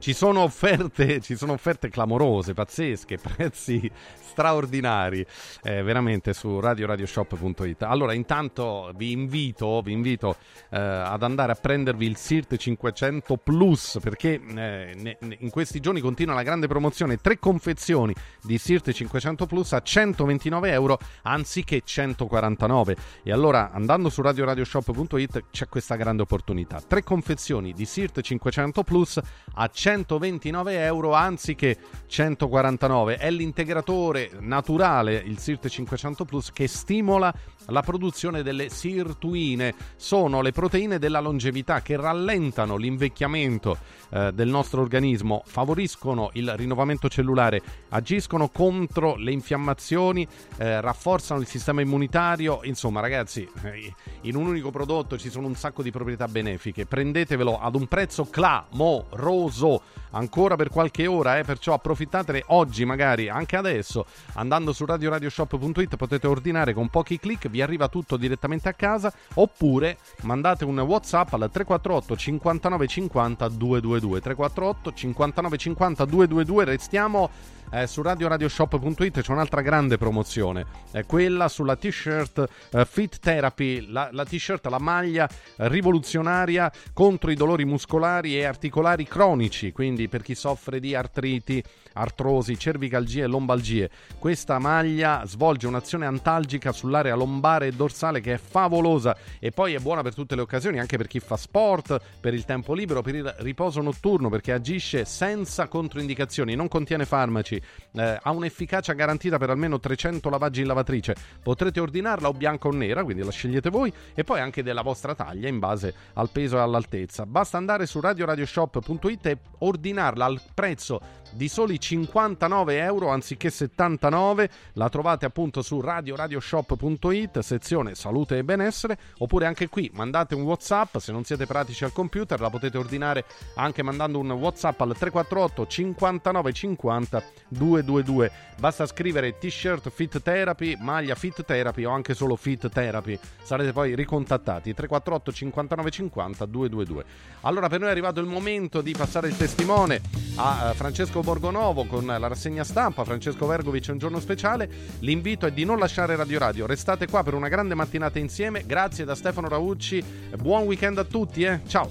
Ci sono offerte, ci sono offerte clamorose, pazzesche, prezzi straordinari, eh, veramente su radioradioshop.it. Allora, intanto vi invito, vi invito eh, ad andare a prendervi il SIRT 500 Plus perché eh, ne- in questi giorni continua la grande promozione, tre confezioni di SIRT 500 Plus a 129 euro anziché 149. E allora, andando su radioradioshop.it c'è questa grande opportunità. Tre confezioni di SIRT 500 Plus a 129 euro anziché 149. È l'integratore naturale, il SIRT 500 Plus, che stimola la produzione delle sirtuine. Sono le proteine della longevità che rallentano l'invecchiamento eh, del nostro organismo, favoriscono il rinnovamento cellulare, agiscono contro le infiammazioni, eh, rafforzano il sistema immunitario. Insomma, ragazzi, eh, in un unico prodotto ci sono un sacco di proprietà benefiche. Prendetevelo ad un prezzo clamoroso ancora per qualche ora, eh, perciò approfittatene oggi, magari anche adesso, andando su radioradioshop.it potete ordinare con pochi clic, vi arriva tutto direttamente a casa, oppure mandate un WhatsApp al 348 59 50 222 348 59 50 222 restiamo eh, su radioradioshop.it c'è un'altra grande promozione, è quella sulla t-shirt eh, Fit Therapy, la, la t-shirt, la maglia rivoluzionaria contro i dolori muscolari e articolari cronici, quindi per chi soffre di artriti, artrosi, cervicalgie e lombalgie. Questa maglia svolge un'azione antalgica sull'area lombare e dorsale che è favolosa e poi è buona per tutte le occasioni, anche per chi fa sport, per il tempo libero, per il riposo notturno, perché agisce senza controindicazioni, non contiene farmaci, eh, ha un'efficacia garantita per almeno 300 lavaggi in lavatrice. Potrete ordinarla o bianca o nera, quindi la scegliete voi, e poi anche della vostra taglia in base al peso e all'altezza. Basta andare su radioradioshop.it e ordinarla al prezzo di soli 59 euro anziché 79. La trovate appunto su radioradioshop.it, sezione salute e benessere, oppure anche qui mandate un WhatsApp, se non siete pratici al computer la potete ordinare anche mandando un WhatsApp al 348 59 50 222. Basta scrivere t-shirt Fit Therapy, maglia Fit Therapy o anche solo Fit Therapy. Sarete poi ricontattati 348 59 50 222. Allora per noi è arrivato il momento di passare il testimone a eh, Francesco Borgonovo con la rassegna stampa, Francesco Vergovic un giorno speciale. L'invito è di non lasciare Radio Radio, restate qua per una grande mattinata insieme. Grazie da Stefano Raucci, buon weekend a tutti, eh. ciao.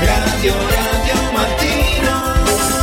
Radio Radio Mattino